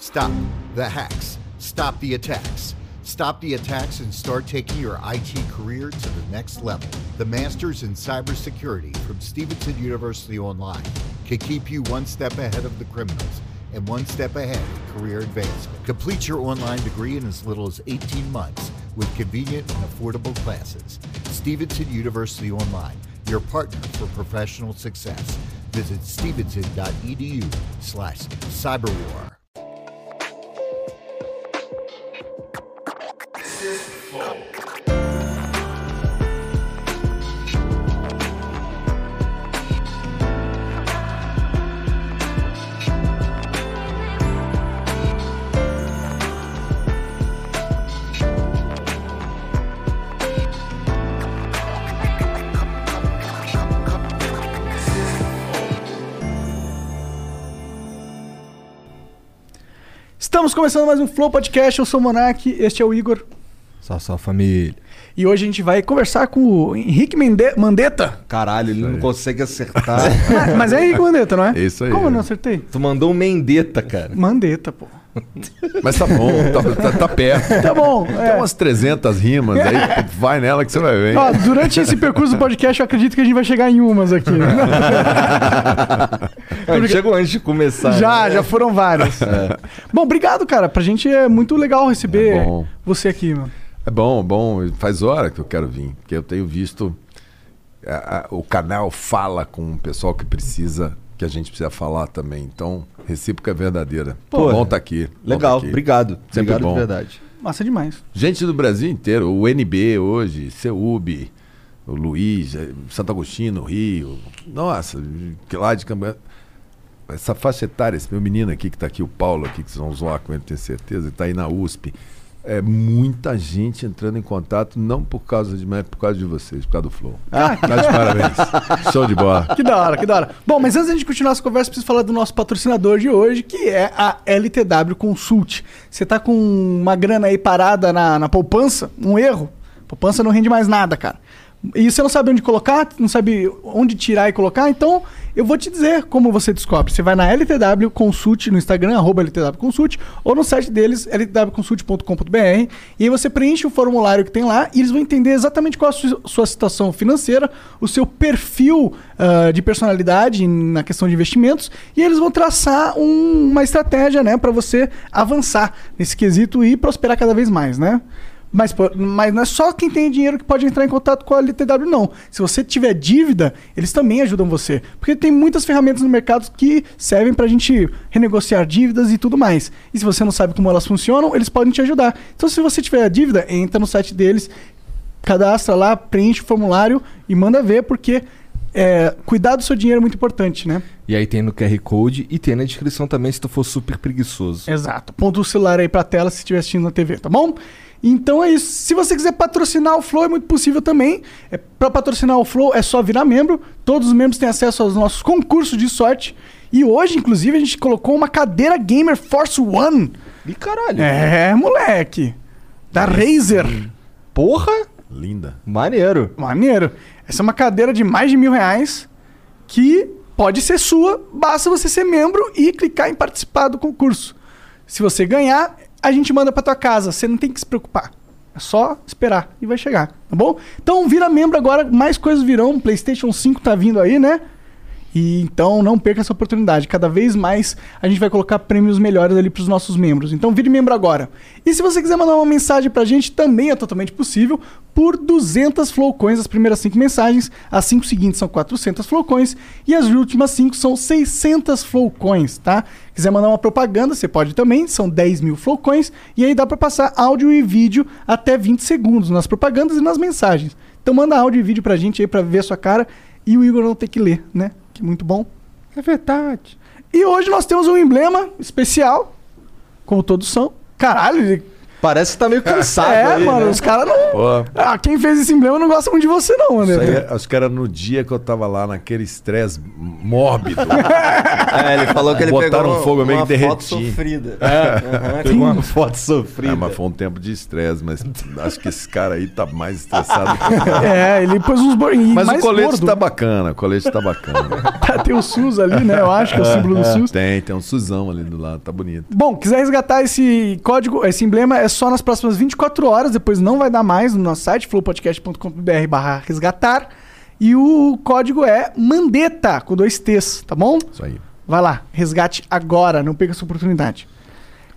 Stop the hacks. Stop the attacks. Stop the attacks and start taking your IT career to the next level. The Masters in Cybersecurity from Stevenson University Online can keep you one step ahead of the criminals and one step ahead of career advancement. Complete your online degree in as little as 18 months with convenient and affordable classes. Stevenson University Online, your partner for professional success. Visit stevenson.edu slash cyberwar. Começando mais um Flow Podcast. Eu sou o Monark, este é o Igor. Só só família. E hoje a gente vai conversar com o Henrique Mende Mandetta. Caralho, ele não consegue acertar. Ah, Mas é Henrique Mandetta, não é? Isso aí. Como eu não acertei? tu mandou um Mendetta, cara. Mandetta, pô. Mas tá bom, tá, tá- tá perto. Tá bom. Tem É. umas 300 rimas aí, vai nela que você vai ver. Ó, durante esse percurso do podcast, eu acredito que a gente vai chegar em umas aqui. né? Ele chegou antes de começar. já, né? já foram várias. Bom, obrigado, cara. Pra gente é muito legal receber É você aqui, mano. É bom, bom. Faz hora que eu quero vir, porque eu tenho visto a- a- o canal fala com o pessoal que precisa, que a gente precisa falar também. Então, recíproca é verdadeira. Pô, bom tá aqui. Legal, tá aqui. obrigado. Sempre obrigado bom. de verdade. Massa demais. Gente do Brasil inteiro, o NB hoje, CEUB, o Luiz, eh, Santo Agostinho, Rio. Nossa, que lá de Campo. Essa faixa etária, esse meu menino aqui que está aqui, o Paulo aqui, que vocês vão zoar com ele, tenho certeza, está aí na USP. É muita gente entrando em contato, não por causa de mim, por causa de vocês, por causa do Flow. Ah, Tá de parabéns. Show de bola. Que da hora, que da hora. Bom, mas antes da gente continuar essa conversa, preciso falar do nosso patrocinador de hoje, que é a LTW Consult. Você tá com uma grana aí parada na, na poupança, um erro. Poupança não rende mais nada, cara. E você não sabe onde colocar, não sabe onde tirar e colocar, então eu vou te dizer como você descobre. Você vai na LTW Consult no Instagram, arroba LTW Consult, ou no site deles, ltwconsult.com.br, e aí você preenche o formulário que tem lá e eles vão entender exatamente qual a sua, sua situação financeira, o seu perfil ah, de personalidade na questão de investimentos, e eles vão traçar um- uma estratégia né, para você avançar nesse quesito e prosperar cada vez mais, né? Mas, mas não é só quem tem dinheiro que pode entrar em contato com a LTW, não. Se você tiver dívida, eles também ajudam você. Porque tem muitas ferramentas no mercado que servem pra gente renegociar dívidas e tudo mais. E se você não sabe como elas funcionam, eles podem te ajudar. Então, se você tiver dívida, entra no site deles, cadastra lá, preenche o formulário e manda ver, porque é, cuidar do seu dinheiro é muito importante, né? E aí tem no QR Code e tem na descrição também se tu for super preguiçoso. Exato. Ponta o celular aí pra tela se estiver assistindo na TV, tá bom? Então é isso. Se você quiser patrocinar o Flow, é muito possível também. É, para patrocinar o Flow é só virar membro. Todos os membros têm acesso aos nossos concursos de sorte. E hoje, inclusive, a gente colocou uma cadeira gamer Force One. Ih, caralho. É, moleque. Da Razer. Porra! Linda. Maneiro. Maneiro. Essa é uma cadeira de mais de mil reais que pode ser sua, basta você ser membro e clicar em participar do concurso. Se você ganhar, a gente manda pra tua casa. Você não tem que se preocupar. É só esperar e vai chegar, tá bom? Então vira membro agora, mais coisas virão. PlayStation 5 tá vindo aí, né? E então não perca essa oportunidade. Cada vez mais a gente vai colocar prêmios melhores ali para os nossos membros. Então vire membro agora. E se você quiser mandar uma mensagem pra gente, também é totalmente possível por 200 flowcoins as primeiras 5 mensagens. As 5 seguintes são 400 flowcoins e as últimas 5 são 600 flowcoins, tá? Quiser mandar uma propaganda, você pode também, são 10 mil flowcoins e aí dá para passar áudio e vídeo até 20 segundos nas propagandas e nas mensagens. Então manda áudio e vídeo pra gente aí pra ver a sua cara e o Igor não ter que ler, né? Muito bom. É verdade. E hoje nós temos um emblema especial, como todos são. Caralho, Parece que tá meio cansado. é, aí, mano, né? os caras não. Pô, Ah, quem fez esse emblema não gosta muito de você, não, isso aí, acho que era no dia que eu tava lá, naquele estresse mórbido. É, ele falou que ele Botaram pegou fogo, eu meio uma que foto sofrida. Aham, Pegou uma foto sofrida. É, mas foi um tempo de estresse, mas acho que esse cara aí tá mais estressado que eu. É, ele pôs uns bo... e Mas mais o colete gordo. tá bacana, o colete tá bacana. Tem o SUS ali, né? Eu acho que é o símbolo do SUS. tem, tem um Suzão ali do lado, tá bonito. Bom, quiser resgatar esse código, esse emblema é só nas próximas 24 horas, depois não vai dar mais no nosso site, flowpodcast.com.br barra resgatar. E o código é Mandeta, com dois T's, tá bom? Isso aí. Vai lá, resgate agora, não perca essa oportunidade.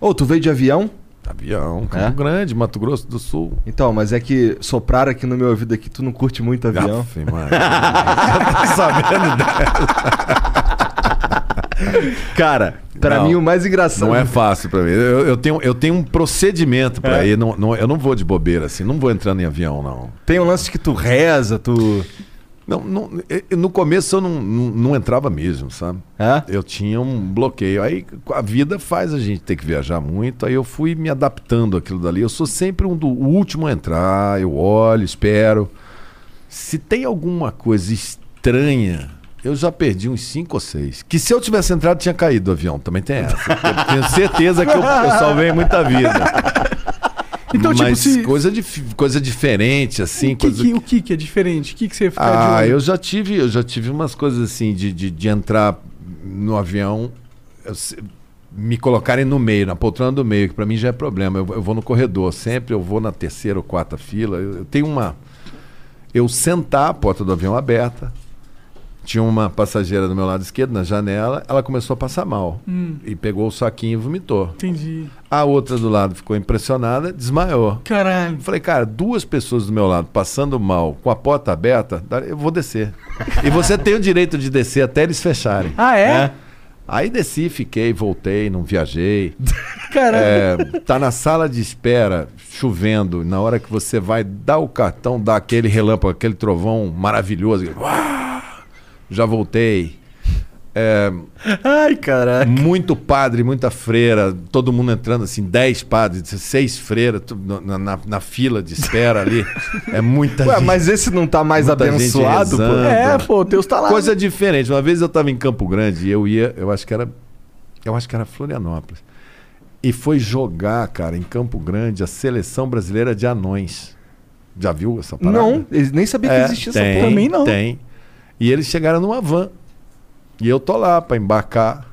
Ô, tu veio de avião? Avião, Campo É? Grande, Mato Grosso do Sul. Então, mas é que sopraram aqui no meu ouvido aqui, tu não curte muito avião. Aff, mano. tá sabendo dessa? Cara, pra Não. mim o mais engraçado. Não é fácil pra mim. Eu, eu tenho, eu tenho um procedimento pra ir. Não, não- eu não vou de bobeira assim. Não vou entrando em avião, não. Tem um lance que tu reza, tu. Não, não- no começo eu não, não, não entrava mesmo, sabe? É? Eu tinha um bloqueio. Aí a vida faz a gente ter que viajar muito. Aí eu fui me adaptando àquilo dali. Eu sou sempre um do último a entrar. Eu olho, espero. Se tem alguma coisa estranha, eu já perdi uns cinco ou seis. Que se eu tivesse entrado, tinha caído do avião. Também tem essa. Eu tenho certeza que eu, eu salvei muita vida. Então, tipo, Mas se. coisa, dif- coisa diferente, assim. o, que, coisa que- o que que é diferente? O que, que você fica ah, eu já tive, eu já tive umas coisas assim de, de, de entrar no avião, eu me colocarem no meio, na poltrona do meio, que pra mim já é problema. Eu, eu vou no corredor, sempre eu vou na terceira ou quarta fila. Eu, eu tenho uma. Eu sentar a porta do avião aberta. Tinha uma passageira do meu lado esquerdo, na janela, ela começou a passar mal. Hum. E pegou o saquinho e vomitou. Entendi. A outra do lado ficou impressionada, desmaiou. Caralho. Falei, cara, duas pessoas do meu lado passando mal, com a porta aberta, eu vou descer. e você tem o direito de descer até eles fecharem. Ah, é? Aí desci, fiquei, voltei, não viajei. Caralho. É, tá na sala de espera, chovendo, na hora que você vai dar o cartão, dá aquele relâmpago, aquele trovão maravilhoso. Uau! Já voltei. É, Ai, caralho. muito padre, muita freira, todo mundo entrando assim, 10 padres, seis freiras tu- na, na- na fila de espera ali. É muita Ué, gente. mas esse não tá mais abençoado, pô? É, pô, o Deus tá lá. Coisa diferente. Uma vez eu estava em Campo Grande e eu ia, eu acho que era, eu acho que era Florianópolis. E foi jogar, cara, em Campo Grande a seleção brasileira de anões. Já viu essa parada? Não, nem sabia que É, existia tem, essa porra. Também não. Tem. E eles chegaram numa van. E eu tô lá para embarcar.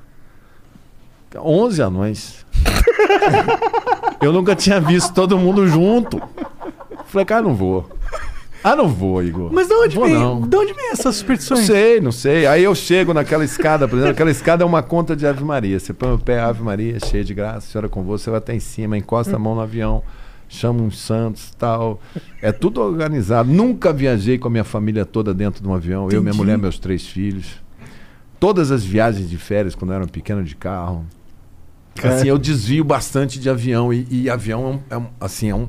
11 anões. eu nunca tinha visto todo mundo junto. Falei, cara, não vou. Ah, não vou, Igor. Mas de onde vou, vem? não. De onde vem essas Não superstições? sei, não sei. Aí eu chego naquela escada, por exemplo, aquela escada é uma conta de Ave Maria. Você põe o pé Ave Maria, cheia de graça, senhora com você, você vai até em cima, encosta a mão no avião, chama uns santos tal. É tudo organizado. Nunca viajei com a minha família toda dentro de um avião. Eu, minha Entendi. mulher, meus três filhos. Todas as viagens de férias, quando eu era pequeno de carro. Assim, eu desvio bastante de avião. E, e avião é um, é um- assim, é um,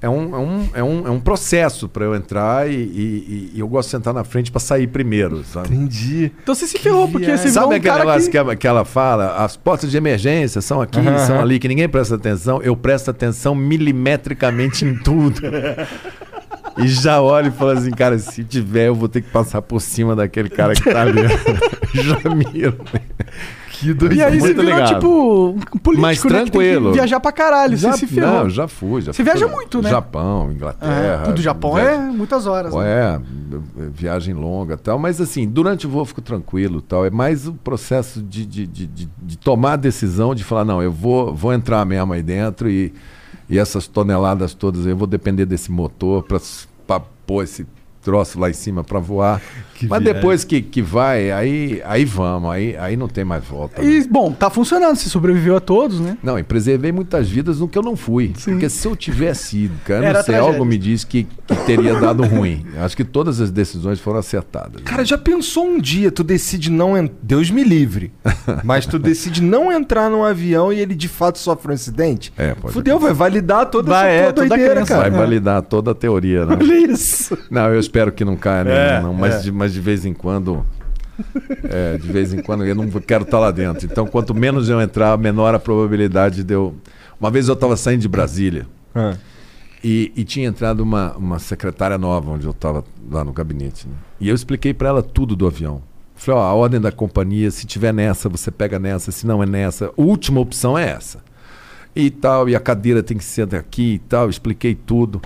é um, é um, é um, é um processo para eu entrar e, e- e eu gosto de sentar na frente para sair primeiro, sabe? Entendi. Então você se ferrou, porque você Sabe um aquele negócio que... que... ela- fala? As portas de emergência são aqui, Aham, são ali, que ninguém presta atenção. Eu presto atenção milimetricamente em tudo. E já olho e falo assim, cara, se tiver, eu vou ter que passar por cima daquele cara que tá ali. já miro. Que doido. E aí você virou, legal. tipo, um político, Mas né, tranquilo. viajar pra caralho, já, você se ferrou. Não, já fui. Já Você fui viaja muito, né? Japão, É, Inglaterra. tudo Japão viaja- é muitas horas. Né? É, viagem longa e tal, mas assim, durante o voo eu fico tranquilo tal. É mais o processo de, de, de, de- de tomar a decisão de falar, não, eu vou, vou entrar mesmo aí dentro e, e essas toneladas todas aí, eu vou depender desse motor para pôr esse troço lá em cima para voar. mas depois que, que vai, aí, aí vamos, aí, aí não tem mais volta. né? E, bom, tá funcionando, você sobreviveu a todos, né? Não, e preservei muitas vidas no que eu não fui. Porque se eu tivesse ido, cara, Era não sei, tragédia. algo me diz que, que teria dado ruim. Acho que todas as decisões foram acertadas. Cara, já pensou um dia, tu decide não entrar. Deus me livre. Mas tu decide não entrar num avião e ele de fato sofre um acidente? É, pode Fudeu, vai validar toda Vai, essa é, toda a doideira, cara. Vai validar toda a teoria, né? Olha isso. Não, eu espero que não caia É, nenhum, não. Mas, é. de, mas de vez em quando. é, de vez em quando eu não quero estar lá dentro. Então, quanto menos eu entrar, menor a probabilidade de eu. Uma vez eu estava saindo de Brasília Ah. e, e tinha entrado uma, uma secretária nova onde eu estava lá no gabinete. né? E eu expliquei para ela tudo do avião. Falei, ó, a ordem da companhia, se tiver nessa, você pega nessa, se não é nessa. A última opção é essa. E tal, e a cadeira tem que ser daqui e tal, expliquei tudo.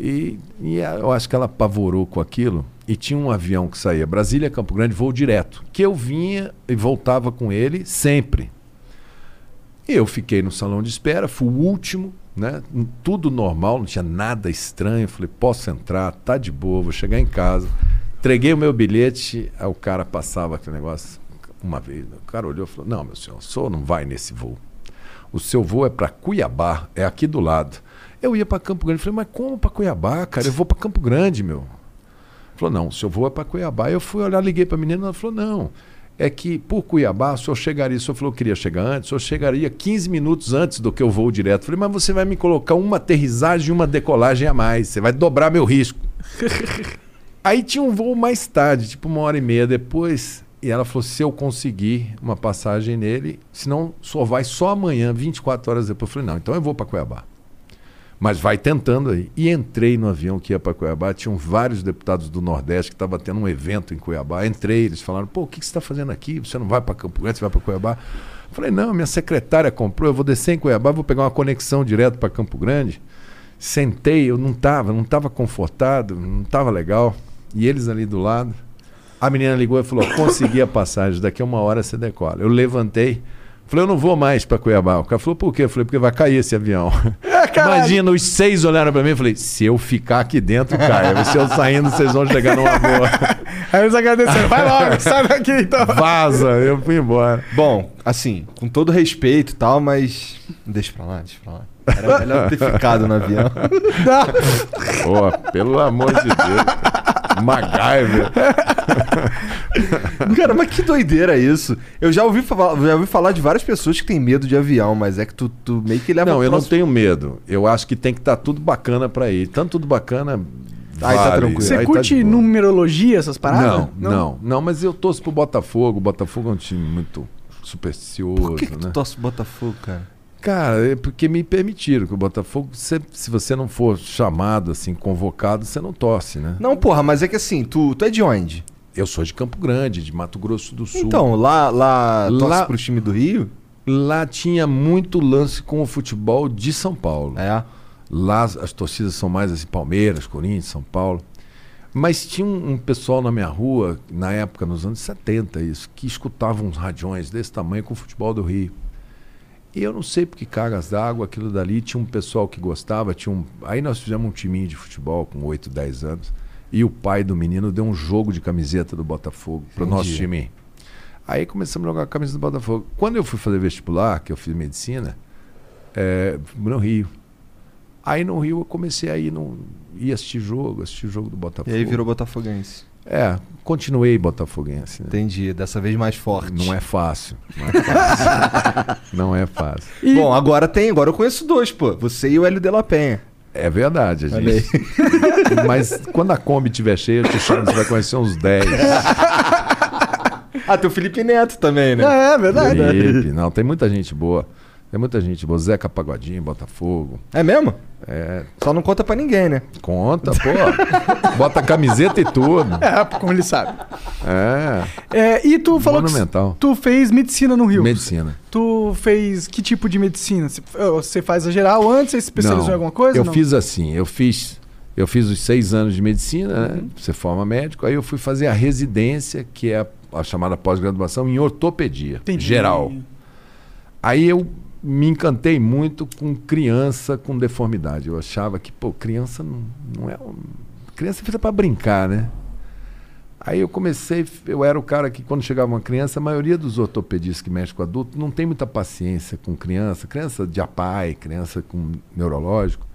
E, e eu acho que ela apavorou com aquilo. E tinha um avião que saía Brasília, Campo Grande, voo direto. Que eu vinha e voltava com ele sempre. E eu fiquei no salão de espera, fui o último, né? Tudo normal, não tinha nada estranho. Falei, posso entrar, tá de boa, vou chegar em casa. Entreguei o meu bilhete, aí o cara passava aquele negócio uma vez. O cara olhou e falou: Não, meu senhor, o senhor não vai nesse voo. O seu voo é para Cuiabá, é aqui do lado. Eu ia para Campo Grande. Falei, mas como para Cuiabá, cara? Eu vou para Campo Grande, meu. Falou, não, o seu voo é para Cuiabá. Eu fui olhar, liguei para a menina, ela falou, não. É que por Cuiabá, o senhor chegaria, o senhor falou que queria chegar antes, o senhor chegaria 15 minutos antes do que eu voo direto. Falei, mas você vai me colocar uma aterrissagem e uma decolagem a mais. Você vai dobrar meu risco. Aí tinha um voo mais tarde, tipo uma hora e meia depois. E ela falou: se eu conseguir uma passagem nele, senão só vai só amanhã, 24 horas depois. Eu falei: não, então eu vou para Cuiabá. Mas vai tentando aí. E entrei no avião que ia para Cuiabá. Tinham vários deputados do Nordeste que estavam tendo um evento em Cuiabá. Entrei, eles falaram: pô, o que, que você está fazendo aqui? Você não vai para Campo Grande, você vai para Cuiabá? Falei: não, minha secretária comprou, eu vou descer em Cuiabá, vou pegar uma conexão direto para Campo Grande. Sentei, eu não estava, não estava confortado, não estava legal. E eles ali do lado. A menina ligou e falou: consegui a passagem, daqui a uma hora você decola. Eu levantei, falei: eu não vou mais para Cuiabá. O cara falou: por quê? Eu falei: porque vai cair esse avião. Imagina, os seis olharam para mim e falei: se eu ficar aqui dentro, cai. Se eu saindo, vocês vão chegar numa boa. Aí eles agradeceram. Vai logo, sai daqui então. Vaza, eu fui embora. Bom, assim, com todo respeito e tal, mas. Deixa pra lá, deixa pra lá. Era melhor ter ficado no avião. Pô, pelo amor de Deus. MacGyver. Cara, mas que doideira isso. Eu já ouvi, falar, já ouvi falar de várias pessoas que têm medo de avião, mas é que tu, tu meio que leva Não, eu não tenho medo. Eu acho que tem que estar tudo bacana para ir. Tanto tudo bacana. Aí tá tranquilo. Você Aí tá curte boa. numerologia, essas paradas? Não, não, não, mas eu torço pro Botafogo. O Botafogo é um time muito supersticioso, Por que, que tu né? torce pro Botafogo, cara? Cara, é porque me permitiram que o Botafogo, se, se você não for chamado, assim, convocado, você não torce, né? Não, porra, mas é que assim, tu, tu é de onde? Eu sou de Campo Grande, de Mato Grosso do Sul. Então, lá, lá, torce Lá- pro time do Rio? Lá tinha muito lance com o futebol de São Paulo. É. Lá as as torcidas são mais assim, Palmeiras, Corinthians, São Paulo. Mas tinha um, um pessoal na minha rua, na época, nos anos 70, isso, que escutava uns radiões desse tamanho com o futebol do Rio. E eu não sei porque cargas d'água, aquilo dali, tinha um pessoal que gostava, tinha um... Aí nós fizemos um timinho de futebol com 8, 10 anos. E o pai do menino deu um jogo de camiseta do Botafogo pro Entendi. nosso time. Aí começamos a jogar a camisa do Botafogo. Quando eu fui fazer vestibular, que eu fiz medicina, é, no Rio. Aí no Rio eu comecei a ir, no, ir assistir jogo, assistir jogo do E Botafogo. aí virou botafoguense. É, continuei botafoguense. Né? Entendi, dessa vez mais forte. Não é fácil. Não é fácil. não é fácil. E- Bom, agora tem, agora eu conheço dois, pô. Você e o Hélio de la Penha. É verdade, a gente. Mas quando a Kombi estiver cheia, eu te chamo, você vai conhecer uns 10. Ah, tem o Felipe Neto também, né? É, é verdade. Felipe, não, tem muita gente boa. Tem muita gente boa. Zeca Pagodinho, Botafogo. É mesmo? É, Só não conta pra ninguém, né? conta, pô. Bota camiseta e tudo. É, como ele sabe. É. É, e tu falou Monumental. que tu fez medicina no Rio. Medicina. Tu fez que tipo de medicina? Você- Você faz a geral antes, você especializou Não, em alguma coisa? Eu não? fiz assim, eu fiz, eu fiz os seis anos de medicina, Uhum. né? Você forma médico, aí eu fui fazer a residência, que é a, a chamada pós-graduação em ortopedia Entendi. geral. Aí eu me encantei muito com criança com deformidade. Eu achava que, pô, criança não, não é. Um... Criança é feita para brincar, né? Aí eu comecei, eu era o cara que quando chegava uma criança, a maioria dos ortopedistas que mexem com adulto não tem muita paciência com criança, criança de apai, criança com neurológico.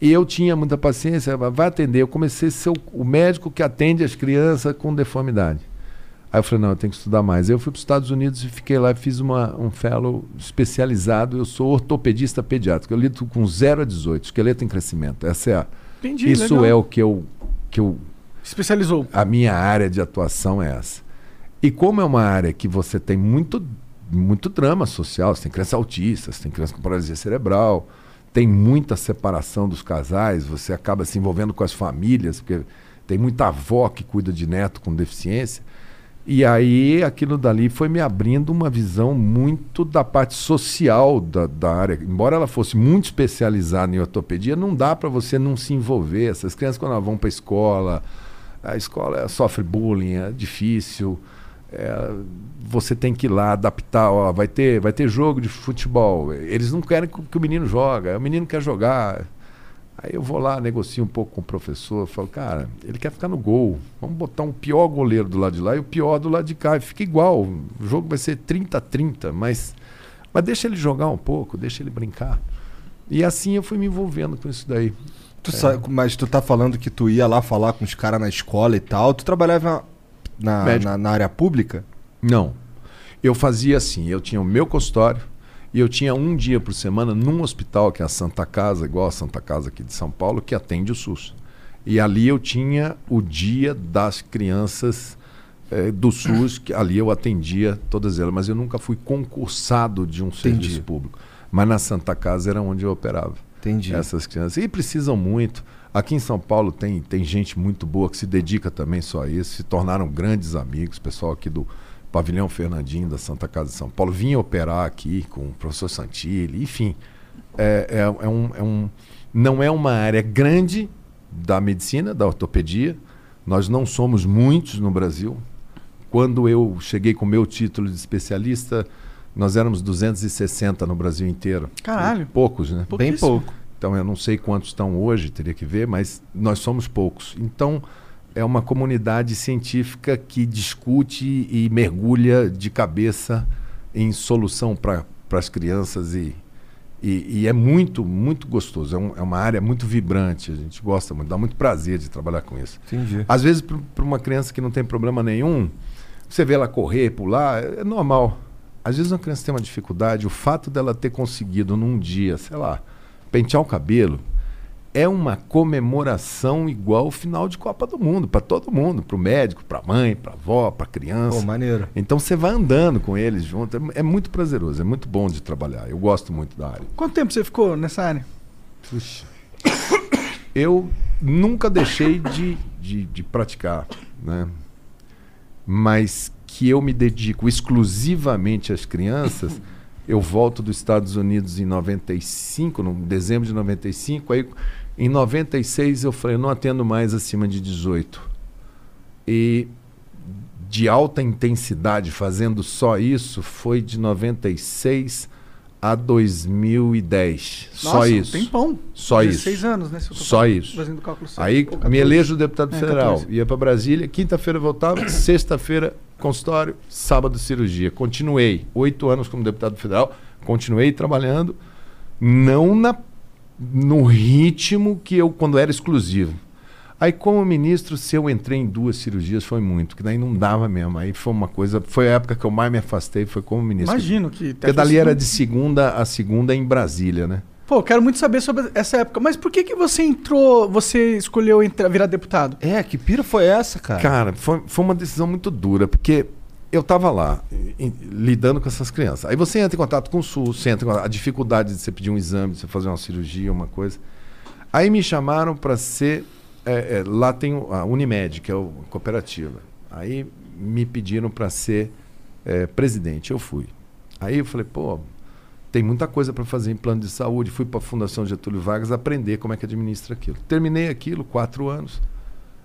E eu tinha muita paciência, vai atender. Eu comecei a ser o, o médico que atende as crianças com deformidade. Aí eu falei, não, eu tenho que estudar mais. Aí eu fui para os Estados Unidos e fiquei lá e fiz uma, um fellow especializado. Eu sou ortopedista pediátrico. Eu lido com 0 a 18, esqueleto em crescimento. Essa é a, Entendi, isso legal. é o que eu, que eu Especializou. a minha área de atuação é essa. E como é uma área que você tem muito muito drama social. Você tem criança autista, você tem criança com paralisia cerebral, tem muita separação dos casais, você acaba se envolvendo com as famílias, porque tem muita avó que cuida de neto com deficiência. E aí aquilo dali foi me abrindo uma visão muito da parte social da, da área. Embora ela fosse muito especializada em ortopedia, não dá para você não se envolver. Essas crianças quando elas vão para a escola, a escola sofre bullying, é difícil. É, você tem que ir lá adaptar, ó, vai ter, vai ter jogo de futebol. Eles não querem que, o menino joga, o menino quer jogar. Aí eu vou lá, negocio um pouco com o professor, falo, cara, ele quer ficar no gol. Vamos botar um pior goleiro do lado de lá e o pior do lado de cá. E fica igual. O jogo vai ser 30 a 30, mas, mas deixa ele jogar um pouco, deixa ele brincar. E assim eu fui me envolvendo com isso daí. Tu sabe, mas tu tá falando que tu ia lá falar com os caras na escola e tal. Tu trabalhava na, na, na área pública? Não. Eu fazia assim, eu tinha o meu consultório e eu tinha um dia por semana num hospital, que é a Santa Casa, igual a Santa Casa aqui de São Paulo, que atende o SUS. E ali eu tinha o dia das crianças eh, do SUS, que ali eu atendia todas elas, mas eu nunca fui concursado de um serviço público. Mas na Santa Casa era onde eu operava Entendi. essas crianças. E precisam muito. Aqui em São Paulo tem, tem gente muito boa que se dedica também só a isso, se tornaram grandes amigos. Pessoal aqui do Pavilhão Fernandinho, da Santa Casa de São Paulo, vinha operar aqui com o professor Santilli, enfim. É, é, é um, é um, não é uma área grande da medicina, da ortopedia. Nós não somos muitos no Brasil. Quando eu cheguei com o meu título de especialista, nós éramos 260 no Brasil inteiro. Caralho. Poucos, né? Bem pouco. Então eu não sei quantos estão hoje, teria que ver, mas nós somos poucos. Então é uma comunidade científica que discute e mergulha de cabeça em solução para as crianças e, e, e é muito, muito gostoso. É, um- é uma área muito vibrante, a gente gosta muito, dá muito prazer de trabalhar com isso. Entendi. Às vezes, para uma criança que não tem problema nenhum, você vê ela correr, pular, é é normal. Às vezes, uma criança tem uma dificuldade, o fato dela ter conseguido num dia, sei lá, pentear o cabelo, é uma comemoração igual o final de Copa do Mundo, para todo mundo, para o médico, para a mãe, para a avó, para a criança. Pô, maneiro. Então você vai andando com eles junto, é, é muito prazeroso, é muito bom de trabalhar. Eu gosto muito da área. Quanto tempo você ficou nessa área? Eu nunca deixei de, de, de praticar, né? Mas que eu me dedico exclusivamente às crianças, eu volto dos Estados Unidos em 95, no dezembro de 95, aí em 96 eu falei, eu não atendo mais acima de 18. E de alta intensidade fazendo só isso foi de 96 a 2010. só Nossa, isso. Tem pão. Só 16 isso. anos, né? Só isso. Fazendo cálculo certo. Aí me 14. elejo deputado É, federal. 14. Ia para Brasília, quinta-feira voltava, sexta-feira consultório, sábado cirurgia. Continuei oito anos como deputado federal, continuei trabalhando, não na, no ritmo que eu quando era exclusivo. Aí como ministro, se eu entrei em duas cirurgias foi muito, que daí não dava mesmo. Aí foi uma coisa, foi a época que eu mais me afastei, foi como ministro. Imagino que. Porque dali era de segunda a segunda em Brasília, né? Pô, eu quero muito saber sobre essa época. Mas por que, que você entrou, você escolheu entrar, virar deputado? É, que pira foi essa, cara? Cara, foi, foi uma decisão muito dura, porque eu estava lá em- lidando com essas crianças. Aí você entra em contato com o SUS, você entra a dificuldade de você pedir um exame, de você fazer uma cirurgia, uma coisa. Aí me chamaram para ser. é, é, lá tem a Unimed, que é a cooperativa. Aí me pediram para ser é, presidente. Eu fui. Aí eu falei, pô, tem muita coisa para fazer em plano de saúde. Fui para a Fundação Getúlio Vargas aprender como é que administra aquilo. Terminei aquilo, quatro anos.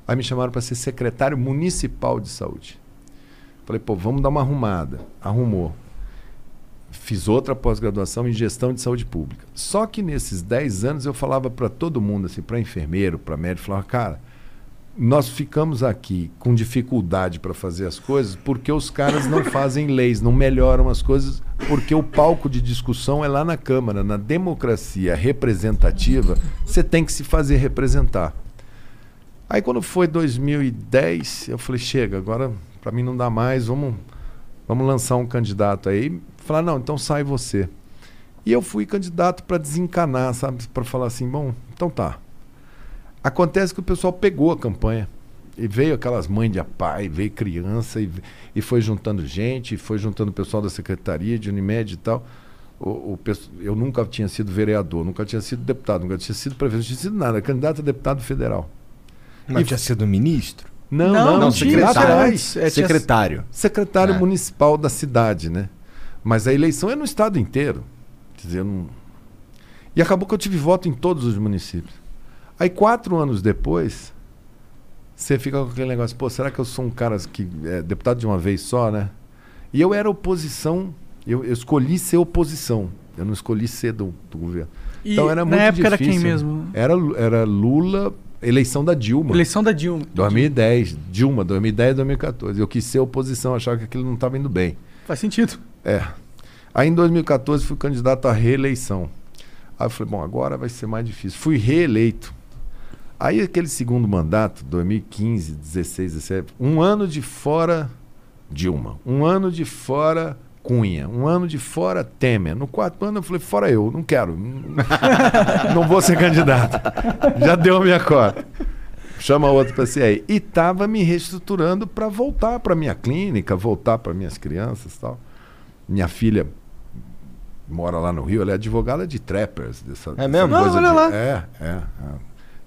Aí me chamaram para ser secretário municipal de saúde. Falei, pô, vamos dar uma arrumada. Arrumou. Fiz outra pós-graduação em gestão de saúde pública. Só que nesses 10 anos eu falava para todo mundo, assim, para enfermeiro, para médico, falava, cara, nós ficamos aqui com dificuldade para fazer as coisas porque os caras não fazem leis, não melhoram as coisas, porque o palco de discussão é lá na Câmara. Na democracia representativa, você tem que se fazer representar. Aí quando foi 2010, eu falei, chega, agora para mim não dá mais, vamos, vamos lançar um candidato aí. Falar, não, então sai você. E eu fui candidato para desencanar, sabe? Para falar assim, bom, então tá. Acontece que o pessoal pegou a campanha. E veio aquelas mães de pai, veio criança, e, e foi juntando gente, e foi juntando o pessoal da secretaria de Unimed e tal. O, o eu nunca tinha sido vereador, nunca tinha sido deputado, nunca tinha sido prefeito, não tinha sido nada, candidato a deputado federal. Mas E- tinha sido ministro? Não, Não, não, não era antes. É, Secretário. secretário É. municipal da cidade, né? Mas a eleição é no estado inteiro. Quer dizer, não... E acabou que eu tive voto em todos os municípios. Aí, quatro anos depois, você fica com aquele negócio, pô, será que eu sou um cara que é deputado de uma vez só, né? E eu era oposição, eu, eu escolhi ser oposição, eu não escolhi ser do, do governo. E Então era na muito época era difícil. quem mesmo? Era, era Lula, eleição da Dilma. Eleição da Dilma. 2010, Dilma, 2010, 2014. Eu quis ser oposição, achava que aquilo não estava indo bem. Faz sentido. É. Aí em 2014 fui candidato à reeleição. Aí eu falei, bom, agora vai ser mais difícil. Fui reeleito. Aí aquele segundo mandato, 2015, 16, 17, um ano de fora Dilma, um ano de fora Cunha, um ano de fora Temer. No quarto ano eu falei, fora eu, não quero. não vou ser candidato. Já deu a minha cota. Chama outro para ser aí. E tava me reestruturando para voltar para minha clínica, voltar para minhas crianças e tal. Minha filha mora lá no Rio, ela é advogada de trappers. Dessa, É mesmo? dessa coisa Ah, olha de- lá. É, é, é.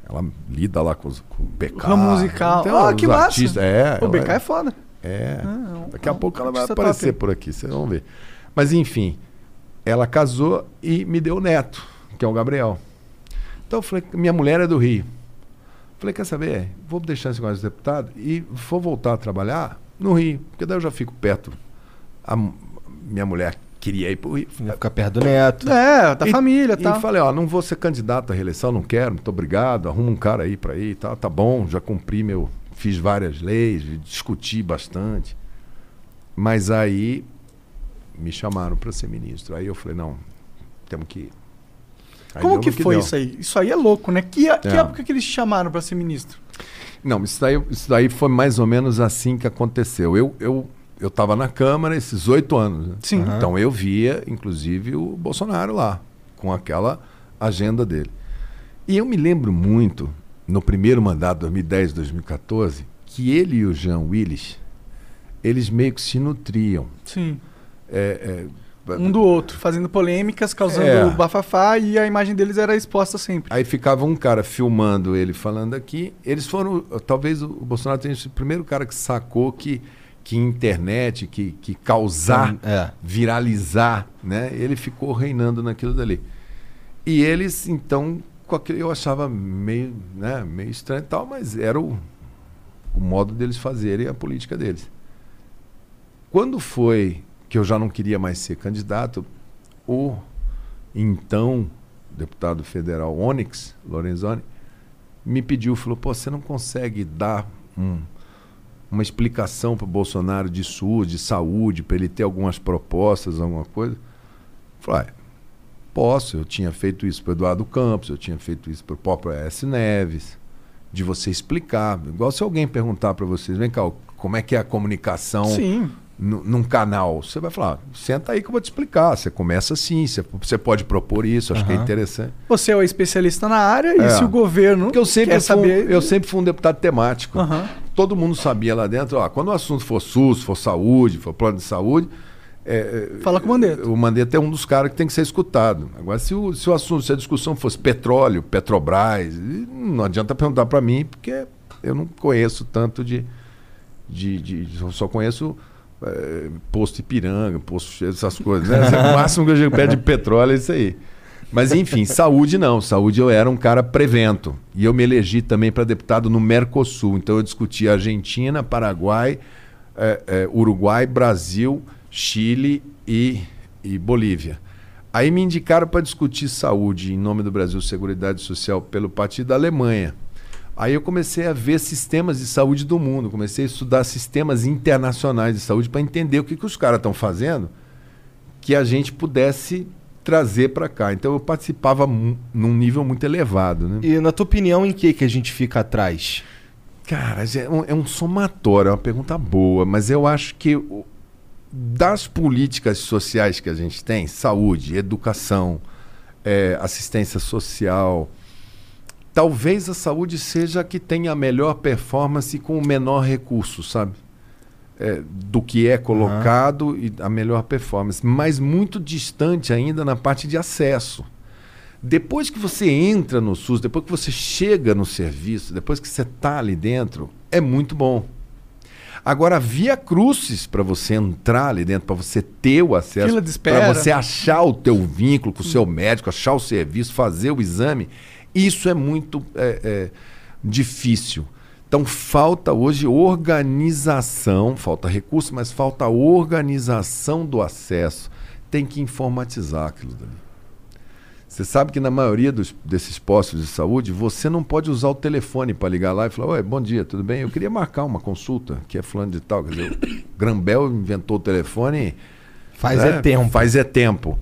Ela lida lá com, os, com o BK. Ramo musical. Então, Ah, que massa. artistas- É, O BK é foda. É. Ah, Daqui a pouco ela vai aparecer top. por aqui, vocês vão ver. Mas enfim, ela casou e me deu o neto, que é o Gabriel. Então eu falei, minha mulher é do Rio. Falei, quer saber? Vou deixar esse negócio de deputado e vou voltar a trabalhar no Rio, porque daí eu já fico perto. A minha mulher queria ir pro Rio. Ia ficar perto do neto. É, da E- família e E tal. falei, ó, não vou ser candidato à reeleição, não quero, muito obrigado, arruma um cara aí pra ir, tá, tá bom, já cumpri meu, fiz várias leis, discuti bastante. Mas aí me chamaram pra ser ministro. Aí eu falei, não, temos que ir. Aí Como que no foi deu. isso aí? Isso aí é louco, né? Que, que É. época que eles chamaram pra ser ministro? Não, isso daí, isso daí foi mais ou menos assim que aconteceu. Eu eu eu estava na Câmara esses oito anos. né? Sim. Aham. Então eu via, inclusive, o Bolsonaro lá, com aquela agenda dele. E eu me lembro muito, no primeiro mandato, 2010, 2014, que ele e o Jean Willis, eles meio que se nutriam. Sim. É, é, Um do outro, fazendo polêmicas, causando É. bafafá e a imagem deles era exposta sempre. Aí ficava um cara filmando ele falando aqui. Eles foram. Talvez o Bolsonaro tenha sido o primeiro cara que sacou que, que internet, que, que causar, É. viralizar, né? Ele ficou reinando naquilo dali. E eles, então, com aquele, eu achava meio, né, meio estranho e tal, mas era o, o modo deles fazerem a política deles. Quando foi que eu já não queria mais ser candidato, o então deputado federal Onyx Lorenzoni me pediu, falou: "Pô, você não consegue dar um- uma explicação para o Bolsonaro de SUS, de saúde, para ele ter algumas propostas, alguma coisa?" Falei: "Ah, posso. Eu tinha feito isso para Eduardo Campos, eu tinha feito isso para o próprio S. Neves, de você explicar, igual se alguém perguntar para vocês, vem cá, como é que é a comunicação Sim. nu- num canal, você vai falar, senta aí que eu vou te explicar. Você começa assim, você, você pode propor isso, acho que é interessante. Você é o especialista na área e É. se o governo Porque eu sempre, quer fui, um- saber... eu sempre fui um deputado temático. Aham. Todo mundo sabia lá dentro, ó, quando o assunto for SUS, for saúde, for plano de saúde, é, é, Fala com o Mandetta. o Mandetta é um dos caras que tem que ser escutado. Agora, se o, se o assunto, se a discussão fosse petróleo, Petrobras, não adianta perguntar para mim, porque eu não conheço tanto de. de, de- eu só conheço é, posto Ipiranga, posto essas coisas. Né? O máximo que eu chego perto de petróleo é isso aí. Mas enfim, saúde não. Saúde eu era um cara prevento. E eu me elegi também para deputado no Mercosul. Então eu discuti Argentina, Paraguai, eh, eh, Uruguai, Brasil, Chile e, e Bolívia. Aí me indicaram para discutir saúde em nome do Brasil Seguridade Social pelo Partido da Alemanha. Aí eu comecei a ver sistemas de saúde do mundo, comecei a estudar sistemas internacionais de saúde para entender o que, que os caras estão fazendo que a gente pudesse trazer para cá. Então eu participava num nível muito elevado. Né? E na tua opinião, em que que a gente fica atrás? Cara, é um, é um somatório, é uma pergunta boa, mas eu acho que das políticas sociais que a gente tem, saúde, educação, eh, assistência social, talvez a saúde seja a que tenha a melhor performance com o menor recurso, sabe? É, do que é colocado e a melhor performance, mas muito distante ainda na parte de acesso. Depois que você entra no SUS, depois que você chega no serviço, depois que você está ali dentro, é muito bom. Agora, via crucis para você entrar ali dentro, para você ter o acesso, para você achar o teu vínculo com o seu médico, achar o serviço, fazer o exame, isso é muito é, é, difícil. Então falta hoje organização, falta recurso, mas falta organização do acesso. Tem que informatizar aquilo dali. Você sabe que na maioria dos, desses postos de saúde, você não pode usar o telefone para ligar lá e falar: Oi, bom dia, tudo bem? Eu queria marcar uma consulta, que é fulano de tal. Quer dizer, o Grambel inventou o telefone. Faz né? é tempo. Faz é tempo.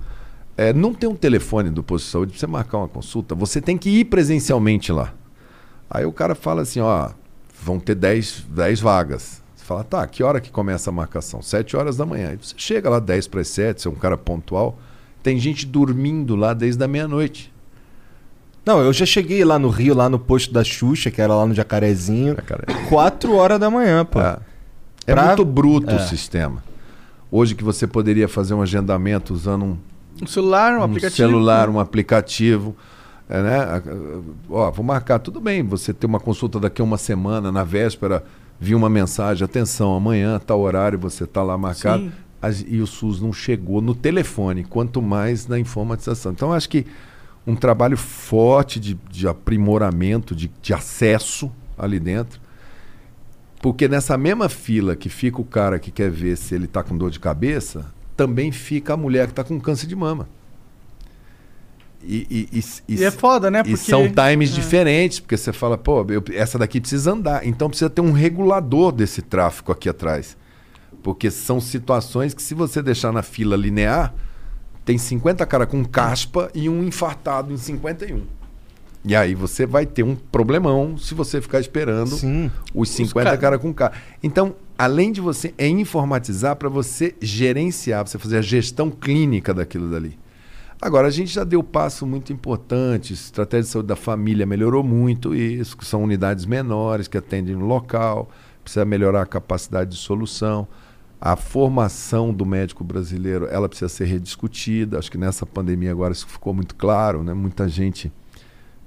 É, não tem um telefone do posto de saúde para você marcar uma consulta. Você tem que ir presencialmente lá. Aí o cara fala assim: Ó, vão ter 10, 10 vagas. Você fala: Tá, que hora que começa a marcação? 7 horas da manhã. Aí você chega lá 10 para as 7, você é um cara pontual. Tem gente dormindo lá desde a meia-noite. Não, eu já cheguei lá no Rio, lá no posto da Xuxa, que era lá no Jacarezinho. Quatro horas da manhã, pô. É, É Pra- muito bruto É. o sistema. Hoje que você poderia fazer um agendamento usando um, Um celular, um, um aplicativo. celular, um aplicativo. é, né? Ó, vou marcar, tudo bem, você tem uma consulta daqui a uma semana, na véspera, vi uma mensagem, atenção, amanhã, tal horário, você está lá marcado. Sim. E o SUS não chegou no telefone, quanto mais na informatização. Então, acho que um trabalho forte de, de aprimoramento, de, de acesso ali dentro. Porque nessa mesma fila que fica o cara que quer ver se ele está com dor de cabeça, também fica a mulher que está com câncer de mama. E, e, e, E é foda, né? e Porque são times é. diferentes, porque você fala, pô, eu- essa daqui precisa andar. Então precisa ter um regulador desse tráfego aqui atrás. Porque são situações que, se você deixar na fila linear, tem 50 cara com caspa e um infartado em 51. E aí você vai ter um problemão se você ficar esperando Sim. os 50 cara- cara com K. Então, além de você é informatizar para você gerenciar, pra você fazer a gestão clínica daquilo dali. Agora, a gente já deu passo muito importante, estratégia de saúde da família melhorou muito isso, que são unidades menores que atendem no local, precisa melhorar a capacidade de solução. A formação do médico brasileiro, ela precisa ser rediscutida. Acho que nessa pandemia agora isso ficou muito claro, né? Muita gente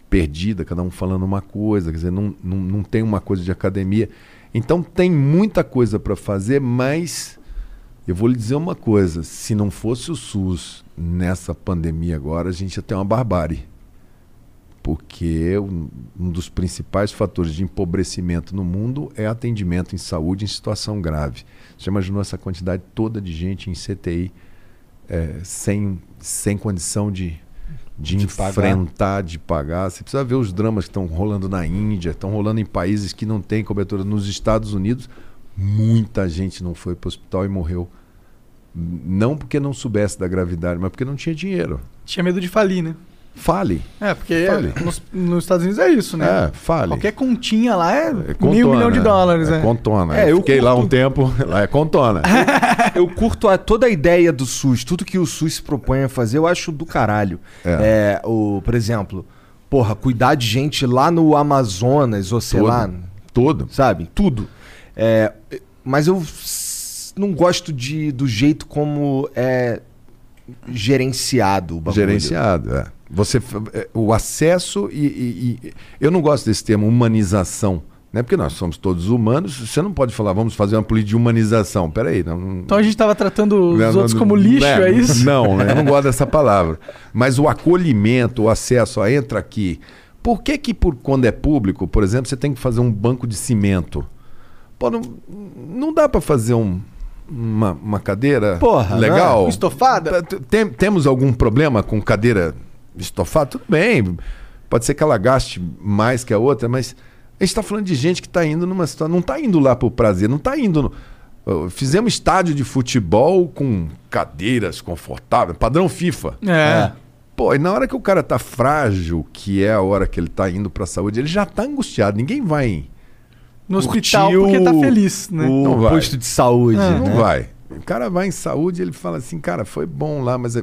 perdida, cada um falando uma coisa, quer dizer, não, não, não tem uma coisa de academia. Então tem muita coisa para fazer, mas eu vou lhe dizer uma coisa: se não fosse o SUS nessa pandemia agora, a gente ia ter uma barbárie. Porque um, dos principais fatores de empobrecimento no mundo é atendimento em saúde em situação grave. Você imaginou essa quantidade toda de gente em CTI eh, sem, sem condição de, de, De pagar. enfrentar, de pagar? Você precisa ver os dramas que estão rolando na Índia, estão rolando em países que não têm cobertura. Nos Estados Unidos, muita gente não foi para o hospital e morreu. Não porque não soubesse da gravidade, mas porque não tinha dinheiro. Tinha medo de falir, né? Fale. É, porque Fale. nos, nos Estados Unidos é isso, né? É, fale. Qualquer continha lá é, É contona, milhão de dólares, é. né? contona. É, eu eu fiquei lá curto- um tempo, lá é contona. Eu curto a- toda a ideia do SUS, tudo que o SUS se propõe a fazer, eu acho do caralho. É. É, o, por exemplo, porra, cuidar de gente lá no Amazonas, ou sei Todo. lá, Todo. sabe? Tudo. É, mas eu não gosto de, do jeito como é gerenciado o bagulho. Gerenciado, é. Você, é, o acesso e, e- e- Eu não gosto desse termo humanização. Né? Porque nós somos todos humanos. Você não pode falar, vamos fazer uma política de humanização. Peraí. Não, Então a gente tava tratando os Não, outros não, como lixo, né? é isso? Não, eu não gosto dessa palavra. Mas o acolhimento, o acesso, ó, entra aqui. Por que que por, quando é público, por exemplo, você tem que fazer um banco de cimento? Pô, não, não dá para fazer um- uma, uma cadeira Porra, legal? né? Estofada? Tem- temos algum problema com cadeira estofada? Tudo bem. Pode ser que ela gaste mais que a outra, mas a gente está falando de gente que está indo numa situação. Não está indo lá por prazer, não está indo. No, fizemos estádio de futebol com cadeiras confortáveis, padrão FIFA. É. Pô, e na hora que o cara tá frágil, que é a hora que ele tá indo pra saúde, ele já tá angustiado. Ninguém vai. No hospital porque tá feliz, né? O Não vai. posto de saúde. Ah, né? Não vai. O cara vai em saúde ele fala assim, cara, foi bom lá, mas é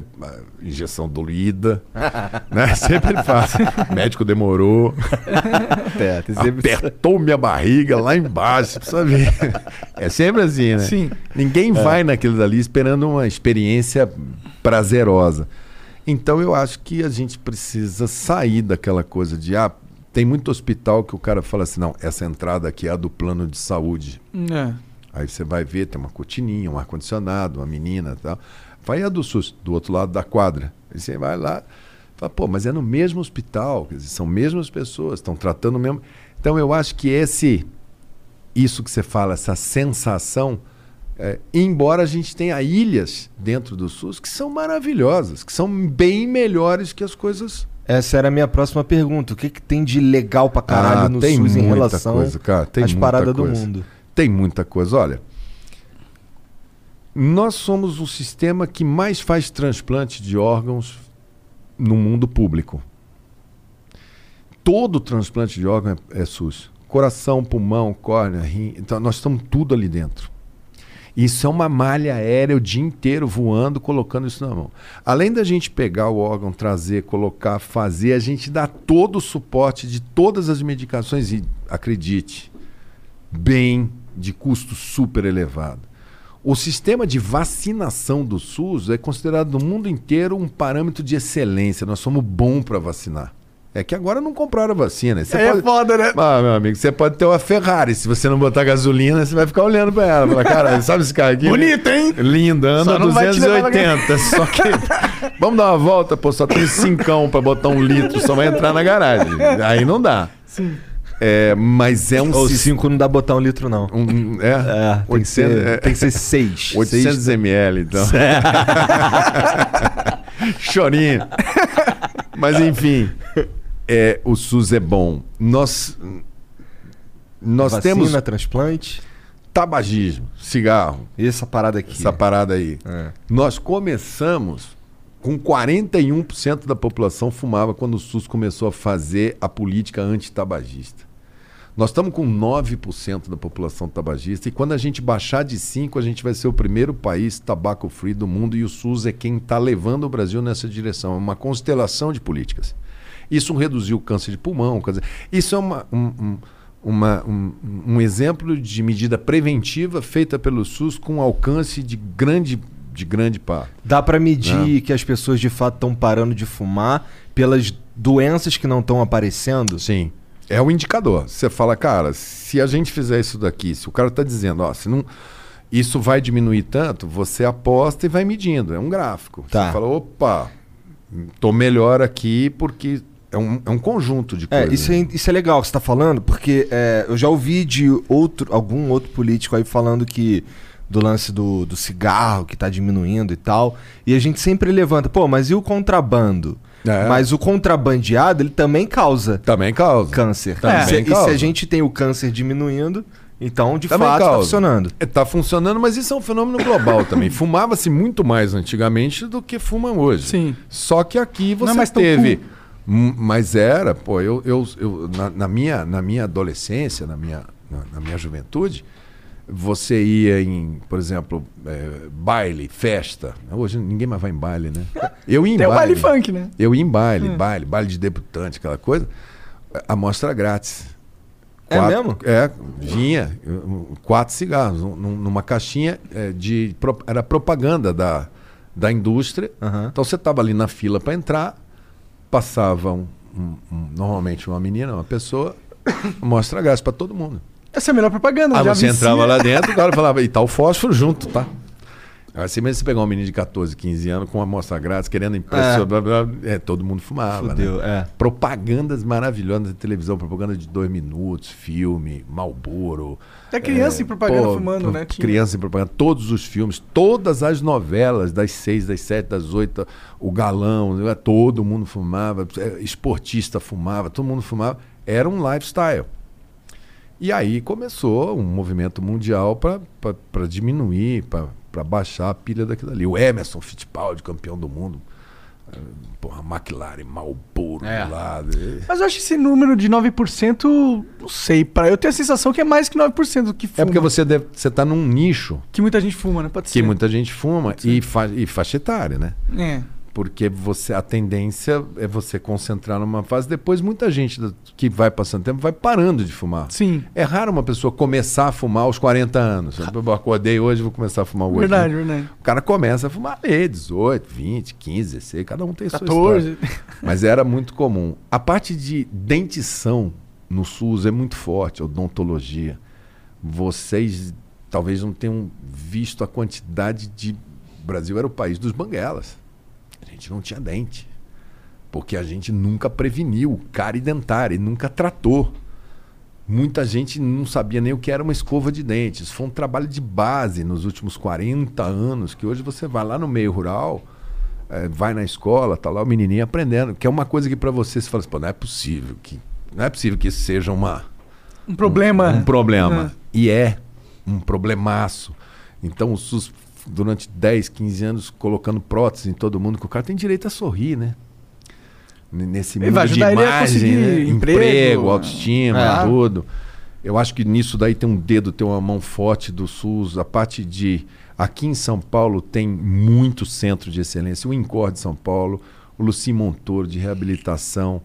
injeção doída. né? Sempre ele fala. Médico demorou. É, sempre- Apertou minha barriga lá embaixo, precisa ver. É sempre assim, né? Sim. Ninguém vai naquilo dali esperando uma experiência prazerosa. Então eu acho que a gente precisa sair daquela coisa de ah, tem muito hospital que o cara fala assim, não, essa entrada aqui é a do plano de saúde. É. Aí você vai ver, tem uma cortininha, um ar-condicionado, uma menina e tal. Vai a do SUS, do outro lado da quadra. Aí você vai lá, fala, pô, mas é no mesmo hospital, quer dizer, são mesmas pessoas, estão tratando o mesmo. Então eu acho que esse, isso que você fala, essa sensação, é, embora a gente tenha ilhas dentro do SUS que são maravilhosas, que são bem melhores que as coisas. Essa era a minha próxima pergunta. O que, que tem de legal pra caralho Ah, no tem SUS em relação coisa, cara, tem às paradas do coisa. mundo? Tem muita coisa. Olha, nós somos o sistema que mais faz transplante de órgãos no mundo público. Todo transplante de órgão é, é SUS. Coração, pulmão, córnea, rim. Então, nós estamos tudo ali dentro. Isso é uma malha aérea o dia inteiro voando, colocando isso na mão. Além da gente pegar o órgão, trazer, colocar, fazer, a gente dá todo o suporte de todas as medicações e, acredite, bem, de custo super elevado. O sistema de vacinação do SUS é considerado no mundo inteiro um parâmetro de excelência. Nós somos bons para vacinar. É que agora não compraram a vacina. Você É pode- foda, né? ah, meu amigo, você pode ter uma Ferrari. Se você não botar gasolina, você vai ficar olhando pra ela. Fala, cara, sabe esse carro aqui? Bonito, hein? Lindo, anda Só não vai te levar 280. Só que. Vamos dar uma volta, pô, só tem cincão pra botar um litro, só vai entrar na garagem. Aí não dá. Sim. É, mas é um Ou sis- 5 não dá botar um litro, não. um- é, É, tem que 800, ser, é, tem que ser 6. 800 ml, então. Chorinho. Mas enfim, é, o SUS é bom. Nós, nós Vacina, temos transplante. tabagismo, cigarro, E essa parada aqui. essa parada aí. É. Nós começamos com 41% da população fumava quando o SUS começou a fazer a política antitabagista. Nós estamos com 9% da população tabagista e quando a gente baixar de 5, a gente vai ser o primeiro país tabaco free do mundo e o SUS é quem está levando o Brasil nessa direção. É uma constelação de políticas. Isso reduziu o câncer de pulmão. dizer, Isso é uma, um, um- uma- um- um exemplo de medida preventiva feita pelo SUS com alcance de grande, de grande par. Dá pra medir que as pessoas de fato estão parando de fumar pelas doenças que não estão aparecendo? Sim. É o indicador. Você fala, cara, se a gente fizer isso daqui, se o cara está dizendo, ó, se não. Isso vai diminuir tanto, você aposta e vai medindo. É um gráfico. Tá. Você fala, opa, tô melhor aqui porque é um, é um conjunto de É, coisas. isso é, isso é legal que você tá falando, porque é, eu já ouvi de outro, algum outro político aí falando que do lance do, do cigarro que tá diminuindo e tal. E a gente sempre levanta, pô, mas e o contrabando? É. Mas o contrabandeado, ele também causa Também causa. câncer. Também E se- e se causa. a gente tem o câncer diminuindo, então de Também fato tá causa. funcionando. É, tá funcionando, mas isso é um fenômeno global também. Fumava-se muito mais antigamente do que fuma hoje. Sim. Só que aqui Não é você tão teve. Mas era, pô, eu, eu, eu- na, na minha, na minha adolescência, na minha, na, na minha juventude, você ia em, por exemplo, é, baile, festa. Hoje ninguém mais vai em baile, né? Eu ia em Tem o baile. baile funk, né? Eu ia em baile, Hum. baile, baile de debutante, aquela coisa. Amostra grátis. É mesmo? É, vinha quatro cigarros num- num- numa caixinha é, de. Era propaganda da, da indústria. Aham. Então você estava ali na fila para entrar, passava um- um- um- normalmente uma menina, uma pessoa, mostra grátis para todo mundo. Essa é a melhor propaganda. Aí já você vicia. entrava lá dentro, o cara falava, e tá o fósforo junto, tá? Aí você mesmo você pegar um menino de 14, 15 anos com uma amostra grátis, querendo impressionar, É. blá, blá, blá, é, todo mundo fumava, né? Fudeu, é. Propagandas maravilhosas na televisão, propaganda de dois minutos, filme, Malboro. Até criança em propaganda fumando, né? Tinha. Criança em propaganda, todos os filmes, todas as novelas, das seis, das sete, das oito, o galão, né, todo mundo fumava, eh, esportista fumava, todo mundo fumava. Era um lifestyle. E aí começou um movimento mundial para diminuir, para baixar a pilha daquilo ali. O Emerson Fittipaldi, campeão do mundo, Porra, McLaren, Marlboro É. do lado. E- Mas eu acho esse número de 9%, não sei, para eu tenho a sensação que é mais que 9% do que fuma. É porque você deve, você tá num nicho Que muita gente fuma, né? Pode que ser. muita gente fuma e, fa, e faixa etária, né? É. Porque você a tendência é você concentrar numa fase. Depois, muita gente que vai passando tempo vai parando de fumar. Sim. É raro uma pessoa começar a fumar aos 40 anos. Eu acordei hoje, vou começar a fumar hoje. Verdade, né? verdade. O cara começa a fumar ali, 18, 20, 15, 16, cada um tem sua 14. história. Mas era muito comum. A parte de dentição no SUS é muito forte, a odontologia. Vocês talvez não tenham visto a quantidade de. O Brasil era o país dos banguelas. A gente não tinha dente. Porque a gente nunca preveniu cárie dentária e nunca tratou. Muita gente não sabia nem o que era uma escova de dentes. Foi um trabalho de base nos últimos 40 anos, que hoje você vai lá no meio rural, eh, vai na escola, tá lá o menininho aprendendo, que é uma coisa que para você se fala assim, pô, não é possível que não é possível que isso seja uma Um problema. um problema. E é um problemaço. Então o SUS, durante 10, 15 anos, colocando prótese em todo mundo, que o cara tem direito a sorrir, né? Nesse mundo vai de imagem, né? emprego, emprego, autoestima, É. tudo. Eu acho que nisso daí tem um dedo, tem uma mão forte do SUS. A parte de. Aqui em São Paulo tem muito centro de excelência. O INCOR de São Paulo, o Luci Montoro de reabilitação,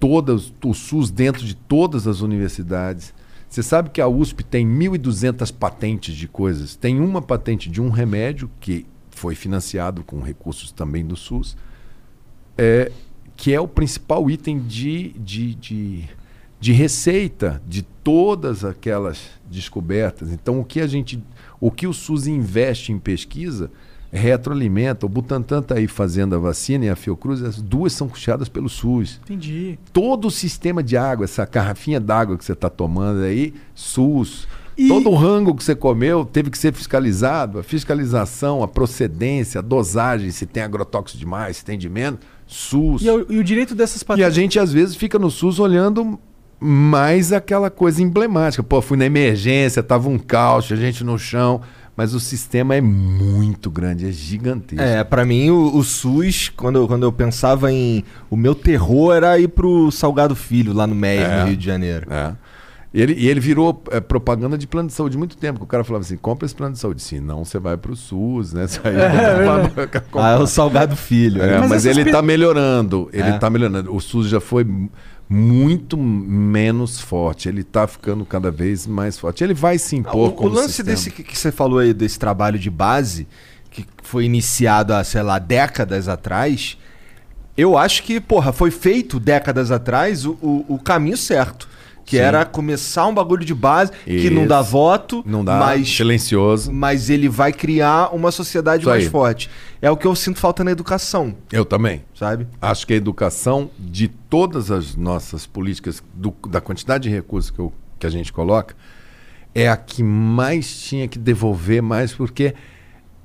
todas, o SUS dentro de todas as universidades. Você sabe que a USP tem 1.200 patentes de coisas. Tem uma patente de um remédio que foi financiado com recursos também do SUS, é, que é o principal item de, de, de, de receita de todas aquelas descobertas. Então, o que a gente, o que o SUS investe em pesquisa retroalimenta. O Butantan está aí fazendo a vacina e a Fiocruz, as duas são custeadas pelo SUS Entendi. todo o sistema de água, essa garrafinha d'água que você está tomando aí, SUS, E- todo o rango que você comeu teve que ser fiscalizado. A fiscalização, a procedência, a dosagem, se tem agrotóxico demais, se tem de menos, SUS. E, o, e o direito dessas E a patentes. gente, às vezes, fica no SUS olhando mais aquela coisa emblemática. Pô, fui na emergência, tava um caos, a gente no chão. Mas o sistema é muito grande, é gigantesco. É, pra mim o, o SUS, quando eu, quando eu pensava em. O meu terror era ir pro Salgado Filho, lá no Meia, É. no Rio de Janeiro. É. Ele, e ele virou é, propaganda de plano de saúde muito tempo. Que o cara falava assim: compra esse plano de saúde. Se não, você vai pro SUS, né? Isso aí Ah, é o Salgado Filho. É, né? Mas mas, ele está melhorando. Ele É. está melhorando. O SUS já foi muito menos forte. Ele está ficando cada vez mais forte. Ele vai se Ah, impor o, o como lance sistema. desse que, que você falou aí, desse trabalho de base, que foi iniciado há, sei lá, décadas atrás, eu acho que, porra, foi feito décadas atrás o, o, o caminho certo. Que Sim. era começar um bagulho de base que não Isso. dá voto, Não dá mas, silencioso. mas ele vai criar uma sociedade Isso mais aí. forte. É o que eu sinto falta na educação, Eu também. sabe? Acho que a educação de todas as nossas políticas, do- da quantidade de recursos que, eu- que a gente coloca, é a que mais tinha que devolver mais, porque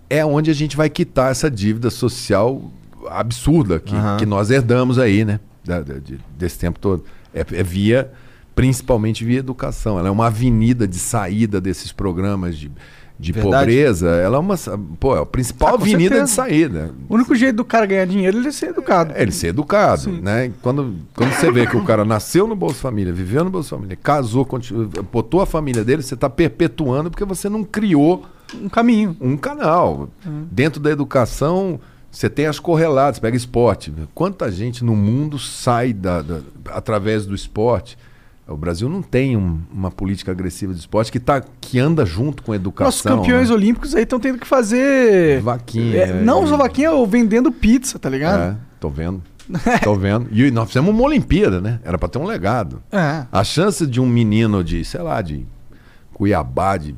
é onde a gente vai quitar essa dívida social absurda que, Aham. que nós herdamos aí, né? Da- da- de- desse tempo todo. É, é via, principalmente via educação. Ela é uma avenida de saída desses programas de, de Verdade. pobreza. Ela é uma. Pô, é a principal Ah, avenida certeza. de saída. O único jeito do cara ganhar dinheiro é ele ser educado. É ele ser educado, né? Quando, quando você vê que o cara nasceu no Bolsa Família, viveu no Bolsa Família, casou, continu- botou a família dele, você está perpetuando porque você não criou Um caminho. um canal. Dentro da educação, você tem as correlatas, pega esporte. Quanta gente no mundo sai da, da- através do esporte? O Brasil não tem um- uma política agressiva de esporte que, tá, que anda junto com a educação. Nossos campeões né? olímpicos aí estão tendo que fazer. Vaquinha, É, é, não e- só vaquinha, ou vendendo pizza, tá ligado? É, tô vendo. tô vendo. E nós fizemos uma Olimpíada, né? Era para ter um legado. É. A chance de um menino de, sei lá, de Cuiabá, de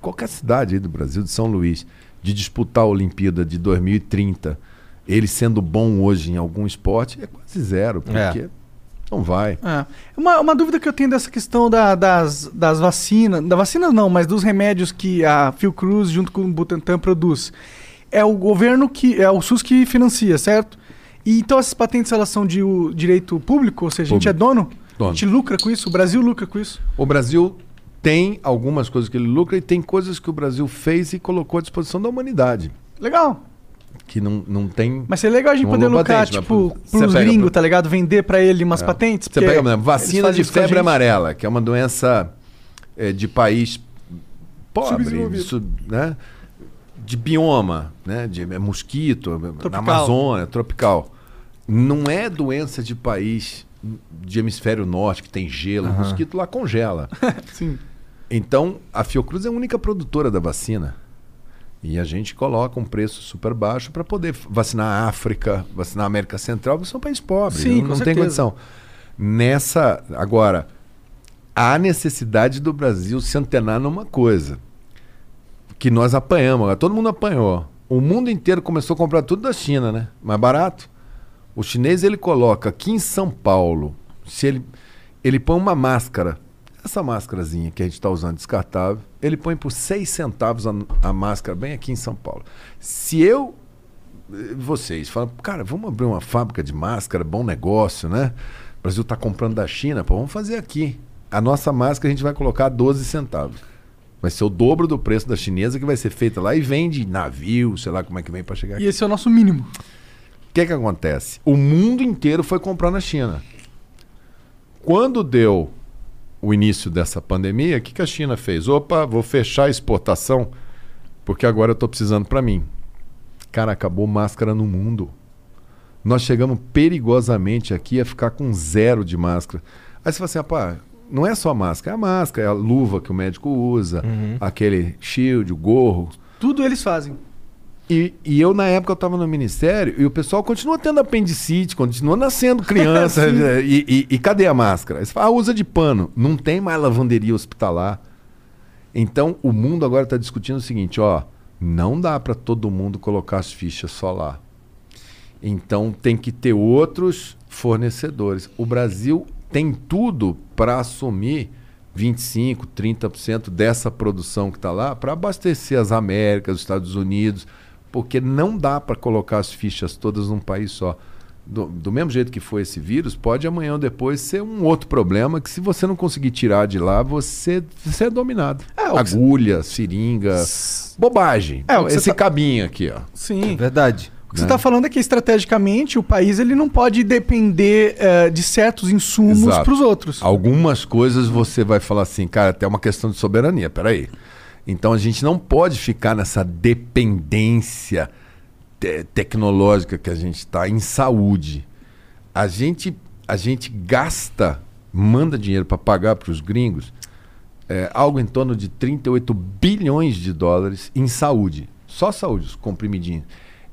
qualquer cidade aí do Brasil, de São Luís, de disputar a Olimpíada de 2030, ele sendo bom hoje em algum esporte, é quase zero, porque É. não vai. É. Uma, uma dúvida que eu tenho dessa questão da- das, das vacinas. Da vacina não, mas dos remédios que a Fiocruz junto com o Butantan produz. É o governo que. É o SUS que financia, certo? E então essas patentes elas são de o direito público, ou seja, a gente é dono? Dono. A gente lucra com isso? O Brasil lucra com isso? O Brasil tem algumas coisas que ele lucra e tem coisas que o Brasil fez e colocou à disposição da humanidade. Legal. Que não, não tem. Mas seria legal a gente poder lucrar, patente, mas tipo, pros pega- gringos, tá ligado? Vender pra ele umas patentes. Você pega, exemplo, vacina de isso febre amarela, que é uma doença é, de país pobre, sub- né? de bioma, né? de é, mosquito, na Tropical. Amazônia, tropical. Não é doença de país de hemisfério norte, que tem gelo. O mosquito lá congela. Sim. Então, a Fiocruz é a única produtora da vacina. E a gente coloca um preço super baixo para poder vacinar a África, vacinar a América Central, porque são países pobres, Sim, não, com não tem condição. Nessa, agora, há necessidade do Brasil se antenar numa coisa que nós apanhamos, todo mundo apanhou. O mundo inteiro começou a comprar tudo da China, né? Mais barato. O chinês ele coloca aqui em São Paulo, se ele ele põe uma máscara, essa máscarazinha que a gente está usando descartável, ele põe por 6 centavos a, a máscara bem aqui em São Paulo. Se eu vocês falam, cara, vamos abrir uma fábrica de máscara, bom negócio, né? O Brasil está comprando da China, pô, vamos fazer aqui. A nossa máscara a gente vai colocar 12 centavos. Vai ser o dobro do preço da chinesa que vai ser feita lá e vende navio, sei lá como é que vem para chegar aqui. E esse é o nosso mínimo. O que, que acontece? O mundo inteiro foi comprar na China. Quando deu o início dessa pandemia, o que, que a China fez? Opa, vou fechar a exportação porque agora eu estou precisando para mim. Cara, acabou máscara no mundo. Nós chegamos perigosamente aqui a ficar com zero de máscara. Aí você fala assim, rapaz, não é só máscara, é a máscara, é a luva que o médico usa, aquele shield, o gorro, Tudo eles fazem. E, e eu, na época, eu estava no ministério e o pessoal continua tendo apendicite, continua nascendo criança. e, e- e cadê a máscara? Aí você fala, ah, usa de pano. Não tem mais lavanderia hospitalar. Então, o mundo agora está discutindo o seguinte: ó, não dá para todo mundo colocar as fichas só lá. Então, tem que ter outros fornecedores. O Brasil tem tudo para assumir 25%, 30% dessa produção que está lá para abastecer as Américas, os Estados Unidos, porque não dá para colocar as fichas todas num país só. Do, do mesmo jeito que foi esse vírus, pode amanhã ou depois ser um outro problema que se você não conseguir tirar de lá, você, você é dominado. É, o que Agulha, seringa, bobagem. É, esse tá- cabinho aqui, ó. Sim. Verdade. O que você está falando é que estrategicamente o país ele não pode depender eh, de certos insumos para os outros. Algumas coisas você vai falar assim, cara, até uma questão de soberania, peraí. Então a gente não pode ficar nessa dependência te- tecnológica que a gente está em saúde. A gente, a gente gasta, manda dinheiro para pagar para os gringos é, algo em torno de 38 bilhões de dólares em saúde. Só saúde, os comprimidinhos.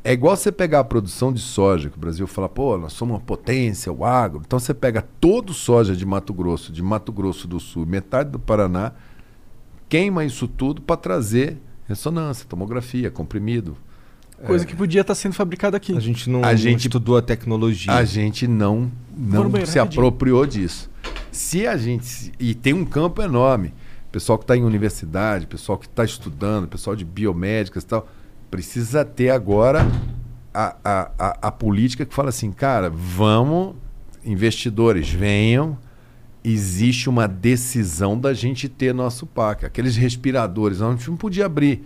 É igual você pegar a produção de soja, que o Brasil fala, pô, nós somos uma potência, o agro. Então você pega todo soja de Mato Grosso, de Mato Grosso do Sul, metade do Paraná, queima isso tudo para trazer ressonância, tomografia, comprimido. Coisa que podia estar sendo fabricada aqui. A gente não, A não gente- estudou a tecnologia. A gente não, não se rapidinho. apropriou disso. Se a gente. E tem um campo enorme. Pessoal que está em universidade, pessoal que está estudando, pessoal de biomédicas e tal, precisa ter agora a, a, a, a política que fala assim, cara, vamos, investidores, venham. Existe uma decisão da gente ter nosso PAC. Aqueles respiradores, a gente não podia abrir.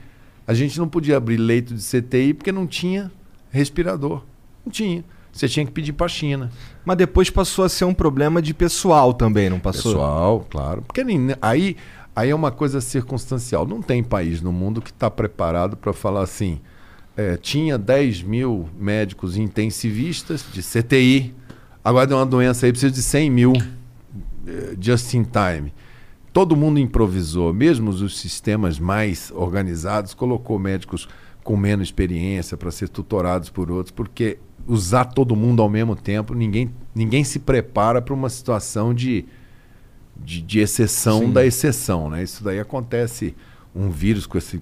A gente não podia abrir leito de CTI porque não tinha respirador. Não tinha. Você tinha que pedir para a China. Mas depois passou a ser um problema de pessoal também, não passou? Pessoal, claro. Porque nem- aí, aí é uma coisa circunstancial. Não tem país no mundo que está preparado para falar assim. é, tinha 10 mil médicos intensivistas de CTI. Agora deu uma doença aí, precisa de 100 mil just in time. Todo mundo improvisou, mesmo os sistemas mais organizados, colocou médicos com menos experiência para ser tutorados por outros, porque usar todo mundo ao mesmo tempo, ninguém, ninguém se prepara para uma situação de, de, de exceção da exceção. Né? Isso daí acontece, um vírus com, esse,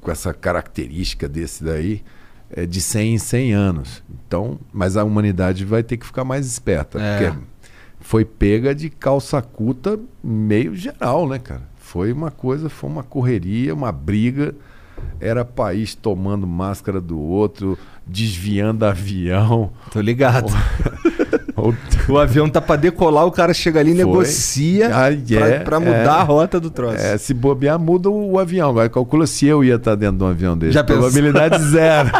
com essa característica desse daí, é de 100 em 100 anos. Então, mas a humanidade vai ter que ficar mais esperta. É. Porque foi pega de calça curta meio geral, né, cara? Foi uma coisa, foi uma correria, uma briga. Era país tomando máscara do outro, desviando avião. Tô ligado. O avião tá pra decolar, o cara chega ali e negocia Ah, pra, é, pra mudar é. a rota do troço. É, se bobear, muda o avião. Agora calcula se eu ia estar dentro de um avião desse. Já pensou? Probabilidade zero.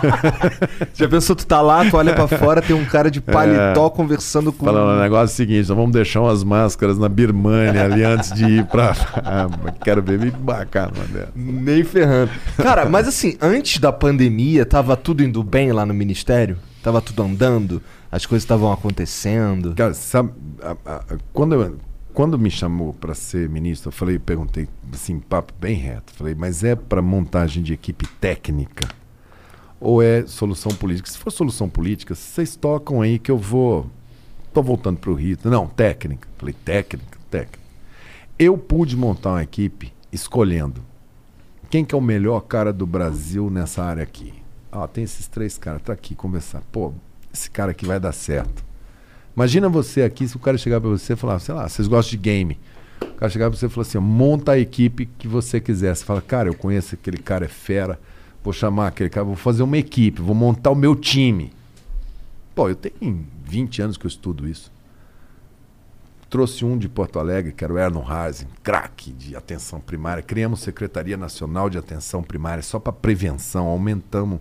Já pensou, tu tá lá, tu olha pra fora, tem um cara de paletó conversando com... Falando o negócio seguinte, nós vamos deixar umas máscaras na Birmania ali antes de ir pra. Ah, quero ver me numa dessa. Nem ferrando. Cara, mas assim, antes da pandemia, tava tudo indo bem lá no ministério? Tava tudo andando? As coisas estavam acontecendo? Cara, sabe, a- a- quando, eu- quando me chamou para ser ministro, eu falei, perguntei assim, papo bem reto. Falei, mas é para montagem de equipe técnica ou é solução política? Se for solução política, vocês tocam aí que eu vou. Tô voltando para o Rio. Não, técnica. Falei, técnica, técnica. Eu pude montar uma equipe escolhendo quem que é o melhor cara do Brasil nessa área aqui. Ó, tem esses três caras, tá aqui conversar. Pô, esse cara aqui vai dar certo. Imagina você aqui, se o cara chegar pra você e falar, sei lá, vocês gostam de game. O cara chegar pra você e falar assim, monta a equipe que você quiser. Você fala, cara, eu conheço aquele cara, é fera. Vou chamar aquele cara, vou fazer uma equipe, vou montar o meu time. Pô, eu tenho 20 anos que eu estudo isso. Trouxe um de Porto Alegre, que era o Erno Hasen, craque de atenção primária. Criamos Secretaria Nacional de Atenção Primária só para prevenção, aumentamos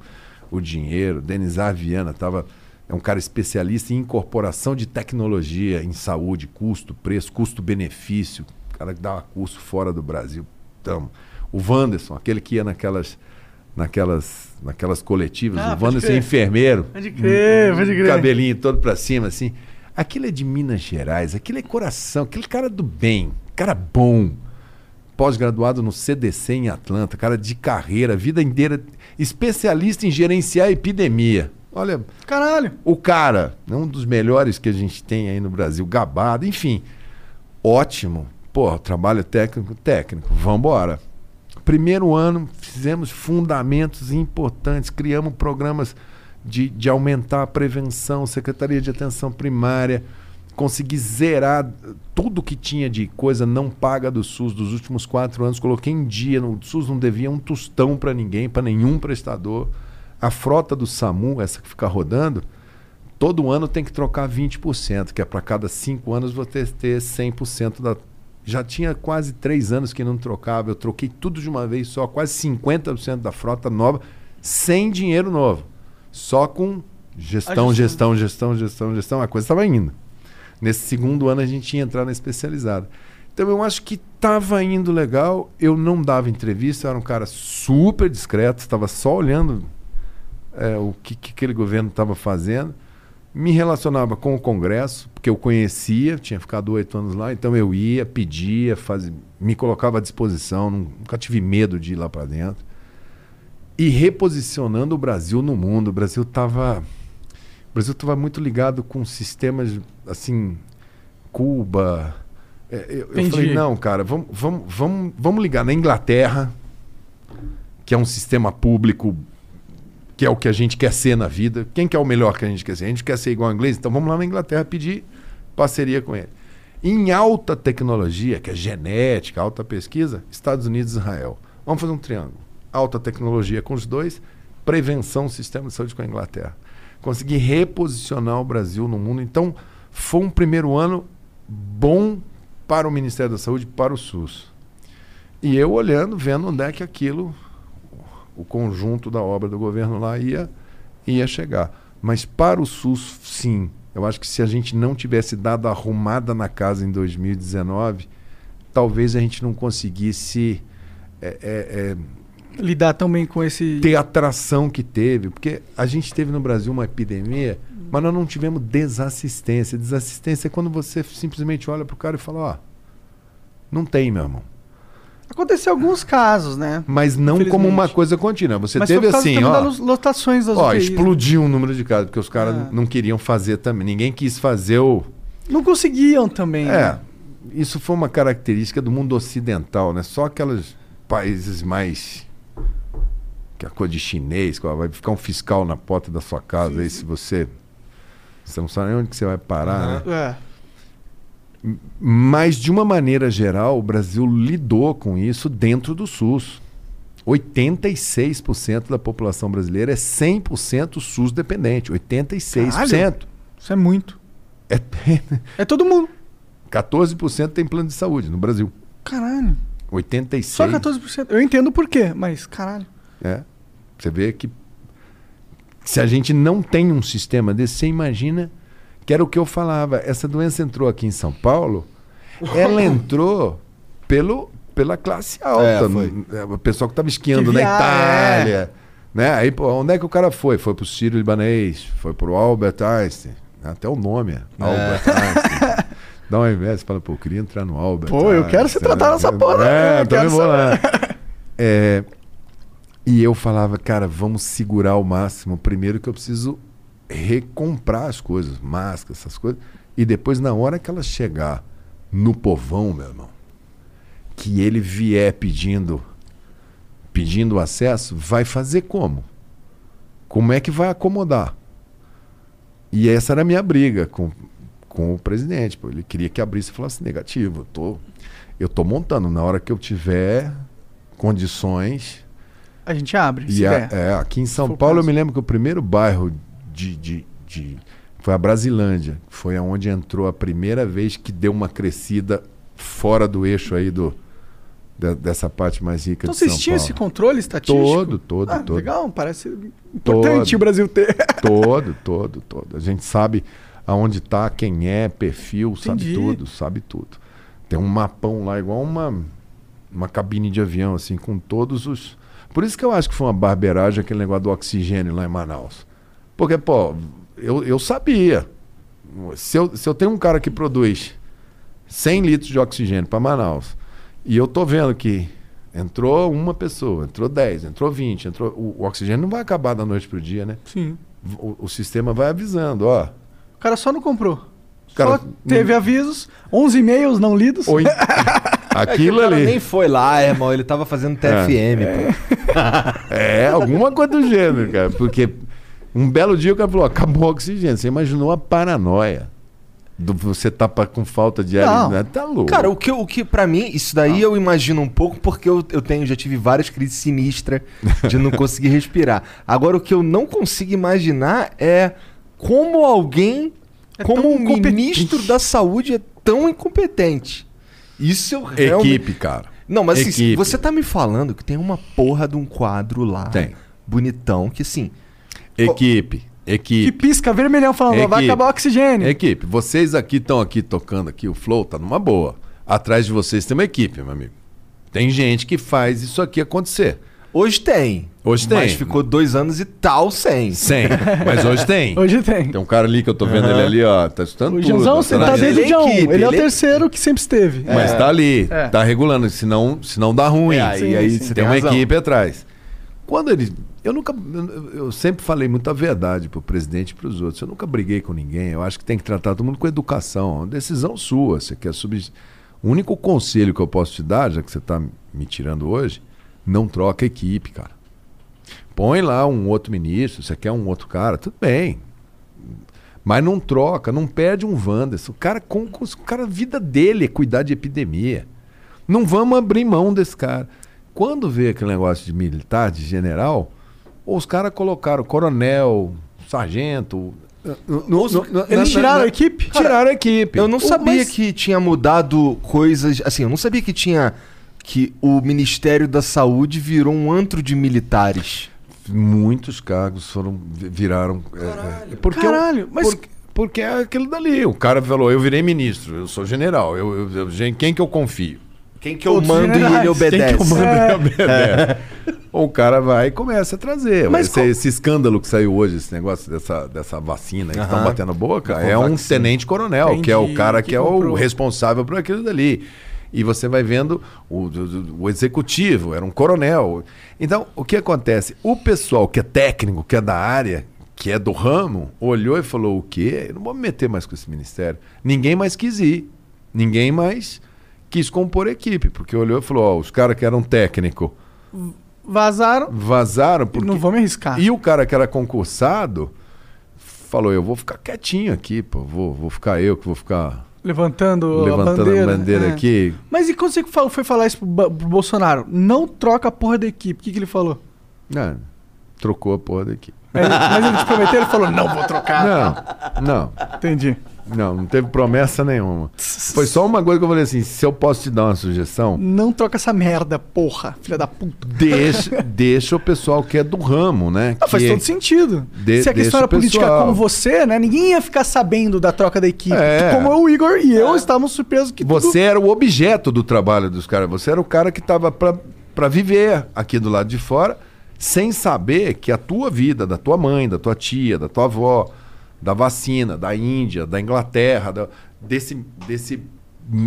o dinheiro. Denizar Viana tava, é um cara especialista em incorporação de tecnologia em saúde, custo, preço, custo-benefício. Cara que dava curso fora do Brasil. Tamo. O Wanderson, aquele que ia naquelas, naquelas, naquelas coletivas. Ah, o Wanderson é enfermeiro. Pode crer, pode crer. Cabelinho todo pra cima, assim. Aquilo é de Minas Gerais, aquilo é coração, aquele cara do bem, cara bom. Pós-graduado no CDC em Atlanta, cara de carreira, vida inteira, especialista em gerenciar epidemia. Olha, Caralho. o cara, é um dos melhores que a gente tem aí no Brasil, gabado, enfim. Ótimo. Pô, trabalho técnico, técnico. Vambora. Primeiro ano, fizemos fundamentos importantes, criamos programas de, de aumentar a prevenção, Secretaria de Atenção Primária, consegui zerar tudo que tinha de coisa não paga do SUS dos últimos quatro anos, coloquei em dia, no o SUS não devia um tostão para ninguém, para nenhum prestador. A frota do SAMU, essa que fica rodando, todo ano tem que trocar 20%, que é para cada cinco anos você ter 100% da. Já tinha quase três anos que não trocava, eu troquei tudo de uma vez só, quase 50% da frota nova, sem dinheiro novo. Só com gestão, gestão, gestão, gestão, gestão, a coisa estava indo. Nesse segundo ano a gente ia entrar na especializada. Então eu acho que estava indo legal, eu não dava entrevista, eu era um cara super discreto, estava só olhando é, o que, que aquele governo estava fazendo. Me relacionava com o Congresso, porque eu conhecia, tinha ficado oito anos lá, então eu ia, pedia, fazia, me colocava à disposição, nunca tive medo de ir lá para dentro. E reposicionando o Brasil no mundo. O Brasil estava. O Brasil estava muito ligado com sistemas assim, Cuba. É, eu, eu falei, não, cara, vamos, vamos, vamos, vamos ligar na Inglaterra, que é um sistema público que é o que a gente quer ser na vida. Quem que é o melhor que a gente quer ser? A gente quer ser igual ao inglês? Então vamos lá na Inglaterra pedir parceria com ele. Em alta tecnologia, que é genética, alta pesquisa, Estados Unidos e Israel. Vamos fazer um triângulo. Alta tecnologia com os dois, prevenção, sistema de saúde com a Inglaterra. Consegui reposicionar o Brasil no mundo. Então, foi um primeiro ano bom para o Ministério da Saúde, para o SUS. E eu olhando, vendo onde é que aquilo, o conjunto da obra do governo lá ia, ia chegar. Mas para o SUS, sim. Eu acho que se a gente não tivesse dado a arrumada na casa em 2019, talvez a gente não conseguisse é, é, é, Lidar também com esse. ter a atração que teve. Porque a gente teve no Brasil uma epidemia, mas nós não tivemos desassistência. Desassistência é quando você simplesmente olha para o cara e fala: Ó, não tem, meu irmão. Aconteceu alguns casos, né? Mas não como uma coisa contínua. Você Mas teve assim, ó. das lotações das Ó, UTIs, né? explodiu o número de casos, porque os caras É. não queriam fazer também. Ninguém quis fazer o. Não conseguiam também. É, né? isso foi uma característica do mundo ocidental, né? Só aqueles países mais. que a coisa de chinês, vai ficar um fiscal na porta da sua casa aí se você. Você não sabe nem onde que você vai parar, né? É. Mas, de uma maneira geral, o Brasil lidou com isso dentro do SUS. 86% da população brasileira é 100% SUS dependente. 86%. Caralho. Isso é muito. É, É todo mundo. 14% tem plano de saúde no Brasil. Caralho. 86%. Só 14%. Eu entendo por quê, mas caralho. É. Você vê que se a gente não tem um sistema desse, você imagina que era o que eu falava. Essa doença entrou aqui em São Paulo, ela entrou pelo, pela classe alta. É. É, O pessoal que estava esquiando Que na Itália. Né? Aí, pô, onde é que o cara foi? Foi pro Sírio Libanês, foi pro Albert Einstein. Até o nome é Albert Einstein. Dá uma inveja, fala, pô, eu queria entrar no Albert. Pô, eu quero ser Einstein. tratado nessa porra, É, eu também vou lá. É, e eu falava, cara, vamos segurar ao máximo. Primeiro que eu preciso recomprar as coisas, máscaras, essas coisas. E depois, na hora que ela chegar no povão, meu irmão, que ele vier pedindo pedindo acesso, vai fazer como? Como é que vai acomodar? E essa era a minha briga com, com o presidente. Pô. Ele queria que abrisse e falasse negativo. Eu tô, eu tô montando. Na hora que eu tiver condições, A gente abre. e a- é, aqui em São Paulo eu me lembro que o primeiro bairro de, de, de- foi a Brasilândia, foi aonde entrou a primeira vez que deu uma crescida fora do eixo aí do de- dessa parte mais rica Então de São vocês tinham Paulo. esse controle estatístico? Todo, todo, Ah, todo. Legal, parece importante Todo. o Brasil ter. Todo, todo, todo. A gente sabe aonde está, quem é, perfil, sabe Entendi. tudo, sabe tudo. Tem um mapão lá, igual uma, uma cabine de avião, assim, com todos os. Por isso que eu acho que foi uma barbeiragem aquele negócio do oxigênio lá em Manaus. Porque, pô, eu, eu sabia. Se eu, se eu tenho um cara que produz 100 litros de oxigênio para Manaus e eu tô vendo que entrou uma pessoa, entrou 10, entrou 20, entrou, o, o oxigênio não vai acabar da noite pro dia, né? Sim. O, o sistema vai avisando, ó. O cara só não comprou. Cara, só teve avisos, 11 e-mails não lidos. Em- Aquilo cara ali. nem foi lá, irmão. Ele tava fazendo TFM, pô. É, alguma coisa do gênero, cara. Porque um belo dia o cara falou: acabou o oxigênio. Você imaginou a paranoia do você tá pa- com falta de ar? Né? Tá louco. Cara, o que, o que para mim, isso daí eu imagino um pouco porque eu, eu tenho, já tive várias crises sinistras de não conseguir respirar. Agora, o que eu não consigo imaginar é como alguém, É como um ministro da saúde é tão incompetente. Isso eu realmente... Equipe, cara. Não, mas assim, você tá me falando que tem uma porra de um quadro lá. Tem. Bonitão, que assim. Equipe. Que Equipe. pisca vermelhão falando, ó, vai Equipe. acabar o oxigênio. Equipe. Vocês aqui estão aqui tocando aqui, o flow tá numa boa. Atrás de vocês tem uma equipe, meu amigo. Tem gente que faz isso aqui acontecer. Hoje tem. Hoje tem. Mas ficou dois anos e tal sem. Sem. Mas hoje tem. Hoje tem. Tem um cara ali que eu tô vendo ele ali, ó. Tá estudando O tudo. Tá desde o ele é dia 1. equipe, Ele é o ele é- terceiro que sempre esteve. Mas tá ali, É. tá regulando, senão, senão dá ruim. É, aí- Sim, aí sim. você tem uma equipe atrás. Quando ele. Eu nunca. eu- sempre falei muita verdade pro presidente e pros outros. Eu nunca briguei com ninguém. Eu acho que tem que tratar todo mundo com educação. É uma decisão sua. Você quer subir. O único conselho que eu posso te dar, já que você tá me tirando hoje, não troca equipe, cara. Põe lá um outro ministro, você quer um outro cara, tudo bem. Mas não troca, não perde um Wanderson. O cara, com- o cara, a vida dele é cuidar de epidemia. Não vamos abrir mão desse cara. Quando vê aquele negócio de militar, de general, os caras colocaram coronel, sargento. no- no- no- Eles na- tiraram na- a equipe? Tiraram a equipe. Eu não O- sabia mas- que tinha mudado coisas. Assim, eu não sabia que tinha. Que o Ministério da Saúde virou um antro de militares. Muitos cargos foram vi- viraram. é, é, porque Caralho, mas- porque, porque é aquilo dali. O cara falou: eu virei ministro, eu sou general. Eu, eu- eu- quem que eu confio? Quem que eu mando e generais. ele obedece? Quem que eu mando É. e obedece? O cara vai e começa a trazer. Mas esse, esse escândalo que saiu hoje, esse negócio dessa, dessa vacina que estão batendo a boca, é um tenente-coronel, que é o cara que, que é comprou. o responsável por aquilo dali. E você vai vendo o, o- o executivo, era um coronel. Então, o que acontece? O pessoal que é técnico, que é da área, que é do ramo, olhou e falou: o quê? Eu não vou me meter mais com esse ministério. Ninguém mais quis ir. Ninguém mais quis compor equipe, porque olhou e falou: ó, os caras que eram técnico Vazaram vazaram porque... não vou me arriscar. E o cara que era concursado falou: eu vou ficar quietinho aqui, pô, vou, vou ficar eu que vou ficar Levantando, levantando a bandeira. a bandeira é. aqui. Mas e quando você foi falar isso pro, Bolsonaro? Não troca a porra da equipe. O que, que ele falou? Não, trocou a porra daqui. Aí- mas ele te prometeu, ele falou, não vou trocar. Não, não. Entendi. Não, não teve promessa nenhuma. Foi só uma coisa que eu falei assim: se eu posso te dar uma sugestão, Não troca essa merda, porra, filha da puta. deixa, deixa o pessoal que é do ramo, né? Ah, faz Que- todo sentido. De- Se a questão era política pessoal. com você, né? Ninguém ia ficar sabendo da troca da equipe. É. Como o Igor e eu estávamos surpresos que tudo- Você era o objeto do trabalho dos caras. Você era o cara que estava para viver aqui do lado de fora, sem saber que a tua vida, da tua mãe, da tua tia, da tua avó, da vacina, da Índia, da Inglaterra, da- desse, desse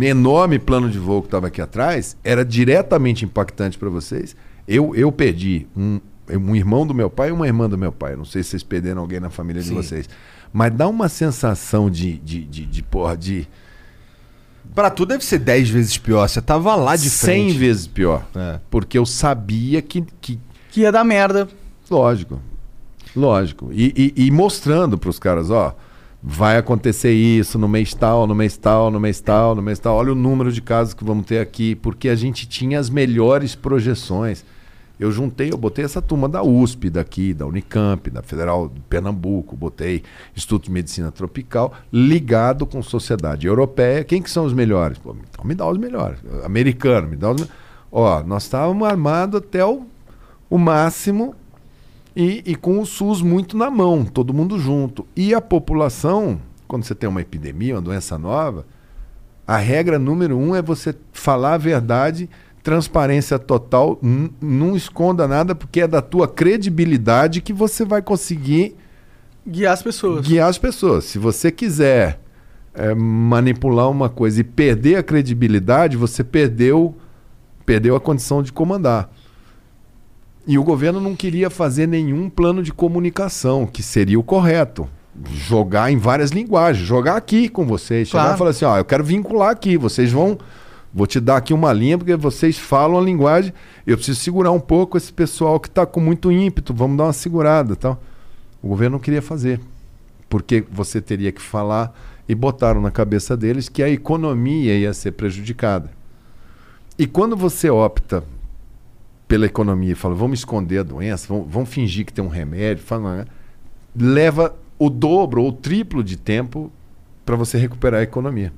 enorme plano de voo que estava aqui atrás, era diretamente impactante para vocês. Eu, eu perdi um, um irmão do meu pai e uma irmã do meu pai. Eu Não sei se vocês perderam alguém na família de Sim. vocês. Mas dá uma sensação de, de, de, de porra, de. Pra tu deve ser 10 vezes pior. Você tava lá de 100 frente. vezes pior. É. Porque eu sabia que, que que ia dar merda. lógico, lógico. E, e- e mostrando para os caras, ó, vai acontecer isso no mês tal, no mês tal, no mês tal, no mês tal. Olha o número de casos que vamos ter aqui, porque a gente tinha as melhores projeções. Eu juntei, eu botei essa turma da USP daqui, da Unicamp, da Federal de Pernambuco, botei Instituto de Medicina Tropical, ligado com sociedade europeia. Quem que são os melhores? Pô, então me dá os melhores. Americano, me dá os me- Ó, nós estávamos armados até o, o máximo e, e com o SUS muito na mão, todo mundo junto. E a população, quando você tem uma epidemia, uma doença nova, a regra número um é você falar a verdade, transparência total, não esconda nada, porque é da tua credibilidade que você vai conseguir Guiar as pessoas. guiar as pessoas. Se você quiser eh, manipular uma coisa e perder a credibilidade, você perdeu, perdeu a condição de comandar. E o governo não queria fazer nenhum plano de comunicação, que seria o correto. Jogar em várias linguagens, jogar aqui com vocês. Chegar Claro. e falar assim: ó, eu quero vincular aqui, vocês vão. Vou te dar aqui uma linha, porque vocês falam a linguagem. Eu preciso segurar um pouco esse pessoal que está com muito ímpeto, vamos dar uma segurada. Tal. O governo não queria fazer, porque você teria que falar e botaram na cabeça deles que a economia ia ser prejudicada. E quando você opta pela economia e fala, vamos esconder a doença, vamos, vamos fingir que tem um remédio, fala, né? leva o dobro ou o triplo de tempo para você recuperar a economia.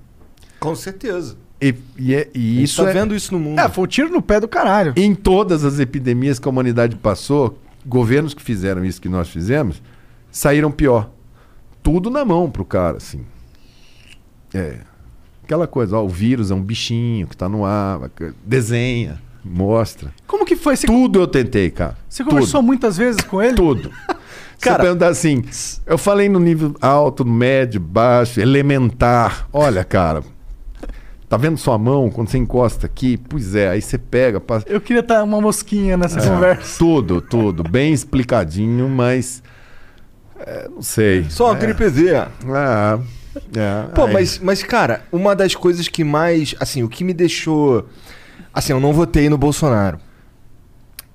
Com certeza. E, e é- e Isso isso tá é, vendo isso no mundo. É, foi um tiro no pé do caralho. em todas as epidemias que a humanidade passou, governos que fizeram isso que nós fizemos, saíram pior. Tudo na mão pro cara, assim. É. Aquela coisa, ó, o vírus é um bichinho que tá no ar, desenha, mostra. Como que foi? Você, Tudo eu tentei, cara. você conversou muitas vezes com ele? Tudo. Cara- Você perguntar assim, eu falei no nível alto, médio, baixo, elementar. Olha, cara, tá vendo sua mão quando você encosta aqui? Pois é, aí você pega, passa. Eu queria estar uma mosquinha nessa É, conversa. Tudo, tudo. Bem explicadinho, mas. é, não sei. Só é, gripezinha. É, é, Pô, aí- mas, mas, cara, uma das coisas que mais. Assim, o que me deixou. Assim, eu não votei no Bolsonaro.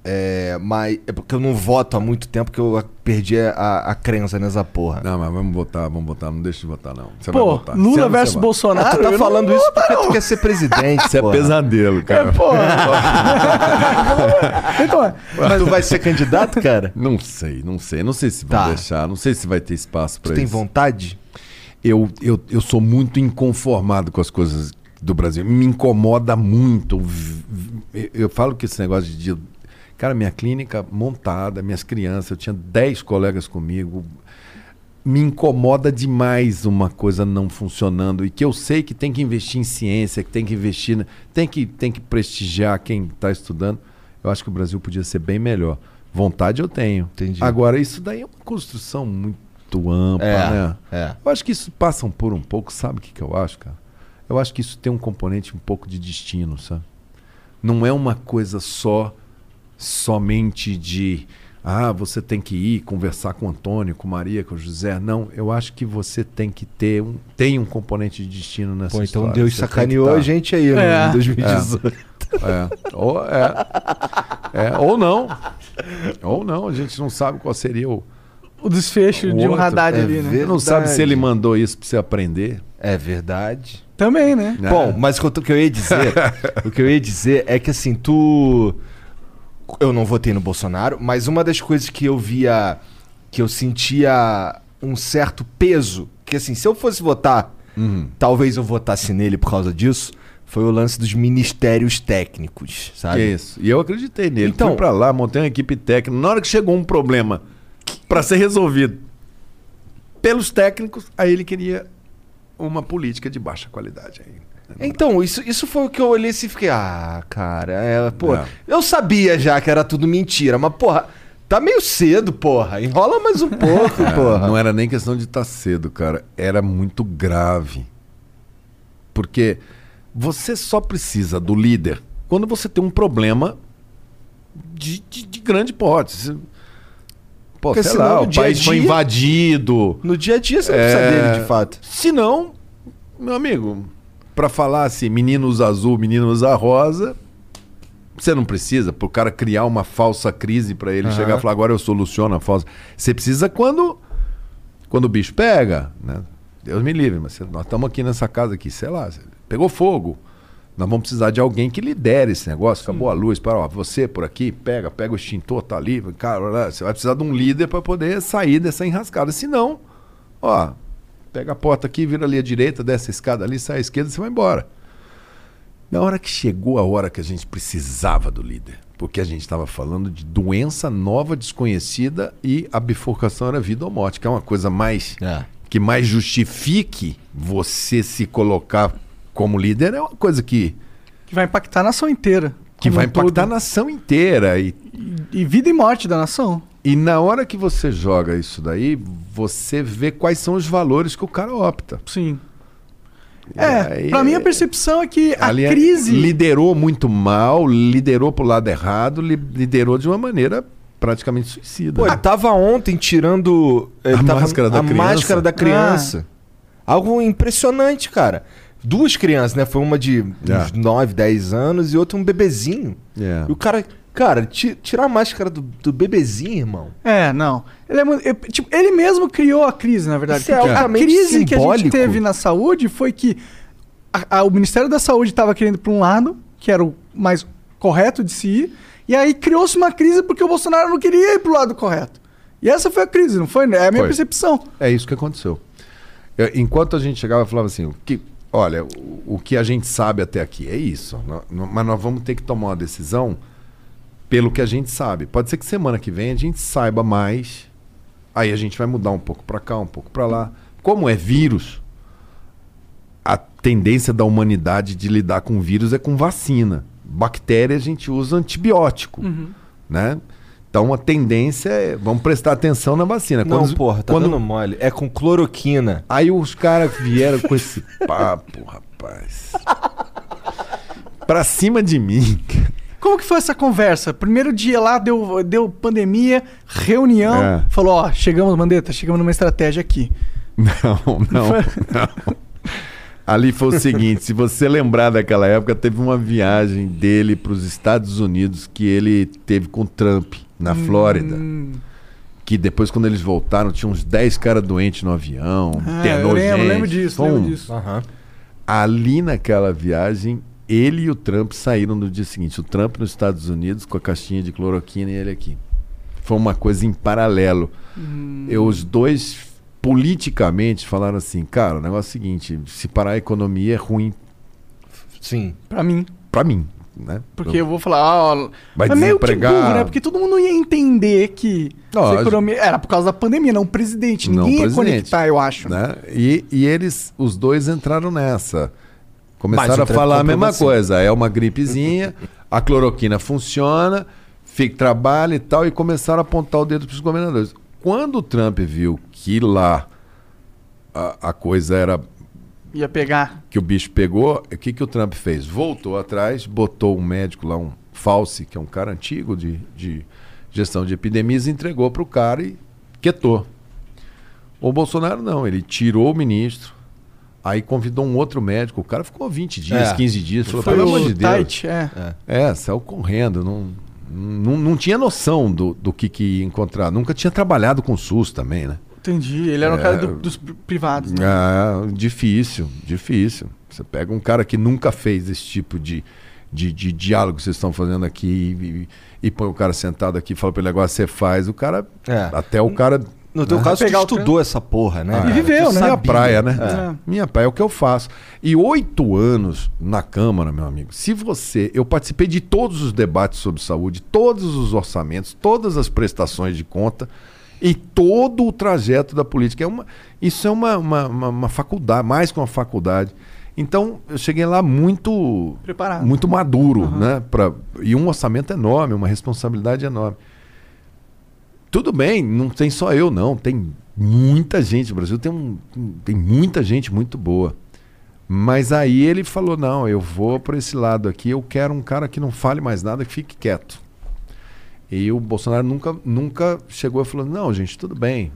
É, mas. É porque eu não voto há muito tempo que eu perdi a, a crença nessa porra. Não, mas vamos votar, vamos votar. Não deixa de votar, não. Você vai Pô, votar. Esse Lula ano versus vai. Bolsonaro. Ah, tu tá falando isso votar, porque tu não. quer ser presidente. Isso é pesadelo, cara. É, porra. então, Mas tu vai ser candidato, cara? Não sei, não sei. Não sei se vão Tá. deixar. Não sei se vai ter espaço Tu pra tem isso. vontade? eu, eu, eu sou muito inconformado com as coisas do Brasil. Me incomoda muito. Eu falo que esse negócio de. Cara, minha clínica montada, minhas crianças, eu tinha 10 colegas comigo. Me incomoda demais uma coisa não funcionando. E que eu sei que tem que investir em ciência, que tem que investir, na- tem que, tem que prestigiar quem está estudando. Eu acho que o Brasil podia ser bem melhor. Vontade eu tenho. Entendi. Agora, isso daí é uma construção muito ampla, É, né? é. Eu acho que isso passa por um pouco, sabe o que, que eu acho, cara? Eu acho que isso tem um componente um pouco de destino, sabe? Não é uma coisa só, somente de, ah, você tem que ir conversar com o Antônio, com Maria, com o José. Não, eu acho que você tem que ter um, tem um componente de destino nessa Pô, então história. Deus Você sacaneou tá- a gente aí É. no 2018. é. Ou, é. É, ou não. Ou não, a gente não sabe qual seria o. o desfecho O de um outro, Haddad é ali, né? Não sabe se ele mandou isso pra você aprender. É verdade. Também, né? né? Bom, mas o que eu- ia dizer, o que eu ia dizer é que assim, tu eu não votei no Bolsonaro, mas uma das coisas que eu via que eu sentia um certo peso, que assim, se eu fosse votar Uhum. talvez eu votasse nele por causa disso, foi o lance dos ministérios técnicos, sabe? Isso. E eu acreditei nele. Então- Fui pra lá, montei uma equipe técnica. Na hora que chegou um problema pra ser resolvido pelos técnicos, aí ele queria uma política de baixa qualidade. Aí. Então, isso, isso foi o que eu olhei assim e fiquei, ah, cara, é, pô, É. eu sabia já que era tudo mentira, mas, porra, tá meio cedo, porra, enrola mais um pouco, porra. Não era nem questão de estar cedo, cara. Era muito grave. Porque você só precisa do líder quando você tem um problema de, de- de grande porte. Pô, Porque sei senão lá, o dia a país foi dia- invadido. No dia a dia você não É. precisa dele, de fato. Se não, meu amigo, pra falar assim, menino usa azul, menino usa rosa, você não precisa, pro cara criar uma falsa crise pra ele Aham. chegar e falar, agora eu soluciono a falsa. Você precisa quando quando o bicho pega, né? Deus me livre, mas nós estamos aqui nessa casa aqui, sei lá, pegou fogo. Nós vamos precisar de alguém que lidere esse negócio. Acabou a luz, para ó, você por aqui, pega, pega o extintor, tá ali, cara, você vai precisar de um líder para poder sair dessa enrascada. Senão, ó, pega a porta aqui, vira ali à direita, desce a escada ali, sai à esquerda, você vai embora. Na hora que chegou a hora que a gente precisava do líder, porque a gente estava falando de doença nova, desconhecida e a bifurcação era vida ou morte, que é uma coisa mais É. que mais justifique você se colocar como líder é uma coisa que, Que vai impactar a nação inteira. que vai impactar a todo. nação inteira. E, E vida e morte da nação. e na hora que você joga isso daí, você vê quais são os valores que o cara opta. Sim. E É, aí- pra mim a percepção é que a Ali é- crise. liderou muito mal, liderou pro lado errado, li- liderou de uma maneira praticamente suicida. Pô, ele tava ontem tirando ele A tava- máscara da a criança? máscara da criança. Algo impressionante, cara. Duas crianças, né? Foi uma de É. uns 9, 10 anos e outra um bebezinho. É. E o cara, cara, ti- tirar a máscara do, do bebezinho, irmão. É, não. Ele, é muito- eu- tipo, ele mesmo criou a crise, na verdade. Isso é a crise que a gente simbólico. teve na saúde foi que a- a- o Ministério da Saúde estava querendo ir para um lado, que era o mais correto de se ir, e aí criou-se uma crise porque o Bolsonaro não queria ir para o lado correto. E essa foi a crise, não foi? É a minha Foi. percepção. É isso que aconteceu. Eu- enquanto a gente chegava, eu falava assim: o que, olha, o, o que a gente sabe até aqui é isso. Mas nós vamos ter que tomar uma decisão pelo que a gente sabe. Pode ser que semana que vem a gente saiba mais. Aí a gente vai mudar um pouco para cá, um pouco para lá. Como é vírus, a tendência da humanidade de lidar com vírus é com vacina. Bactéria a gente usa antibiótico, né? Então a tendência é, vamos prestar atenção na vacina. Não, Quando- porra, tá quando- dando mole. É com cloroquina. Aí os caras vieram com esse papo, rapaz. Pra cima de mim. Como que foi essa conversa? Primeiro dia lá, deu, deu pandemia, reunião, É. falou, ó, chegamos, Mandetta, chegamos numa estratégia aqui. Não, não, não. Ali foi o seguinte, se você lembrar daquela época, teve uma viagem dele para os Estados Unidos que ele teve com o Trump na Flórida. Hum, Que depois, quando eles voltaram, tinha uns 10 caras doentes no avião. ah, eu lembro, gente. lembro disso, Foi lembro um- disso. Ali naquela viagem, ele e o Trump saíram no dia seguinte. O Trump nos Estados Unidos com a caixinha de cloroquina e ele aqui. Foi uma coisa em paralelo. Eu, os dois, politicamente, falaram assim: cara, o negócio é o seguinte: se parar a economia é ruim Sim. Pra mim. pra mim. Né? Porque eu vou falar, ó. Vai é meio que desempregar. burro, né? Porque todo mundo ia entender que economia. Era por causa da pandemia, não o presidente. Não Ninguém ia presidente. conectar, eu acho. né? E, e eles, os dois entraram nessa. Mas Começaram a falar a mesma coisa. É uma gripezinha, a cloroquina funciona, fica trabalho e tal, e começaram a apontar o dedo para os governadores. Quando o Trump viu que lá a, a coisa era Ia pegar. que o bicho pegou, o que, que o Trump fez? Voltou atrás, botou um médico lá, um Fauci, que é um cara antigo de, de gestão de epidemias, entregou para o cara e quietou. O Bolsonaro não, ele tirou o ministro, aí convidou um outro médico, o cara ficou 20 dias, É. 15 dias, falou, Foi pelo amor o de Deus. Tite, é. É, saiu correndo, não, não, não tinha noção do, do que, que ia encontrar. Nunca tinha trabalhado com SUS também, né? Entendi. Ele era um É. cara do- dos privados, né? Ah, difícil, difícil. Você pega um cara que nunca fez esse tipo de, de, de diálogo que vocês estão fazendo aqui e, e põe o cara sentado aqui e fala para ele agora você faz. O cara, É. até o cara No teu né? caso, tu Pegar estudou essa porra, né? E cara? viveu, né? Minha praia, né? É. Minha praia é o que eu faço. E oito anos na Câmara, meu amigo. Se você. Eu participei de todos os debates sobre saúde, todos os orçamentos, todas as prestações de conta e todo o trajeto da política. É uma, isso é uma, uma, uma- uma faculdade, mais que uma faculdade. Então, eu cheguei lá muito Preparado. muito maduro, né? Pra, e um orçamento enorme, uma responsabilidade enorme. Tudo bem, não tem só eu, não. Tem muita gente. O Brasil tem, um, tem muita gente muito boa. Mas aí ele falou: não, eu vou para esse lado aqui, eu quero um cara que não fale mais nada, que fique quieto. E o Bolsonaro nunca, nunca chegou e falou: não, gente, tudo bem,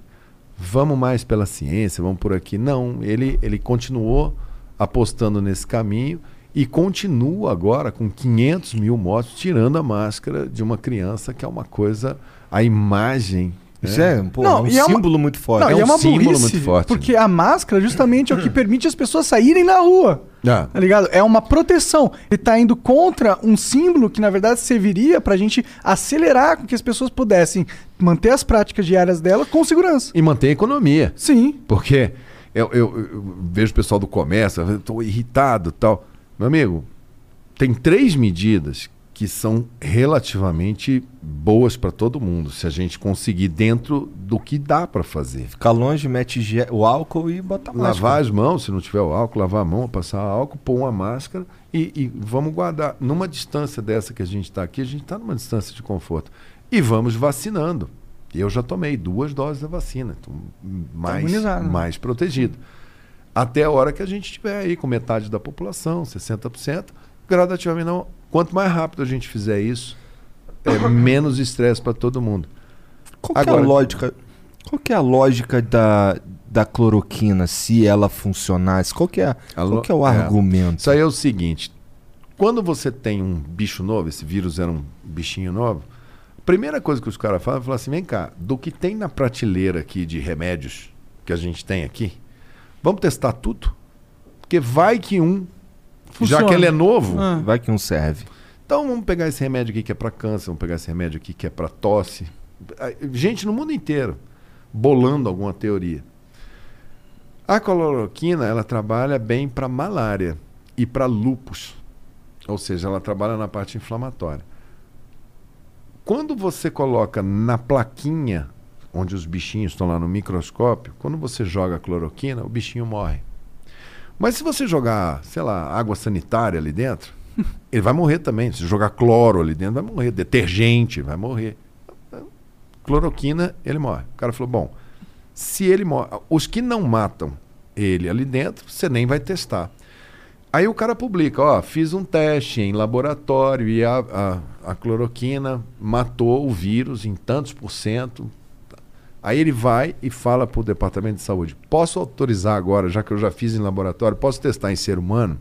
vamos mais pela ciência, vamos por aqui. Não, ele, ele continuou apostando nesse caminho e continua agora com 500 mil mortos, tirando a máscara de uma criança, que é uma coisa, a imagem. Isso é, pô, Não, é um é uma- símbolo muito forte. Não, É é um uma símbolo burrice, muito forte. Porque a máscara justamente é o que permite as pessoas saírem na rua. Ah, Tá ligado? É uma proteção. Ele tá indo contra um símbolo que, na verdade, serviria pra gente acelerar com que as pessoas pudessem manter as práticas diárias dela com segurança. e manter a economia. Sim. Porque eu, eu- eu vejo o pessoal do comércio, eu estou irritado e tal. Meu amigo, tem três medidas que são relativamente boas para todo mundo, se a gente conseguir dentro do que dá para fazer. Ficar longe, mete o álcool e bota a máscara. Lavar as mãos, se não tiver o álcool, lavar a mão, passar álcool, pôr uma máscara e, e vamos guardar. Numa distância dessa que a gente está aqui, a gente está numa distância de conforto. E vamos vacinando. Eu já tomei duas doses da vacina, então mais, né? mais protegido. Até a hora que a gente estiver aí com metade da população, 60%, gradativamente não. Quanto mais rápido a gente fizer isso, é menos estresse para todo mundo. Qual que é Agora- a lógica? Qual que é a lógica da, da cloroquina, se ela funcionasse? Qual é, A qual lo- é o é. argumento? Isso aí é o seguinte: quando você tem um bicho novo, esse vírus era um bichinho novo, a primeira coisa que os caras falam é falar assim: vem cá, do que tem na prateleira aqui de remédios que a gente tem aqui, vamos testar tudo? Porque vai que um, já Funciona. que ele é novo, Ah. Vai que não serve. então vamos pegar esse remédio aqui que é para câncer, vamos pegar esse remédio aqui que é para tosse. Gente no mundo inteiro bolando alguma teoria. A cloroquina, ela trabalha bem para malária e para lupus. Ou seja, ela trabalha na parte inflamatória. Quando você coloca na plaquinha, onde os bichinhos estão lá no microscópio, quando você joga a cloroquina, o bichinho morre. Mas se você jogar, sei lá, água sanitária ali dentro, ele vai morrer também. Se jogar cloro ali dentro, vai morrer. Detergente, vai morrer. Cloroquina, ele morre. O cara falou: bom, se ele morre. Os que não matam ele ali dentro, você nem vai testar. Aí o cara publica: ó, fiz um teste em laboratório e a, a, a cloroquina matou o vírus em tantos por cento. Aí ele vai e fala para o departamento de saúde: posso autorizar agora, já que eu já fiz em laboratório, posso testar em ser humano?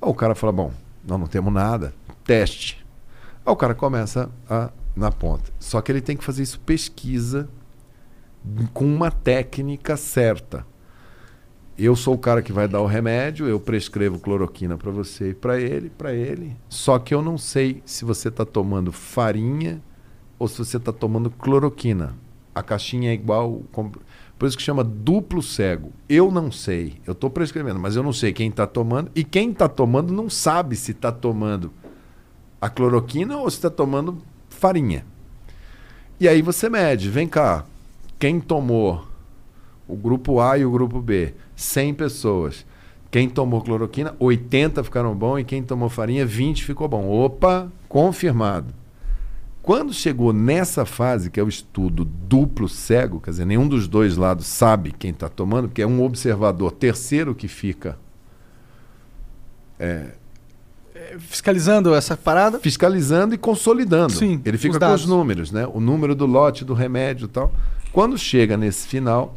Aí o cara fala: bom, nós não temos nada, teste. Aí o cara começa a, na ponta. Só que ele tem que fazer isso pesquisa com uma técnica certa. Eu sou o cara que vai dar o remédio, eu prescrevo cloroquina para você e para ele, para ele. Só que eu não sei se você está tomando farinha ou se você está tomando cloroquina. A caixinha é igual. Por isso que chama duplo cego. Eu não sei. Eu estou prescrevendo, mas eu não sei quem está tomando. E quem está tomando não sabe se está tomando a cloroquina ou se está tomando farinha. E aí você mede. Vem cá. Quem tomou o grupo A e o grupo B? 100 pessoas. Quem tomou cloroquina, 80 ficaram bom e quem tomou farinha, 20 ficou bom. Opa, confirmado. Quando chegou nessa fase, que é o estudo duplo cego, quer dizer, nenhum dos dois lados sabe quem está tomando, porque é um observador terceiro que fica Fiscalizando essa parada. fiscalizando e consolidando. Sim, Ele fica os com os números, né? O número do lote, do remédio e tal. Quando chega nesse final,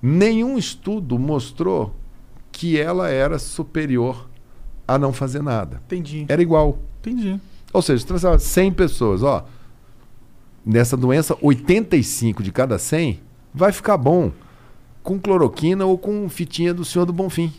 nenhum estudo mostrou que ela era superior a não fazer nada. Entendi. Era igual. Entendi. Ou seja, se transforma 100 pessoas, ó, nessa doença, 85 de cada 100 vai ficar bom com cloroquina ou com fitinha do Senhor do Bonfim.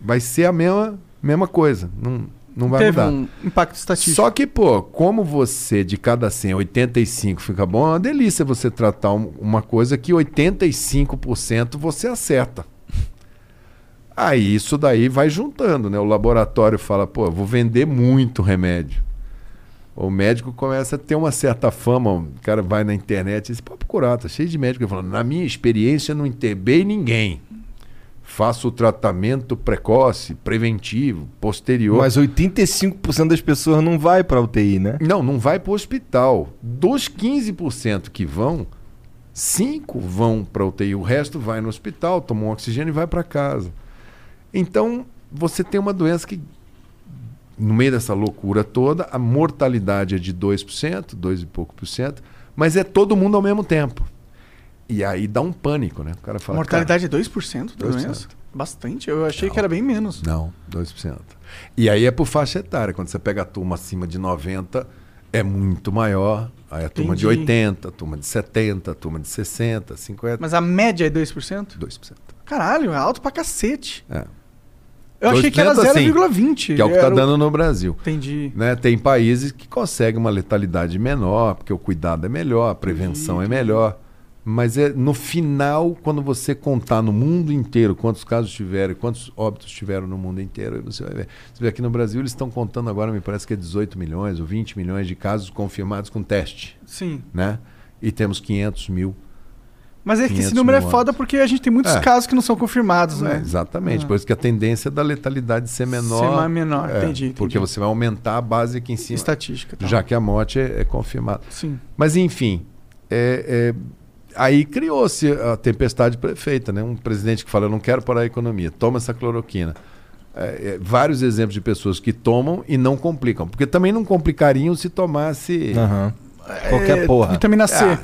Vai ser a mesma, mesma coisa. Não, Não vai Teve mudar. um impacto estatístico. Só que, pô, como você de cada 100, 85 fica bom, é uma delícia você tratar um- uma coisa que 85% você acerta. Aí isso daí vai juntando, né? O laboratório fala, pô, vou vender muito remédio. O médico começa a ter uma certa fama, o cara vai na internet e diz, pode procurar, tá cheio de médico falando, na minha experiência não entebei ninguém. Faço o tratamento precoce, preventivo, posterior. Mas 85% das pessoas não vai pra UTI, né? Não, não vai para o hospital. Dos 15% que vão, 5 vão para UTI, o resto vai no hospital, toma um oxigênio e vai para casa. Então, você tem uma doença que, no meio dessa loucura toda, a mortalidade é de 2%, 2 e pouco por cento, mas é todo mundo ao mesmo tempo. E aí dá um pânico, né? O cara A fala. mortalidade é 2% da 2%. doença? Bastante. Eu achei que era bem menos. Não, 2%. E aí é por faixa etária. Quando você pega a turma acima de 90, é muito maior. Aí a turma de Entendi. 80, a turma de 70, a turma de 60, 50, Mas a média é 2%? 2%. Caralho, é alto pra cacete. É. Eu achei que era 2% assim, 0,20. Que é o que está dando no Brasil. Entendi. Né? Tem países que conseguem uma letalidade menor, porque o cuidado é melhor, a prevenção é melhor. Mas é no final, quando você contar no mundo inteiro quantos casos tiveram, quantos óbitos tiveram no mundo inteiro, você vai ver. Você vê aqui no Brasil, eles estão contando agora, me parece que é 18 milhões ou 20 milhões de casos confirmados com teste, Sim. né? E temos 500 mil. Mas é que esse 500 número é foda porque a gente tem muitos É. casos que não são confirmados, É, né? exatamente. Ah. Por isso que a tendência é da letalidade ser menor. Ser mais menor, É, entendi, entendi. Porque você vai aumentar a base aqui em cima. Estatística. Tá. Já que a morte é, é confirmada. Sim. Mas enfim, é- é, aí criou-se a tempestade perfeita, né? Um presidente que fala, eu não quero parar a economia, toma essa cloroquina. Vários exemplos de pessoas que tomam e não complicam. Porque também não complicariam se tomasse Aham. Qualquer porra. Vitamina C. Ah,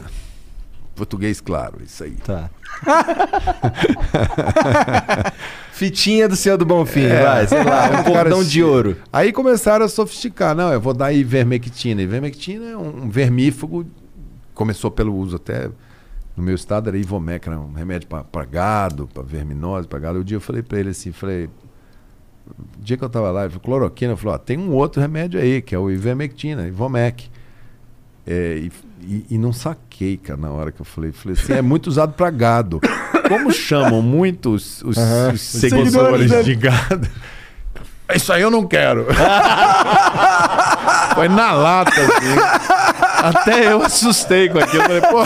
português claro, isso aí. Tá. Fitinha do Senhor do Bonfim, É. vai, sei lá, um cordão de ouro. Aí começaram a sofisticar. Não, eu vou dar ivermectina. Ivermectina é um, um vermífugo. Começou pelo uso até no meu estado, era Ivomec, era um remédio para gado, para verminose, para gado. Um dia eu falei para ele assim, falei... O dia que eu tava lá, ele falou, cloroquina, eu falei, ó, tem um outro remédio aí, que é o ivermectina, Ivomec. É, e, e- e não saquei, cara, na hora que eu falei. Falei assim, é muito usado para gado. Como chamam muitos os, Aham. os Seguidores seguidores dele. de gado? Isso aí eu não quero. Foi na lata, assim. Até eu assustei com aquilo. Falei, pô,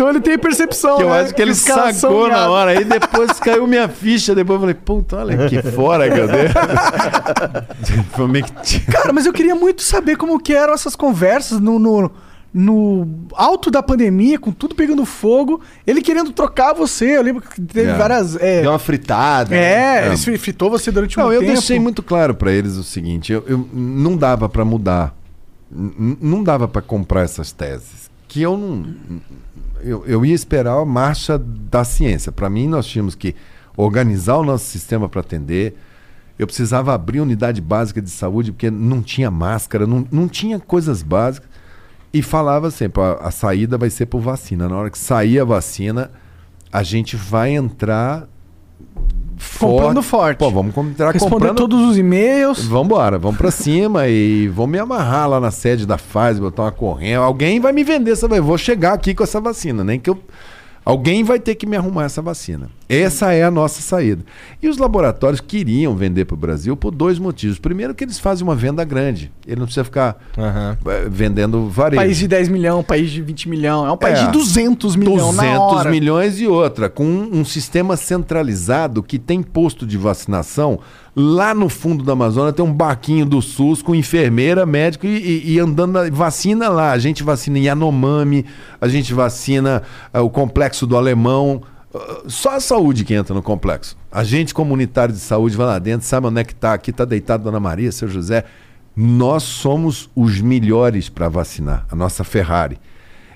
Então ele tem percepção, que eu né? acho que ele os sacou na hora. Aí depois caiu minha ficha. Depois eu falei, puta, olha aqui fora, cadê? Que- Cara, mas eu queria muito saber como que eram essas conversas no, no, no alto da pandemia, com tudo pegando fogo, ele querendo trocar você. Eu lembro que teve É. várias. É, Deu uma fritada. é, É. ele fri- fritou você durante um Não, eu tempo. deixei muito claro pra eles o seguinte: eu, eu- não dava pra mudar, N- não dava pra comprar essas teses. Que eu não, eu, eu ia esperar a marcha da ciência. Pra mim, nós tínhamos que organizar o nosso sistema para atender. Eu precisava abrir unidade básica de saúde porque não tinha máscara, não, não tinha coisas básicas. E falava sempre: a saída vai ser por vacina. Na hora que sair a vacina, a gente vai entrar Comprando forte. Pô, vamos entrar Responder comprando todos os e-mails. Vamos embora, vamos pra cima e vamos me amarrar lá na sede da Pfizer, botar uma corrente. Alguém vai me vender essa vacina. Vou chegar aqui com essa vacina, nem que eu. Alguém vai ter que me arrumar essa vacina. Essa é a nossa saída. E os laboratórios queriam vender para o Brasil por dois motivos. Primeiro, que eles fazem uma venda grande. Ele não precisa ficar eh, vendendo varejo. País de 10 milhões, país de 20 milhões. É um país É. de 200 milhões na 200 hora. milhões e outra, com um, um sistema centralizado que tem posto de vacinação. Lá no fundo da Amazônia tem um barquinho do SUS com enfermeira, médico e, e- e andando, na- vacina lá. A gente vacina Yanomami, a gente vacina ah, o complexo do Alemão. Ah, só a saúde que entra no complexo. Agente comunitário de saúde vai lá dentro, sabe onde é que está. Aqui está deitado Dona Maria, seu José. Nós somos os melhores para vacinar, a nossa Ferrari.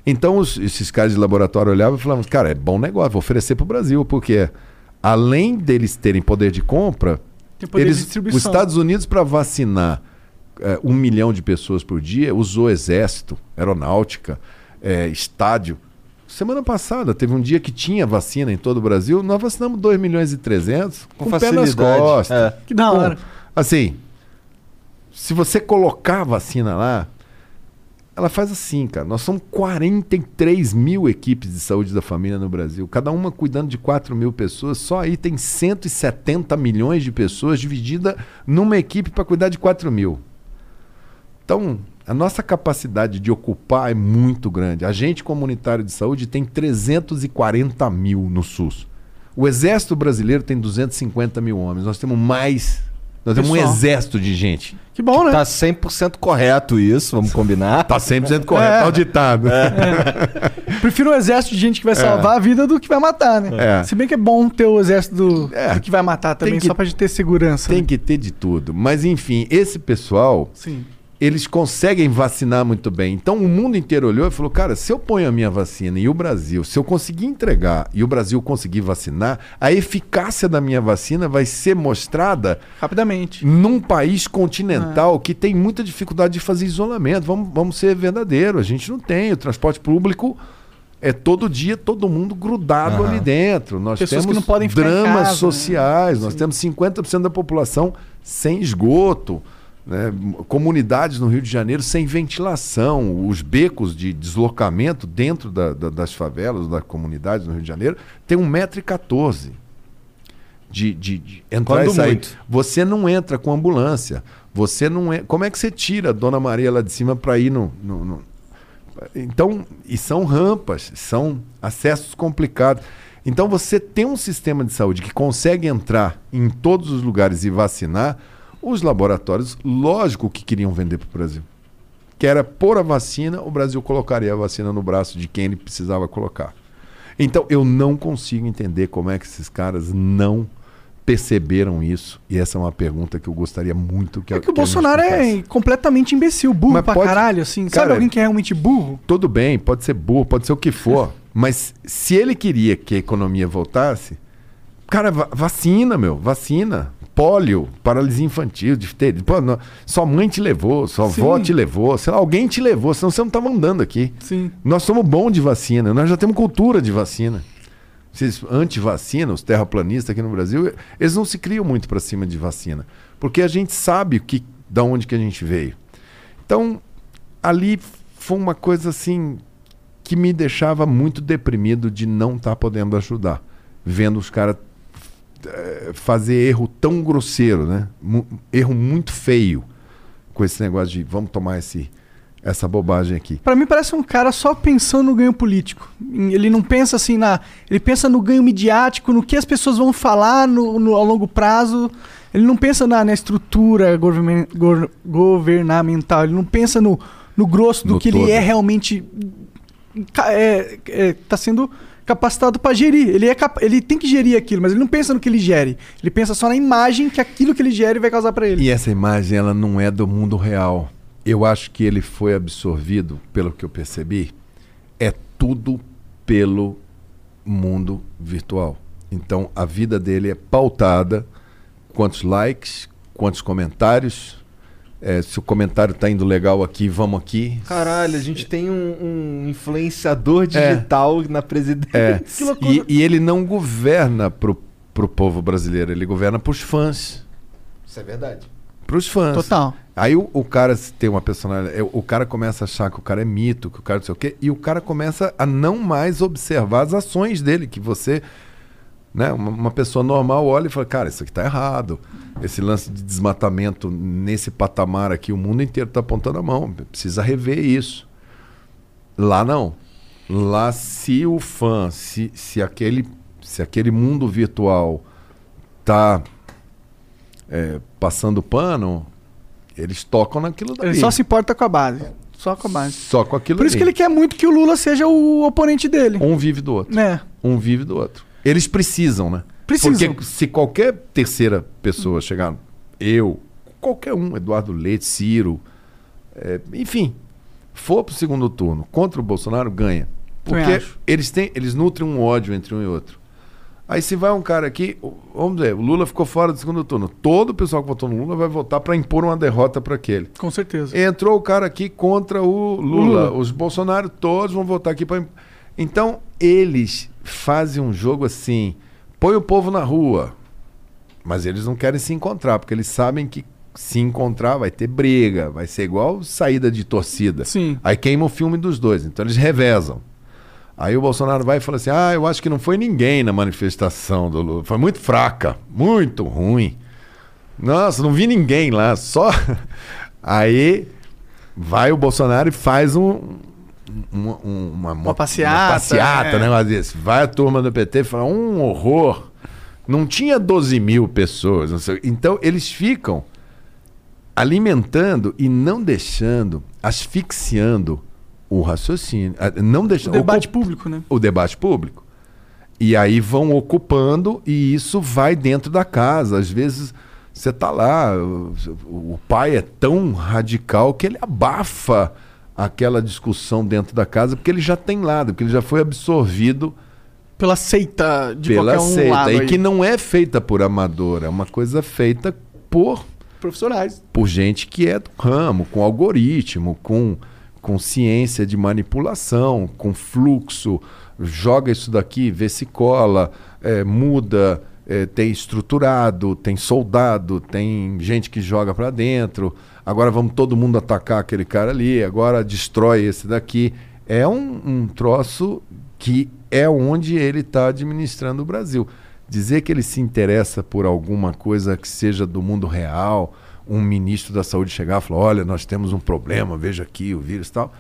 Então, os- esses caras de laboratório olhavam e falavam: cara, é bom negócio, vou oferecer para o Brasil, porque além deles terem poder de compra, eles, de distribuição. os Estados Unidos, para vacinar eh, um milhão de pessoas por dia, usou exército, aeronáutica, eh, estádio. Semana passada, teve um dia que tinha vacina em todo o Brasil, nós vacinamos 2 milhões e 300 com, Com o pé nas facilidade. costas. É. Que da Com- hora. assim, se você colocar a vacina lá, ela faz assim, cara. Nós somos 43 mil equipes de saúde da família no Brasil, cada uma cuidando de 4 mil pessoas. Só aí tem 170 milhões de pessoas dividida numa equipe para cuidar de 4 mil. Então, a nossa capacidade de ocupar é muito grande. Agente comunitário de saúde tem 340 mil no SUS. O Exército Brasileiro tem 250 mil homens. Nós temos mais. Nós temos um Pessoal. exército de gente. Que bom, né? Tá 100% correto isso, vamos combinar. Tá 100% correto, É. tá o ditado. Prefiro um exército de gente que vai salvar a vida do que vai matar, né? É. Se bem que é bom ter o exército do, É. do que vai matar também, Tem que- só pra gente ter segurança. Tem né? que ter de tudo. Mas enfim, esse pessoal, Sim. Eles conseguem vacinar muito bem. Então o mundo inteiro olhou e falou: cara, se eu ponho a minha vacina e o Brasil, se eu conseguir entregar e o Brasil conseguir vacinar, a eficácia da minha vacina vai ser mostrada Rapidamente. num país continental que tem muita dificuldade de fazer isolamento. Vamos, vamos ser verdadeiro, a gente não tem. O transporte público é todo dia todo mundo grudado Aham. ali dentro. Nós Pessoas que temos não podem ficar dramas casa, né? sociais, nós Sim. temos 50% da população sem esgoto. Né? Comunidades no Rio de Janeiro sem ventilação, os becos de deslocamento dentro da- da- das favelas, das comunidades no Rio de Janeiro, tem 1,14m de, de, de entrar Quando e sair. muito. Você não entra com ambulância. Você não é. Como é que você tira a Dona Maria lá de cima para ir no, no- no- Então, e são rampas, são acessos complicados. Então, você tem um sistema de saúde que consegue entrar em todos os lugares e vacinar. Os laboratórios, lógico que queriam vender para o Brasil. Que era pôr a vacina, o Brasil colocaria a vacina no braço de quem ele precisava colocar. Então, eu não consigo entender como é que esses caras não perceberam isso. E essa é uma pergunta que eu gostaria muito que É que o que gente Bolsonaro é completamente imbecil, burro Mas pra pode- caralho, assim. Sabe Cara, alguém que é realmente burro? Tudo bem, pode ser burro, pode ser o que for. Mas se ele queria que a economia voltasse, cara, va- vacina, meu, vacina. Pólio, paralisia infantil, difteria. Pô, não- sua mãe te levou, sua avó Sim. te levou, sei lá, alguém te levou, senão você não estava andando aqui. Sim. Nós somos bons de vacina, nós já temos cultura de vacina. Esses anti-vacina, os terraplanistas aqui no Brasil, eles não se criam muito para cima de vacina, porque a gente sabe o que, da onde que a gente veio. Então, ali foi uma coisa assim que me deixava muito deprimido de não estar podendo ajudar, vendo os caras fazer erro tão grosseiro, né? Erro muito feio com esse negócio de vamos tomar esse essa bobagem aqui. Pra mim parece um cara só pensando no ganho político. Ele não pensa assim na. Ele pensa no ganho midiático, no que as pessoas vão falar no, no- ao longo prazo. Ele não pensa na, na estrutura govermen- gor- governamental. Ele não pensa no, no grosso do No que todo. ele é realmente. ca- É, é, tá sendo capacitado pra gerir. Ele, é capa- ele tem que gerir aquilo, mas ele não pensa no que ele gere. Ele pensa só na imagem que aquilo que ele gere vai causar pra ele. E essa imagem ela não é do mundo real. Eu acho que ele foi absorvido, pelo que eu percebi, é tudo pelo mundo virtual. Então a vida dele é pautada quantos likes, quantos comentários. Eh, se o comentário está indo legal aqui, vamos aqui. Caralho, a gente tem um, um influenciador digital na presidência. É. Que loucura. E, e ele não governa pro, pro povo brasileiro, ele governa pros fãs. Isso é verdade. Pros fãs. Total. Aí o, o cara tem uma personalidade. é, O cara começa a achar que o cara é mito, que o cara não sei o quê, e o cara começa a não mais observar as ações dele, que você. Né, uma, uma pessoa normal olha e fala, cara, isso aqui tá errado. Esse lance de desmatamento nesse patamar aqui, o mundo inteiro tá apontando a mão. Precisa rever isso. Lá não. Lá se o fã, se, se, aquele, se aquele mundo virtual tá é, passando pano, eles tocam naquilo dali. Ele só se importa com a base. Só com a base. Só com aquilo Por isso que ele quer muito que o Lula seja o oponente dele. Um vive do outro. Né? Um vive do outro. Eles precisam, né? Precisam. Porque se qualquer terceira pessoa chegar, eu, qualquer um, Eduardo Leite, Ciro, é, enfim, for pro segundo turno contra o Bolsonaro, ganha. Porque eles têm, eles nutrem um ódio entre um e outro. Aí se vai um cara aqui, vamos dizer, o Lula ficou fora do segundo turno. Todo o pessoal que votou no Lula vai votar para impor uma derrota para aquele. Com certeza. Entrou o cara aqui contra o Lula. Lula. Os Bolsonaro todos vão votar aqui para. Então, eles fazem um jogo assim: põe o povo na rua. Mas eles não querem se encontrar, porque eles sabem que se encontrar, vai ter briga, vai ser igual saída de torcida. Sim. Aí queima o filme dos dois, então eles revezam. Aí o Bolsonaro vai e fala assim: ah, eu acho que não foi ninguém na manifestação do Lula. Foi muito fraca, muito ruim. Nossa, não vi ninguém lá, só. Aí vai o Bolsonaro e faz um. Uma, um- uma, uma, passeata, uma passeata, é. né? Mas desse. Vai a turma do PT e fala: um horror. Não tinha 12 mil pessoas. Então eles ficam alimentando e não deixando, asfixiando o raciocínio. Não O deixando, debate ocup- público, né? o debate público. E aí vão ocupando e isso vai dentro da casa. Às vezes você tá lá, o, o pai é tão radical que ele abafa aquela discussão dentro da casa porque ele já tem lado, porque ele já foi absorvido Pela seita de pela qualquer um seita. lado E aí. que não é feita por amador, é uma coisa feita por Profissionais. por gente que é do ramo, com algoritmo, com, com ciência de manipulação, com fluxo, joga isso daqui, vê se cola, é, muda, é, tem estruturado, tem soldado, tem gente que joga para dentro. Agora vamos todo mundo atacar aquele cara ali, agora destrói esse daqui. É um, um troço que é onde ele está administrando o Brasil. Dizer que ele se interessa por alguma coisa que seja do mundo real, um ministro da saúde chegar e falar: olha, nós temos um problema, veja aqui o vírus e tal.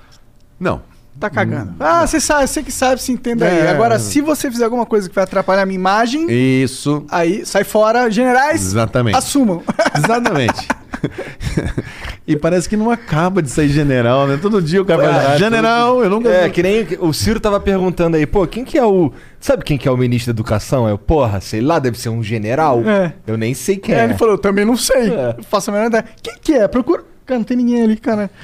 Não. Tá cagando. Ah, você sabe, você que sabe, se entenda aí. É. Agora, se você fizer alguma coisa que vai atrapalhar a minha imagem, Isso. aí sai fora. Generais, Exatamente. assumam. Exatamente. e parece que não acaba de sair general, né? Todo dia o cara É, fala, general, eu nunca É, vi." que nem o Ciro tava perguntando aí, pô, quem que é o. Sabe quem que é o ministro da Educação? Eu, porra, sei lá, deve ser um general. É. Eu nem sei quem Aí é. ele falou, eu também não sei. É. Faço a menor ideia. Quem que é? Procura. Cara, não tem ninguém ali, cara.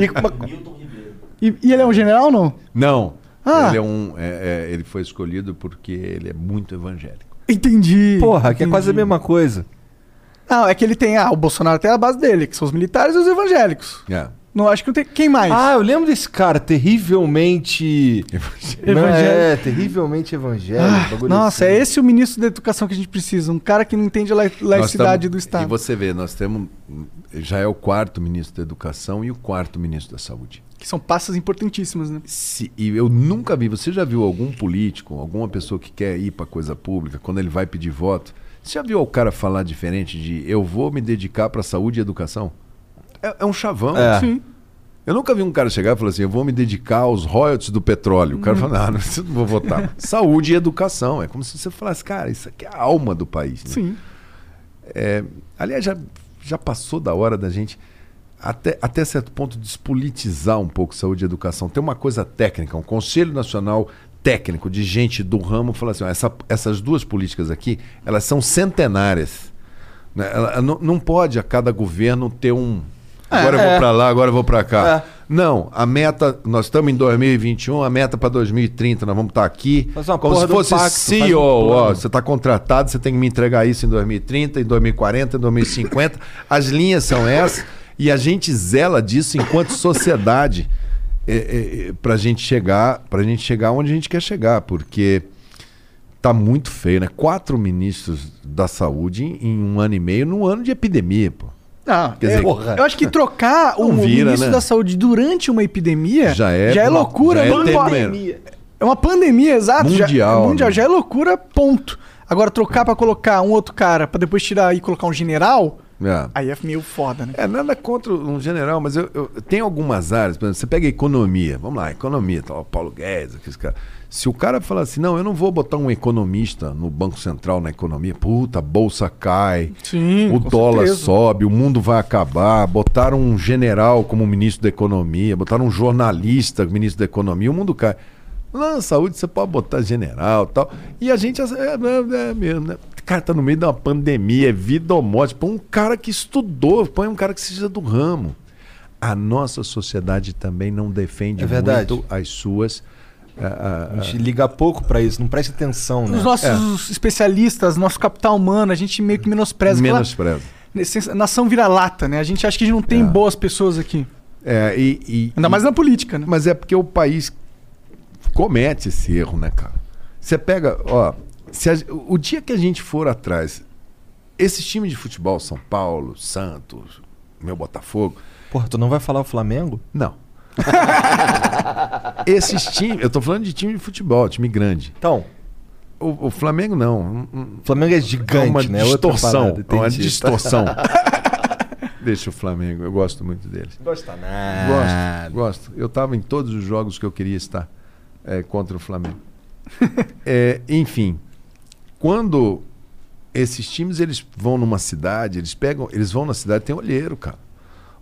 E uma- E, e ele é um general ou não? Não. Ah. Ele, é um, é- é- ele foi escolhido porque ele é muito evangélico. Entendi. porra, que é Entendi. quase a mesma coisa. Não, é que ele tem. Ah, o Bolsonaro tem a base dele, que são os militares e os evangélicos. É. Não, acho que não tem. Quem mais? Ah, eu lembro desse cara, terrivelmente. Não, é, terrivelmente evangélico. Ah, bagulho nossa, assim. é esse o ministro da educação que a gente precisa. Um cara que não entende a laicidade tamo- do Estado. E você vê, nós temos. Já é o quarto ministro da Educação e o quarto ministro da Saúde. Que são pastas importantíssimas, né? Se- e eu nunca vi. Você já viu algum político, alguma pessoa que quer ir para coisa pública, quando ele vai pedir voto? Você já viu o cara falar diferente de eu vou me dedicar para saúde e educação? É, é um chavão. É. Sim. Eu nunca vi um cara chegar e falar assim: eu vou me dedicar aos royalties do petróleo. O cara fala: não, não, isso eu não vou votar. saúde e educação. É como se você falasse: cara, isso aqui é a alma do país. né? Sim. É, aliás, já, já passou da hora da gente, até, até certo ponto, despolitizar um pouco saúde e educação. Tem uma coisa técnica, um Conselho Nacional Técnico de gente do ramo falar assim: ó, essa- essas duas políticas aqui, elas são centenárias. né? Ela- não, não pode a cada governo ter um. Agora eu é. vou para lá, agora eu vou para cá. É. Não, a meta, nós estamos em 2021, a meta para 2030, nós vamos estar aqui. Faz uma como se fosse pacto, faz um ó, você está contratado, você tem que me entregar isso em 2030, em 2040, em 2050. As linhas são essas e a gente zela disso enquanto sociedade para a gente chegar, para gente chegar onde a gente quer chegar, porque tá muito feio, né? Quatro ministros da saúde em, em um ano e meio, num ano de epidemia, pô. Ah, Quer é- dizer, porra. eu acho que trocar o vira, ministro né? da saúde durante uma epidemia Já é- já é loucura. já é termo- É uma pandemia, exato. já- Mundial, é mundial, né? já é loucura, ponto. Agora, trocar pra colocar um outro cara, pra depois tirar e colocar um general, É. aí é meio foda, né? É, nada contra um general, mas eu, eu- tem algumas áreas, por exemplo, você pega a economia, vamos lá, economia, tá, o Paulo Guedes, aqueles caras. Se o cara falar assim, não, eu não vou botar um economista no Banco Central na economia, puta, a bolsa cai, Sim, o dólar certeza. sobe, o mundo vai acabar, botaram um general como ministro da economia, botaram um jornalista como ministro da economia, o mundo cai. Lá na saúde você pode botar general e tal. E a gente é, é, é mesmo, né? Cara, tá no meio de uma pandemia, é vida ou morte. Põe um cara que estudou, põe um cara que seja do ramo. A nossa sociedade também não defende É verdade. muito as suas. ah, ah, A gente liga pouco pra isso, não presta atenção, né? Os nossos especialistas, nosso capital humano, a gente meio que menospreza. aquela- menospreza. Nesse- Nação vira-lata, né? A gente acha que a gente não tem É. boas pessoas aqui. É, e, e- Ainda e- mais na política, né? Mas é porque o país comete esse erro, né, cara? Você pega, ó, se a- o dia que a gente for atrás, Esses times de futebol, São Paulo, Santos, meu Botafogo, Porra, tu não vai falar o Flamengo? não. Esses times, eu tô falando de time de futebol, time grande. Então, O, o Flamengo não. O Flamengo é gigante, é uma né? Distorção. parada, é uma distorção. Deixa o Flamengo, eu gosto muito deles. Gosta nada. Gosto, gosto. Eu estava em todos os jogos que eu queria estar é, contra o Flamengo. É, enfim, quando esses times eles vão numa cidade, eles pegam, eles vão na cidade, tem olheiro, cara.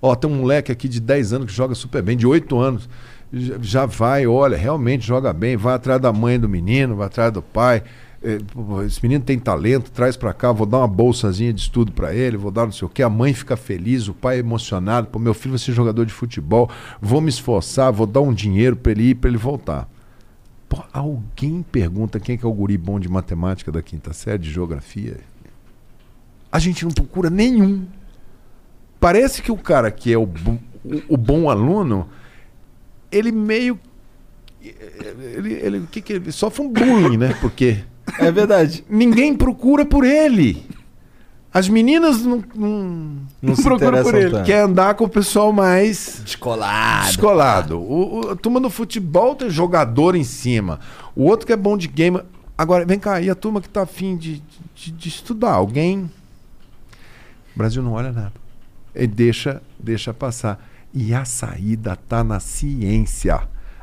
Ó, tem um moleque aqui de 10 anos que joga super bem, de 8 anos, já- vai, olha, realmente joga bem, vai atrás da mãe do menino, vai atrás do pai. Pô, esse menino tem talento, traz pra cá, vou dar uma bolsazinha de estudo pra ele, vou dar não sei o quê. A mãe fica feliz, o pai emocionado, pô, meu filho vai ser jogador de futebol, vou me esforçar, vou dar um dinheiro pra ele ir, pra ele voltar. Pô, alguém pergunta quem é, que é o guri bom de matemática da quinta série, de geografia? A gente não procura nenhum. Parece que o cara que é o, bo- o, o bom aluno, ele meio. Ele, ele, o que que ele sofre um bullying, né? Porque É verdade. ninguém procura por ele. As meninas não, não Não se Procura interessam por ele. tanto. quer andar com o pessoal mais Descolado. descolado. O, o- a turma do futebol tem jogador em cima. O outro que é bom de game. Agora, vem cá, e a turma que tá afim de, de, de estudar? Alguém. O Brasil não olha nada. E deixa, deixa passar. E a saída tá na ciência.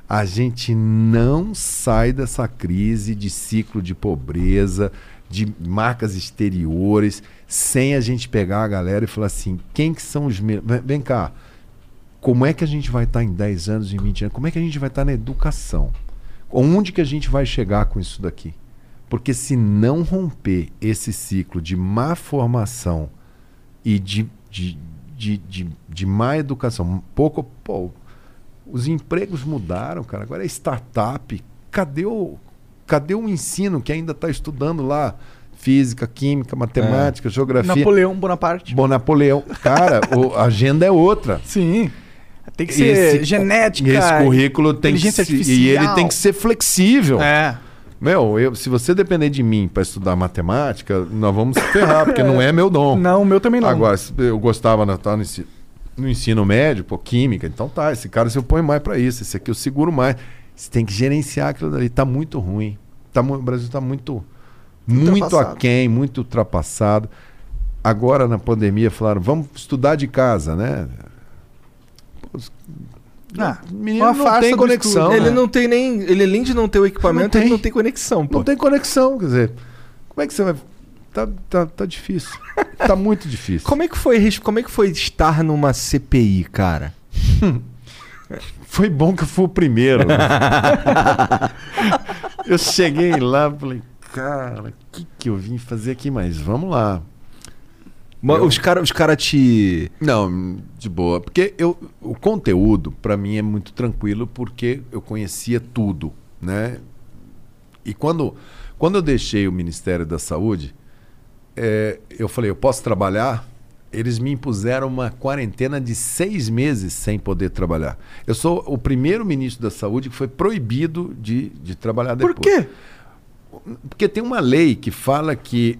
A gente não sai dessa crise de ciclo de pobreza, de marcas exteriores, sem a gente pegar a galera e falar assim: quem que são os. me- Vem- cá, como é que a gente vai estar em 10 anos, em 20 anos? Como é que a gente vai estar na educação? Onde que a gente vai chegar com isso daqui? Porque se não romper esse ciclo de má formação e de, de, de, de, de má educação, pouco, pô, os empregos mudaram, cara. Agora é startup. Cadê o, cadê o ensino que ainda está estudando lá física, química, matemática, geografia? Napoleão Bonaparte. Bom, Napoleão. Cara, o- a agenda é outra. Sim. Tem que ser genética. Esse currículo tem que ser, e ele tem que ser flexível. É. Meu, eu- se você depender de mim para estudar matemática, nós vamos se ferrar, porque não é meu dom. Não, o meu também não. Agora, se eu gostava na, tá no, ensino, no ensino médio, pô, química, então tá, esse cara você põe mais para isso, esse aqui eu seguro mais. Você tem que gerenciar aquilo dali, tá muito ruim. Tá, o Brasil tá muito, muito aquém, muito ultrapassado. Agora na pandemia falaram, vamos estudar de casa, né? Pô, Ah, menino uma não tem conexão. estudo. Ele né? não tem nem. Ele além de não ter o equipamento, Não tem. ele não tem conexão, pô. Não tem conexão, quer dizer, como é que você vai. Tá, tá, tá difícil. tá muito difícil. Como é que foi, como é que foi estar numa CPI, cara? Foi bom que eu fui o primeiro. eu cheguei lá e falei, cara, o que, que eu vim fazer aqui? Mas vamos lá. Ma- Eu- Os caras os cara te. Não, de boa. Porque eu, o conteúdo, para mim, é muito tranquilo porque eu conhecia tudo, né? E quando, quando eu deixei o Ministério da Saúde, é, eu falei, eu posso trabalhar? Eles me impuseram uma quarentena de seis meses sem poder trabalhar. Eu sou o primeiro ministro da Saúde que foi proibido de, de trabalhar depois. Por quê? Porque tem uma lei que fala que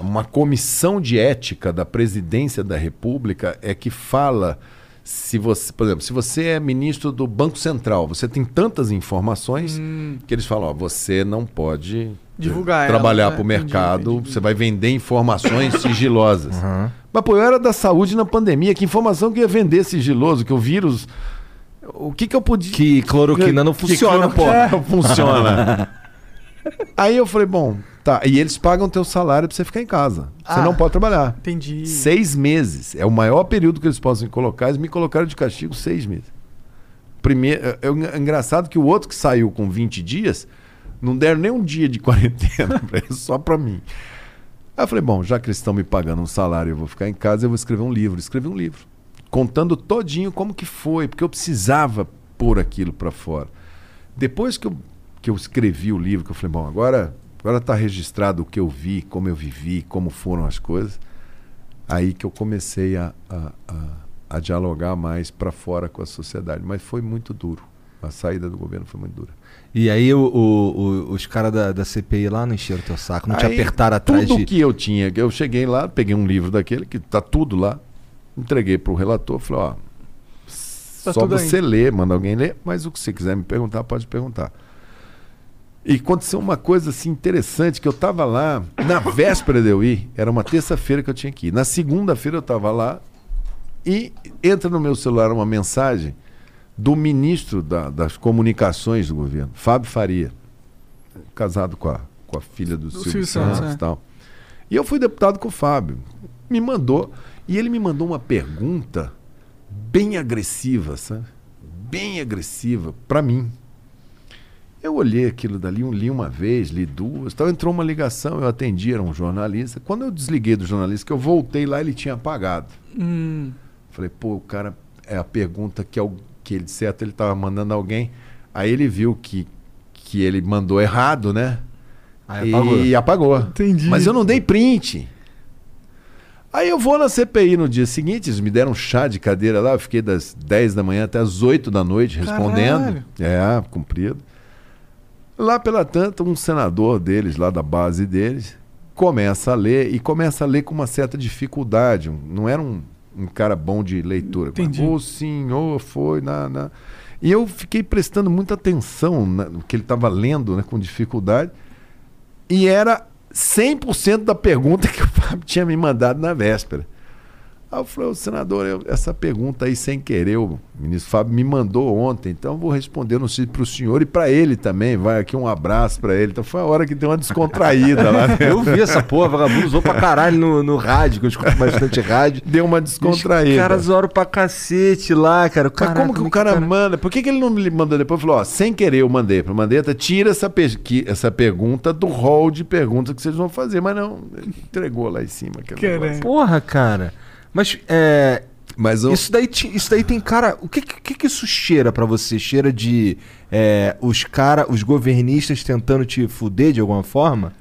uma comissão de ética da presidência da República é que fala se você, por exemplo, se você é ministro do Banco Central, você tem tantas informações que eles falam, ó, você não pode Divulgar trabalhar né? para o Entendi, mercado, entendi. você vai vender informações sigilosas. Mas pô, eu era da saúde na pandemia, que informação que eu ia vender sigiloso, que o vírus o que que eu podia Que cloroquina não que funciona, pô. Não funciona. Aí eu falei, bom, tá. E eles pagam teu salário pra você ficar em casa. Você Ah. não pode trabalhar. Entendi. Seis meses. É o maior período que eles possam colocar. Eles me colocaram de castigo seis meses. Primeiro, é, é engraçado que o outro que saiu com 20 dias, não deram nem um dia de quarentena pra ele, só pra mim. Aí eu falei, bom, já que eles estão me pagando um salário, eu vou ficar em casa, eu vou escrever um livro. Escrevi um livro, contando todinho como que foi, porque eu precisava pôr aquilo pra fora. Depois que eu, que eu escrevi o livro, que eu falei, bom, agora agora está registrado o que eu vi, como eu vivi, como foram as coisas, aí que eu comecei a, a, a, a dialogar mais para fora com a sociedade. Mas foi muito duro. A saída do governo foi muito dura. E aí o- o- o- os caras da, da CPI lá não encheram teu saco, não te Aí, apertaram atrás tudo de. que eu tinha, que eu cheguei lá, peguei um livro daquele, que tá tudo lá, entreguei pro relator, falei, ó, Tá só tudo aí. você ler, manda alguém ler, mas o que você quiser me perguntar, pode perguntar. E aconteceu uma coisa assim interessante, que eu tava lá, na véspera de eu ir, era uma terça-feira que eu tinha que ir. Na segunda-feira eu tava lá e entra no meu celular uma mensagem do ministro da- das comunicações do governo, Fábio Faria, casado com a, com a filha do, Silvio, Silvio Santos Santos, é. e tal. E eu fui deputado com o Fábio. Me mandou, e ele me mandou uma pergunta bem agressiva, sabe? Bem agressiva para mim. Eu olhei aquilo dali, eu li uma vez, li duas, tal, entrou uma ligação, eu atendi, era um jornalista. Quando eu desliguei do jornalista, que eu voltei lá, ele tinha apagado. Hum, Falei, pô, o cara, é a pergunta que, é o, que ele, certo, ele estava mandando alguém. Aí ele viu que, que ele mandou errado, né? Aí apagou. E apagou. Entendi. Mas eu não dei print. Aí eu vou na CPI no dia seguinte, eles me deram um chá de cadeira lá, eu fiquei das 10 da manhã até as 8 da noite respondendo. Caralho. É, cumprido. Lá pela tanto, um senador deles, lá da base deles, começa a ler e começa a ler com uma certa dificuldade. Não era um, um cara bom de leitura. Entendi. O senhor foi na, na- E eu fiquei prestando muita atenção na- no que ele estava lendo né, com dificuldade. E era 100% da pergunta que o Fábio tinha me mandado na véspera. Aí eu falei, "Ô, senador, eu- essa pergunta aí sem querer, o ministro Fábio me mandou ontem, então eu vou responder no para o senhor e para ele também. Vai aqui um abraço para ele. Então foi a hora que deu uma descontraída lá. né? Eu vi essa porra, vagabundo usou pra caralho no, no rádio, que eu escuto bastante rádio. Deu uma descontraída. Os caras zoaram pra cacete lá, cara. Mas como que o cara manda? Por que, que ele não me mandou depois? Falou, ó, sem querer eu mandei para Mandetta, tira essa, pesqui- essa pergunta do hall de perguntas que vocês vão fazer. Mas não, ele entregou lá em cima. Porra, cara. Mas é, Mas eu, Isso daí, isso daí tem cara. O que, que, que isso cheira pra você? Cheira de é, os cara, os governistas tentando te fuder de alguma forma?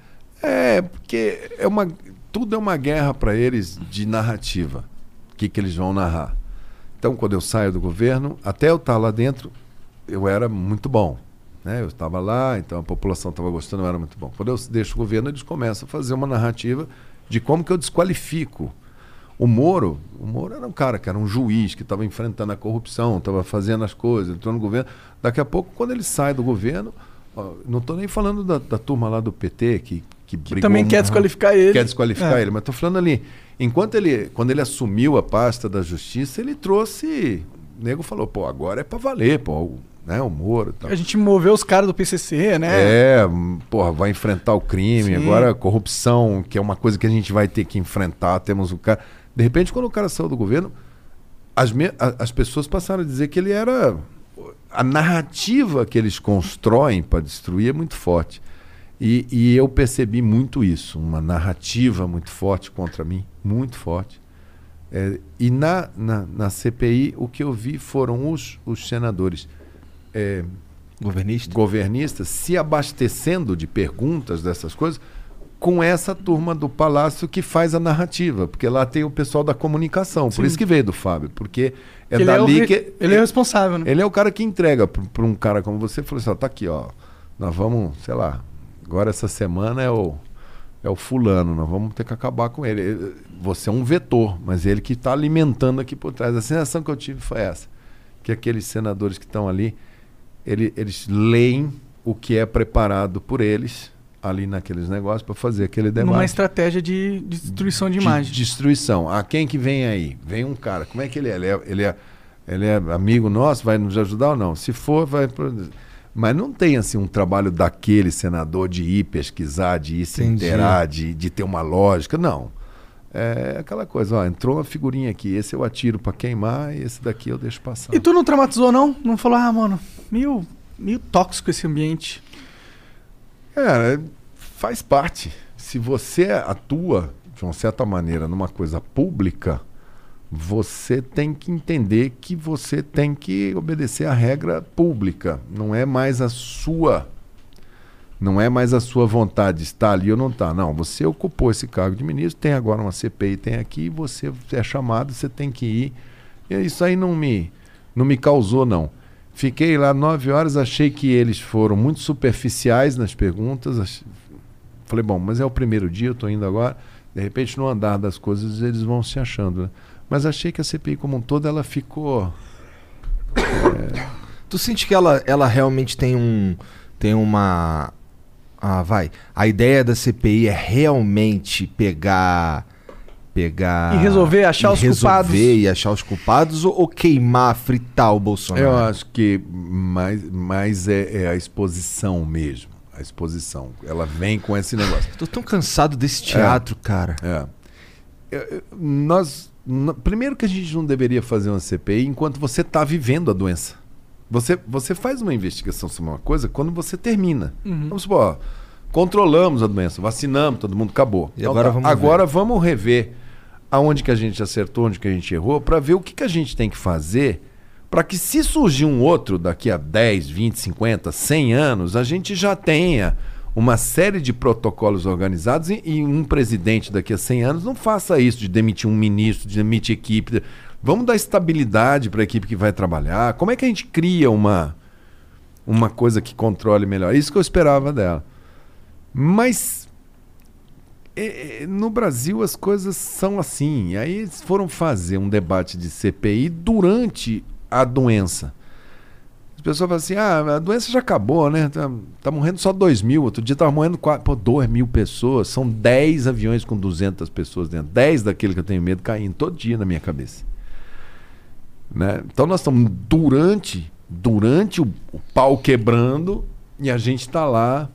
É, porque é uma, tudo é uma guerra para eles de narrativa. O que, que eles vão narrar. Então, quando eu saio do governo, até eu estar lá dentro, eu era muito bom. Né? Eu estava lá, então a população estava gostando, eu era muito bom. Quando eu deixo o governo, eles começam a fazer uma narrativa de como que eu desqualifico. O Moro, o Moro era um cara que era um juiz que estava enfrentando a corrupção, estava fazendo as coisas, entrou no governo. Daqui a pouco, quando ele sai do governo, ó, não estou nem falando da, da turma lá do PT que, que, brigou Também quer desqualificar ele. quer desqualificar É. ele, mas estou falando ali, enquanto ele, quando ele assumiu a pasta da justiça, ele trouxe, o nego falou, pô, agora é para valer, pô, né, o Moro, tal. A gente moveu os caras do PCC, né? É, porra, vai enfrentar o crime, Sim. agora a corrupção, que é uma coisa que a gente vai ter que enfrentar, temos o cara. De repente, quando o cara saiu do governo, as, me- a- as pessoas passaram a dizer que ele era. A narrativa que eles constroem para destruir é muito forte. E, e eu percebi muito isso, uma narrativa muito forte contra mim, muito forte. É, e na, na, na CPI, o que eu vi foram os, os senadores. é, Governista? governistas se abastecendo de perguntas dessas coisas com essa turma do Palácio que faz a narrativa, porque lá tem o pessoal da comunicação, por Sim. isso que veio do Fábio, porque é ele, é dali re- que ele é o responsável, né? ele é o cara que entrega para um cara como você, falou assim, ó, tá aqui, ó, nós vamos, sei lá, agora essa semana é o é o fulano, nós vamos ter que acabar com ele. Ele- Você é um vetor, mas ele que está alimentando aqui por trás. A sensação que eu tive foi essa, que aqueles senadores que estão ali, ele- eles leem o que é preparado por eles ali naqueles negócios para fazer aquele debate. Numa estratégia de de destruição de, imagem. destruição. Ah, quem que vem aí? Vem um cara. Como é que ele é? Ele é, ele é, ele é amigo nosso? Vai nos ajudar ou não? Se for, vai. Mas não tem assim um trabalho daquele senador de ir pesquisar, de ir se inteirar, de, de ter uma lógica. Não. É aquela coisa, ó, entrou uma figurinha aqui, esse eu atiro para queimar e esse daqui eu deixo passar. E tu não traumatizou, não? Não falou, ah, mano, meio, meio tóxico esse ambiente. É, faz parte. Se você atua de uma certa maneira numa coisa pública, você tem que entender que você tem que obedecer à regra pública. Não é mais a sua. Não é mais a sua vontade de estar ali ou não estar. Não, você ocupou esse cargo de ministro, tem agora uma CPI, tem aqui, você é chamado, você tem que ir. E isso aí não me, não me causou, não. Fiquei lá nove horas, achei que eles foram muito superficiais nas perguntas. Falei, bom, mas é o primeiro dia, eu tô indo agora. De repente, no andar das coisas, eles vão se achando. Né? Mas achei que a CPI como um todo, ela ficou... Tu sente que ela, ela realmente tem um. Tem uma. Ah, vai. A ideia da CPI é realmente pegar. Pegar. E resolver, achar e os resolver culpados. e achar os culpados ou, ou queimar, fritar o Bolsonaro? Eu acho que mais, mais é, é a exposição mesmo. A exposição. Ela vem com esse negócio. Tô tão cansado desse teatro, cara. É. Eu- eu- nós, primeiro que a gente não deveria fazer uma CPI enquanto você está vivendo a doença. Você, você faz uma investigação sobre uma coisa quando você termina. Vamos supor, ó, controlamos a doença, vacinamos, todo mundo acabou. E agora vamos agora vamos rever aonde que a gente acertou, onde que a gente errou, para ver o que, que a gente tem que fazer para que se surgir um outro daqui a 10, 20, 50, 100 anos, a gente já tenha uma série de protocolos organizados e, e um presidente daqui a 100 anos não faça isso de demitir um ministro, de demitir equipe. Vamos dar estabilidade para a equipe que vai trabalhar. Como é que a gente cria uma uma coisa que controle melhor? Isso que eu esperava dela. Mas é, é, no Brasil as coisas são assim. E Aí eles foram fazer um debate de CPI durante a doença. As pessoas falam assim: ah, a doença já acabou, né? Tá, tá morrendo só 2 mil. Outro dia tava morrendo quatro, pô, 2 mil pessoas. São 10 aviões com 200 pessoas dentro. 10 daquele que eu tenho medo caindo todo dia na minha cabeça. Né? Então nós estamos durante, durante o, o pau quebrando e a gente está lá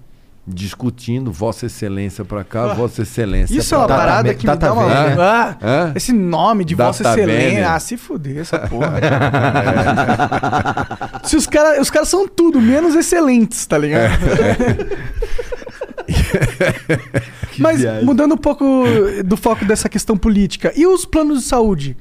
discutindo Vossa Excelência para cá, Vossa Excelência Isso é uma. Data parada que me dá uma... Ah, Hã? Esse nome de Data Vossa Excelência. Vênia. Ah, se fuder essa porra. Se os caras os cara são tudo, menos excelentes, tá ligado? Mas viagem. mudando um pouco do foco dessa questão política. E os planos de saúde?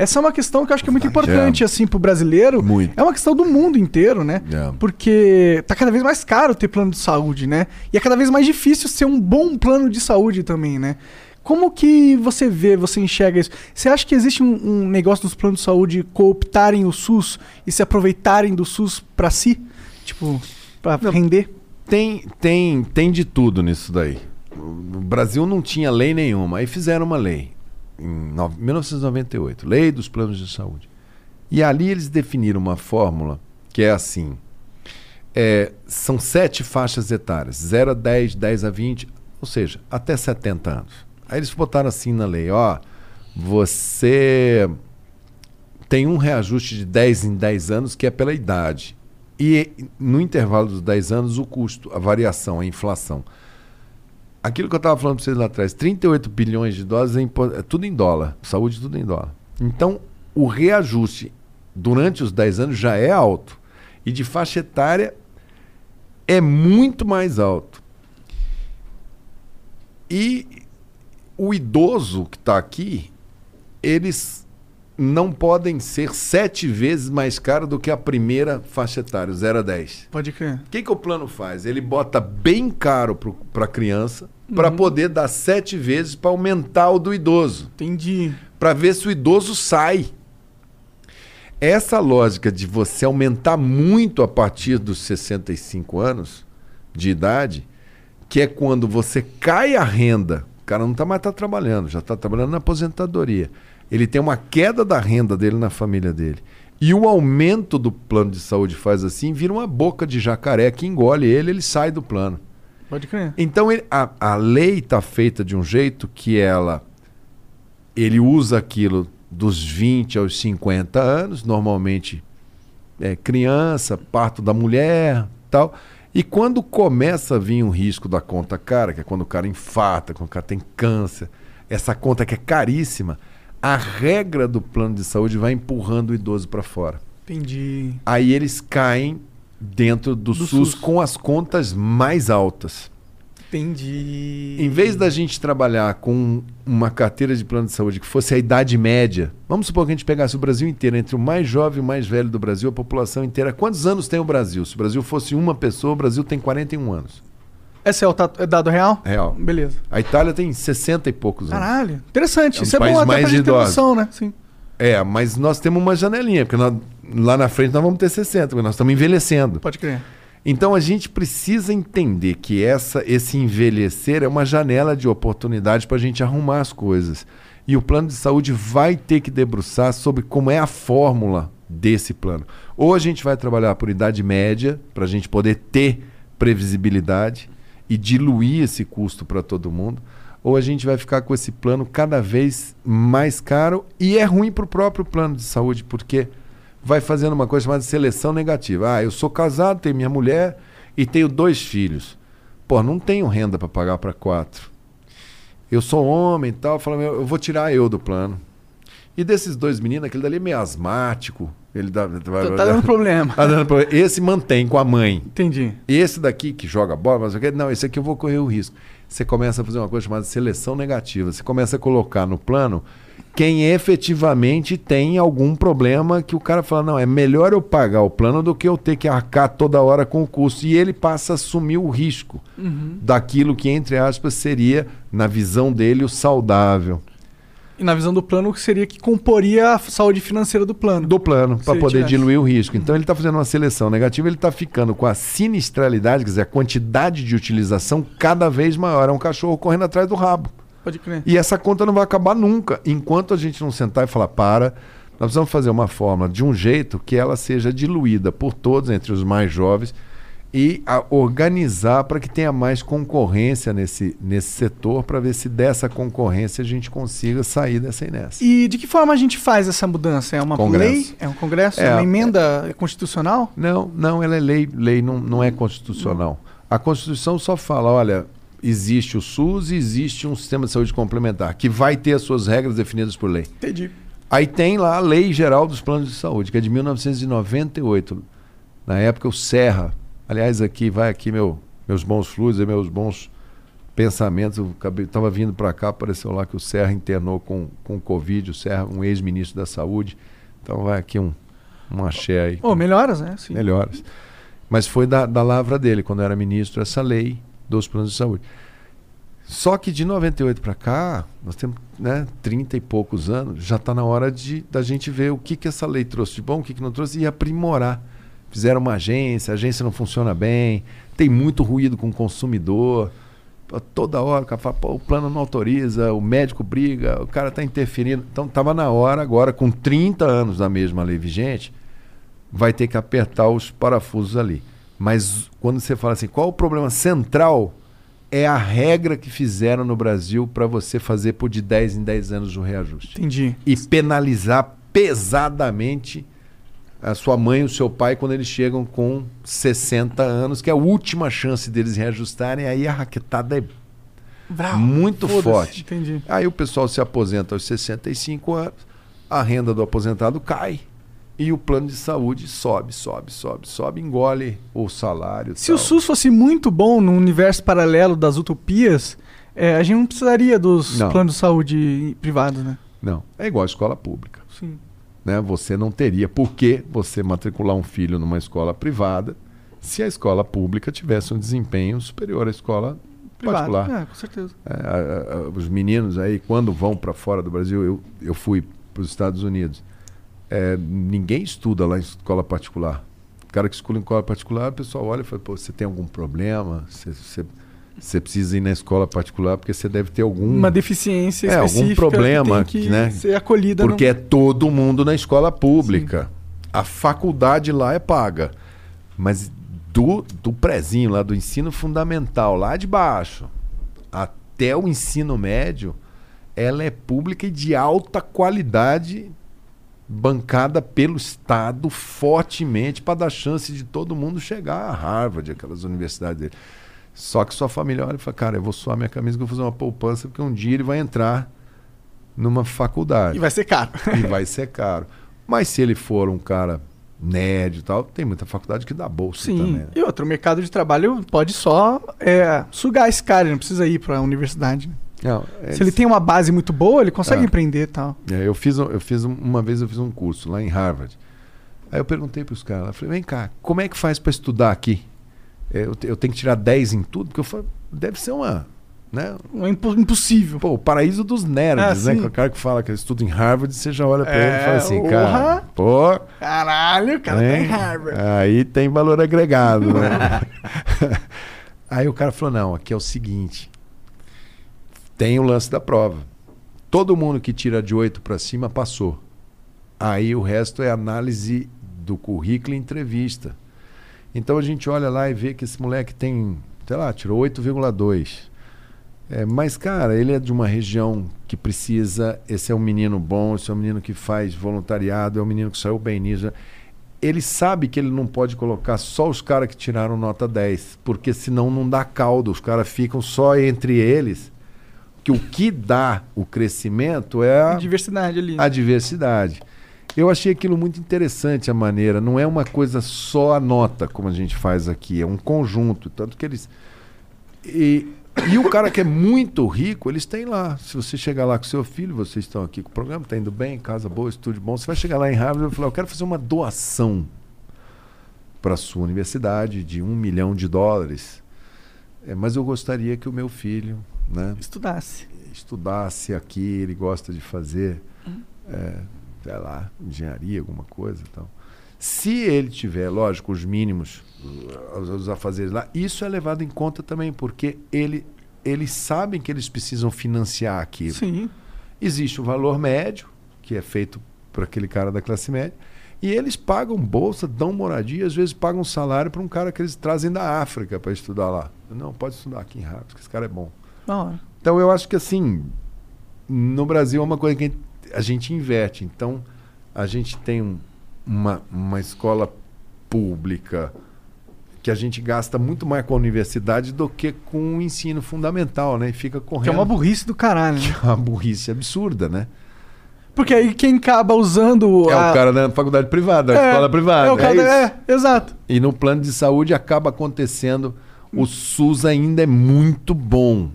Essa é uma questão que eu acho que é muito importante, assim, pro brasileiro. Muito. É uma questão do mundo inteiro, né? É. Porque tá cada vez mais caro ter plano de saúde, né? E é cada vez mais difícil ser um bom plano de saúde também, né? Como que você vê, você enxerga isso? Você acha que existe um, um negócio dos planos de saúde cooptarem o SUS e se aproveitarem do SUS pra si? Tipo, pra render? Tem, tem, tem de tudo nisso daí. O Brasil não tinha lei nenhuma. Aí fizeram uma lei em no- 1998, Lei dos Planos de Saúde. E ali eles definiram uma fórmula que é assim: é, são sete faixas etárias, 0 a 10, 10 a 20, ou seja, até 70 anos. Aí eles botaram assim na lei: ó, você tem um reajuste de 10 em 10 anos que é pela idade. E no intervalo dos 10 anos, o custo, a variação, a inflação. Aquilo que eu estava falando para vocês lá atrás, 38 bilhões de dólares é, é tudo em dólar. Saúde tudo em dólar. Então, o reajuste durante os 10 anos já é alto. E de faixa etária é muito mais alto. E o idoso que está aqui, eles não podem ser sete vezes mais caro do que a primeira faixa etária, 0 a 10. Pode crer. O que, que o plano faz? Ele bota bem caro para a criança para poder dar sete vezes para aumentar o do idoso, Entendi. para ver se o idoso sai. Essa lógica de você aumentar muito a partir dos 65 anos de idade, que é quando você cai a renda, o cara não está mais tá trabalhando, já está trabalhando na aposentadoria. Ele tem uma queda da renda dele na família dele. E o aumento do plano de saúde faz assim, vira uma boca de jacaré que engole ele, ele sai do plano. Pode crer. Então ele- a, a lei está feita de um jeito que ela ele usa aquilo dos 20 aos 50 anos, normalmente é criança, parto da mulher, tal. E quando começa a vir um risco da conta cara, que é quando o cara infarta, quando o cara tem câncer, essa conta que é caríssima, a regra do plano de saúde vai empurrando o idoso para fora. Entendi. Aí eles caem dentro do, Do SUS, SUS. com as contas mais altas. Entendi. Em vez da gente trabalhar com uma carteira de plano de saúde que fosse a idade média, vamos supor que a gente pegasse o Brasil inteiro, entre o mais jovem e o mais velho do Brasil, a população inteira. Quantos anos tem o Brasil? Se o Brasil fosse uma pessoa, o Brasil tem 41 anos. Esse é o tat- é dado real? Real. Beleza. A Itália tem 60 e poucos anos. Caralho. Interessante. É um Isso é bom até mais pra gente ter noção, né? Sim. É, mas nós temos uma janelinha, porque nós, lá na frente nós vamos ter 60, porque nós estamos envelhecendo. Pode crer. Então a gente precisa entender que essa, esse envelhecer é uma janela de oportunidade para a gente arrumar as coisas. E o plano de saúde vai ter que debruçar sobre como é a fórmula desse plano. Ou a gente vai trabalhar por idade média, para a gente poder ter previsibilidade e diluir esse custo para todo mundo, ou a gente vai ficar com esse plano cada vez mais caro e é ruim para o próprio plano de saúde, porque vai fazendo uma coisa chamada seleção negativa. Ah, eu sou casado, tenho minha mulher e tenho dois filhos. Pô, não tenho renda para pagar para quatro. Eu sou homem e tal, falo, eu vou tirar eu do plano. E desses dois meninos, aquele dali é meio asmático. Ele dá, Tá, tá dando problema. Tá dando problema. Esse mantém com a mãe. Entendi. Esse daqui que joga bola, mas aquele, não, esse aqui eu vou correr o risco. Você começa a fazer uma coisa chamada seleção negativa. Você começa a colocar no plano quem efetivamente tem algum problema que o cara fala, não, é melhor eu pagar o plano do que eu ter que arcar toda hora com o custo. E ele passa a assumir o risco daquilo que, entre aspas, seria, na visão dele, o saudável E na visão do plano, seria que comporia a saúde financeira do plano. do plano para poder tivesse. diluir o risco. Então ele está fazendo uma seleção negativa, ele está ficando com a sinistralidade, quer dizer, a quantidade de utilização cada vez maior. É um cachorro correndo atrás do rabo. Pode crer. E essa conta não vai acabar nunca, enquanto a gente não sentar e falar, para, nós precisamos fazer uma fórmula de um jeito que ela seja diluída por todos, entre os mais jovens, e a organizar para que tenha mais concorrência nesse, nesse setor, para ver se dessa concorrência a gente consiga sair dessa inércia. E de que forma a gente faz essa mudança? É uma Congresso. lei? É um congresso? É É, uma é- emenda constitucional? Não, não, ela é lei, lei não, não é constitucional. A Constituição só fala, olha, existe o SUS e existe um sistema de saúde complementar, que vai ter as suas regras definidas por lei. Entendi. Aí tem lá a Lei Geral dos Planos de Saúde, que é de 1998. Na época o Serra, aliás, aqui vai aqui meu, meus bons fluidos e meus bons pensamentos. Eu estava vindo para cá, apareceu lá que o Serra internou com, com Covid, o Serra, um ex-ministro da Saúde. Então vai aqui um, um axé aí. Oh, melhoras, né? Sim. Melhoras. Mas foi da, da lavra dele, quando era ministro, essa lei dos planos de saúde. Só que de 98 para cá, nós temos né, 30 e poucos anos, já está na hora de da gente ver o que, que essa lei trouxe de bom, o que, que não trouxe e aprimorar. Fizeram uma agência, a agência não funciona bem, tem muito ruído com o consumidor. Toda hora o cara fala, pô, o plano não autoriza, o médico briga, o cara está interferindo. Então estava na hora agora, com 30 anos da mesma lei vigente, vai ter que apertar os parafusos ali. Mas quando você fala assim, qual o problema central? É a regra que fizeram no Brasil para você fazer por de 10 em 10 anos o reajuste. Entendi. E penalizar pesadamente a sua mãe e o seu pai quando eles chegam com 60 anos, que é a última chance deles reajustarem, aí a raquetada é Brau. muito forte. Entendi. Aí o pessoal se aposenta aos 65 anos, a renda do aposentado cai e o plano de saúde sobe, sobe, sobe, sobe, engole o salário. Se tal. o SUS fosse muito bom no universo paralelo das utopias, é, a gente não precisaria dos Não. planos de saúde privados, né? Não, é igual a escola pública. Sim. Né? Você não teria por que você matricular um filho numa escola privada se a escola pública tivesse um desempenho superior à escola Privado. particular. É, com certeza. É, a- a- os meninos aí, quando vão para fora do Brasil, eu, eu fui para os Estados Unidos. É, ninguém estuda lá em escola particular. O cara que estuda em escola particular, o pessoal olha e fala: Pô, você tem algum problema? Você, você, você precisa ir na escola particular porque você deve ter algum. Uma deficiência É, algum problema, que que né? ser acolhida. Porque é todo mundo na escola pública. A faculdade lá é paga. Mas do, do prezinho lá, do ensino fundamental, lá de baixo, até o ensino médio, ela é pública e de alta qualidade, bancada pelo Estado fortemente para dar chance de todo mundo chegar a Harvard, aquelas universidades dele. Só que sua família olha e fala, cara, eu vou suar minha camisa que eu vou fazer uma poupança, porque um dia ele vai entrar numa faculdade E vai ser caro. e vai ser caro. Mas se ele for um cara nerd e tal, tem muita faculdade que dá bolsa Sim. também. né? E outro, o mercado de trabalho pode só é, sugar esse cara, ele não precisa ir para a universidade. né? Não, é Se ele tem uma base muito boa, ele consegue É. empreender e tal. É, eu fiz, eu fiz um- uma vez eu fiz um curso lá em Harvard. Aí eu perguntei para os caras, falei, vem cá, como é que faz para estudar aqui? É, eu, eu tenho que tirar 10 em tudo? Porque eu falei, deve ser uma, né? É impo- impossível. Pô, o paraíso dos nerds, Ah, né? o cara que fala que estuda em Harvard, você já olha para ele e É, fala assim, porra. cara, pô, Caralho, o cara tá em Hein? Harvard. Aí tem valor agregado, né? Aí o cara falou: não, aqui é o seguinte: tem o lance da prova. Todo mundo que tira de 8 para cima passou. Aí o resto é análise do currículo e entrevista. Então a gente olha lá e vê que esse moleque tem, sei lá, tirou 8,2. É, mas, cara, ele é de uma região que precisa. Esse é um menino bom, esse é um menino que faz voluntariado, é um menino que saiu bem nisso. Ele sabe que ele não pode colocar só os caras que tiraram nota 10, porque senão não dá caldo, os caras ficam só entre eles. Que o que dá o crescimento é a, Diversidade ali. a diversidade. Eu achei aquilo muito interessante a maneira. Não é uma coisa só a nota, como a gente faz aqui, é um conjunto. Tanto que eles. E, e o cara que é muito rico, eles têm lá. Se você chegar lá com seu filho, vocês estão aqui com o programa, está indo bem, casa boa, estúdio bom. Você vai chegar lá em Harvard e vai falar: Eu quero fazer uma doação para a sua universidade de um milhão de dólares. É, mas eu gostaria que o meu filho né, Estudasse. estudasse aqui, ele gosta de fazer, é, sei lá, engenharia, alguma coisa e tal. Se ele tiver, lógico, os mínimos, os, afazeres lá, isso é levado em conta também, porque ele, eles sabem que eles precisam financiar aquilo. Sim. Existe o valor médio, que é feito para aquele cara da classe média, e eles pagam bolsa, dão moradia, às vezes pagam salário para um cara que eles trazem da África para estudar lá. Não, pode estudar aqui em Harvard, porque esse cara é bom. Hora. Então eu acho que assim, no Brasil é uma coisa que a gente inverte. Então a gente tem um- uma, uma escola pública que a gente gasta muito mais com a universidade do que com o ensino fundamental, né? E fica correndo. Que é uma burrice do caralho, né? Que é uma burrice absurda, né? Porque aí quem acaba usando. É a- o cara da faculdade privada, da É, escola privada. É, o cara é da- isso. é, exato. E no plano de saúde acaba acontecendo. O SUS ainda é muito bom.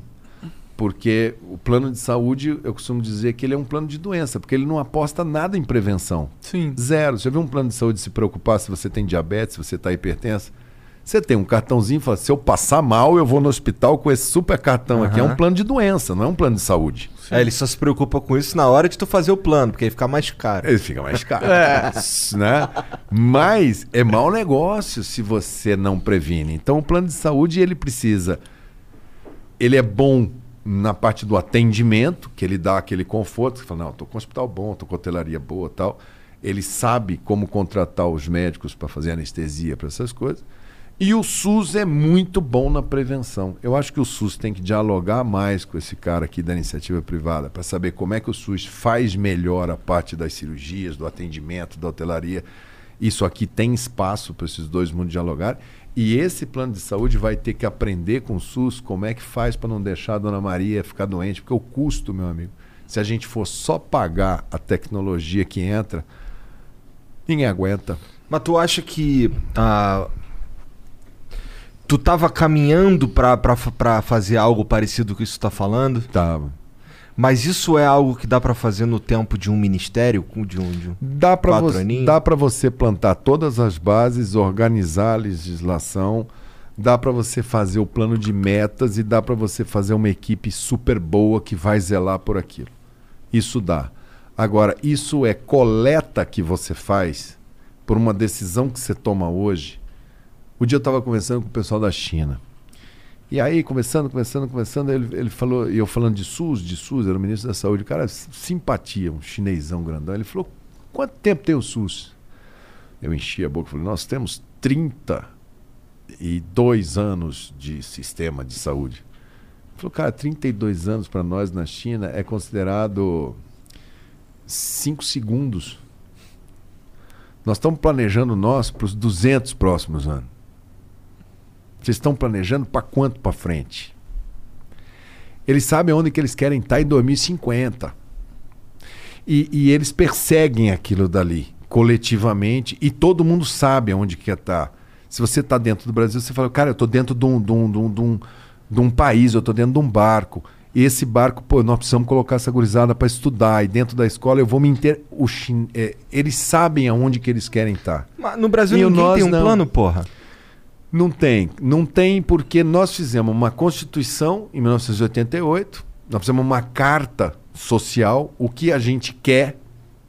Porque o plano de saúde, eu costumo dizer que ele é um plano de doença, porque ele não aposta nada em prevenção. Sim. Zero. Você viu um plano de saúde se preocupar se você tem diabetes, se você está hipertenso? Você tem um cartãozinho e fala: se eu passar mal, eu vou no hospital com esse super cartão aqui. É um plano de doença, não é um plano de saúde. É, ele só se preocupa com isso na hora de tu fazer o plano, porque aí fica mais caro. Ele fica mais caro. Né? Mas é mau negócio se você não previne. Então o plano de saúde ele precisa. Ele é bom na parte do atendimento, que ele dá aquele conforto. Você fala, não, estou com um hospital bom, estou com hotelaria boa tal. Ele sabe como contratar os médicos para fazer anestesia para essas coisas. E o SUS é muito bom na prevenção. Eu acho que o SUS tem que dialogar mais com esse cara aqui da iniciativa privada para saber como é que o SUS faz melhor a parte das cirurgias, do atendimento, da hotelaria. Isso aqui tem espaço para esses dois mundos dialogar. E esse plano de saúde vai ter que aprender com o SUS como é que faz para não deixar a dona Maria ficar doente, porque o custo, meu amigo, se a gente for só pagar a tecnologia que entra, ninguém aguenta. Mas tu acha que ah, tu tava caminhando pra fazer algo parecido com isso que tu tá falando? Tá. Mas isso é algo que dá pra fazer no tempo de um ministério? De um, de um... Dá para você, dá pra você plantar todas as bases, organizar a legislação, dá para você fazer o plano de metas e dá para você fazer uma equipe super boa que vai zelar por aquilo. Isso dá. Agora, isso é coleta que você faz por uma decisão que você toma hoje. O dia eu estava conversando com o pessoal da China. E aí, conversando, conversando, conversando, ele, ele falou, e eu falando de SUS, de SUS, era o ministro da Saúde, o cara, simpatia, um chinesão grandão. Ele falou: quanto tempo tem o SUS? Eu enchi a boca e falei: nós temos 32 anos de sistema de saúde. Ele falou: cara, 32 anos para nós na China é considerado 5 segundos. Nós estamos planejando nós para os 200 próximos anos. Vocês estão planejando para quanto para frente? Eles sabem onde que eles querem estar em 2050. E, e eles perseguem aquilo dali, coletivamente, e todo mundo sabe aonde quer estar. Se você está dentro do Brasil, você fala, cara, eu estou dentro de um, de, um, de, um, de, um, de um país, eu estou dentro de um barco. E esse barco, pô, nós precisamos colocar essa gurizada para estudar. E dentro da escola eu vou me inter... o chin... é, Eles sabem aonde que eles querem estar. Mas no Brasil E ninguém tem um não. plano, porra. Não tem. Não tem porque nós fizemos uma Constituição em 1988, nós fizemos uma carta social, o que a gente quer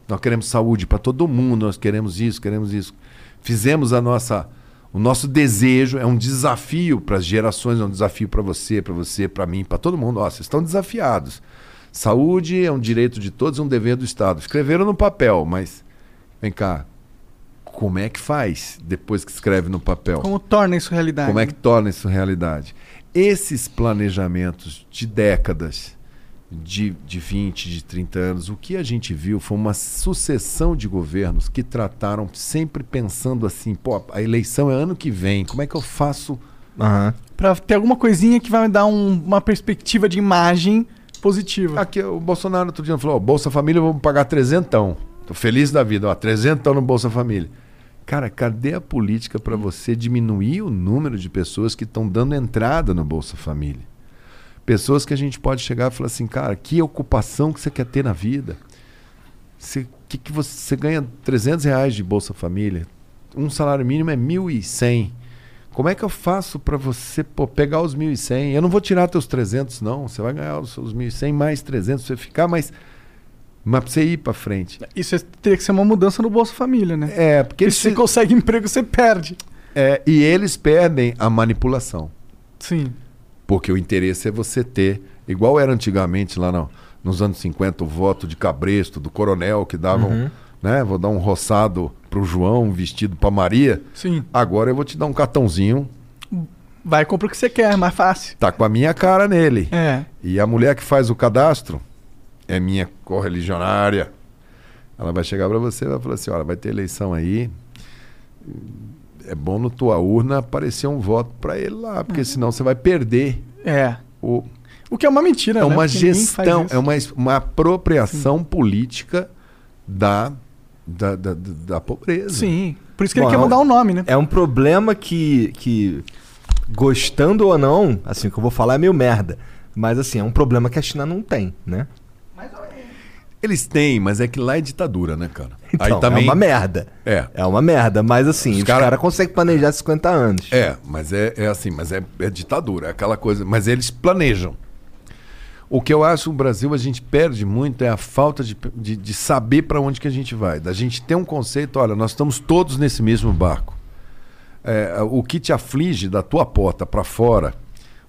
Nós queremos saúde para todo mundo, nós queremos isso, queremos isso. Fizemos a nossa o nosso desejo, é um desafio para as gerações, é um desafio para você, para você, para mim, para todo mundo. Ó, vocês estão desafiados. Saúde é um direito de todos, um dever do Estado. Escreveram no papel, mas vem cá, como é que faz depois que escreve no papel? Como torna isso realidade? Como é que torna isso realidade? Esses planejamentos de décadas, de, de 20, de 30 anos, o que a gente viu foi uma sucessão de governos que trataram sempre pensando assim: pô, a eleição é ano que vem, como é que eu faço? Aham. Pra ter alguma coisinha que vai me dar um- uma perspectiva de imagem positiva. Aqui, o Bolsonaro outro dia falou: ó, Bolsa Família, vamos pagar trezentão. Tô feliz da vida, ó, trezentão no Bolsa Família. Cara, cadê a política para você diminuir o número de pessoas que estão dando entrada no Bolsa Família? Pessoas que a gente pode chegar e falar assim, cara, que ocupação que você quer ter na vida? Você, que que você, você ganha 300 reais de Bolsa Família, um salário mínimo é 1.100. Como é que eu faço para você pô, pegar os 1.100? Eu não vou tirar teus 300, não. Você vai ganhar os seus 1.100 mais 300, você ficar mais... Mas pra você ir para frente. Isso teria que ser uma mudança no Bolsa Família, né? É, porque eles, se você consegue emprego, você perde. é, e eles perdem a manipulação. Sim. Porque o interesse é você ter, igual era antigamente lá no- nos anos 50, o voto de cabresto, do coronel, que davam, né? Vou dar um roçado pro João, um vestido pra Maria. Sim. Agora eu vou te dar um cartãozinho, Vai e compra o que você quer, é mais fácil. tá com a minha cara nele. É. E a mulher que faz o cadastro é minha correligionária. Ela vai chegar para você e vai falar assim: olha, vai ter eleição aí. É bom no tua urna aparecer um voto para ele lá, porque senão você vai perder É. o. O que é uma mentira, É né? uma Porque gestão, é uma, uma apropriação política da, da, da, da- da pobreza. Sim. Por isso que Bom, ele quer é um- mudar o nome, né? É um problema que, que, gostando ou não, assim, o que eu vou falar é meio merda. Mas assim, é um problema que a China não tem, né? Eles têm, mas é que lá é ditadura, né, cara? Então, Aí também. é uma merda. É. É uma merda, mas assim, Os os, cara- caras conseguem planejar 50 anos. É, mas é, é assim, mas é, é ditadura, é aquela coisa. Mas eles planejam. O que eu acho no Brasil a gente perde muito é a falta de, de, de saber para onde que a gente vai. Da gente ter um conceito, olha, nós estamos todos nesse mesmo barco. É, o que te aflige da tua porta para fora,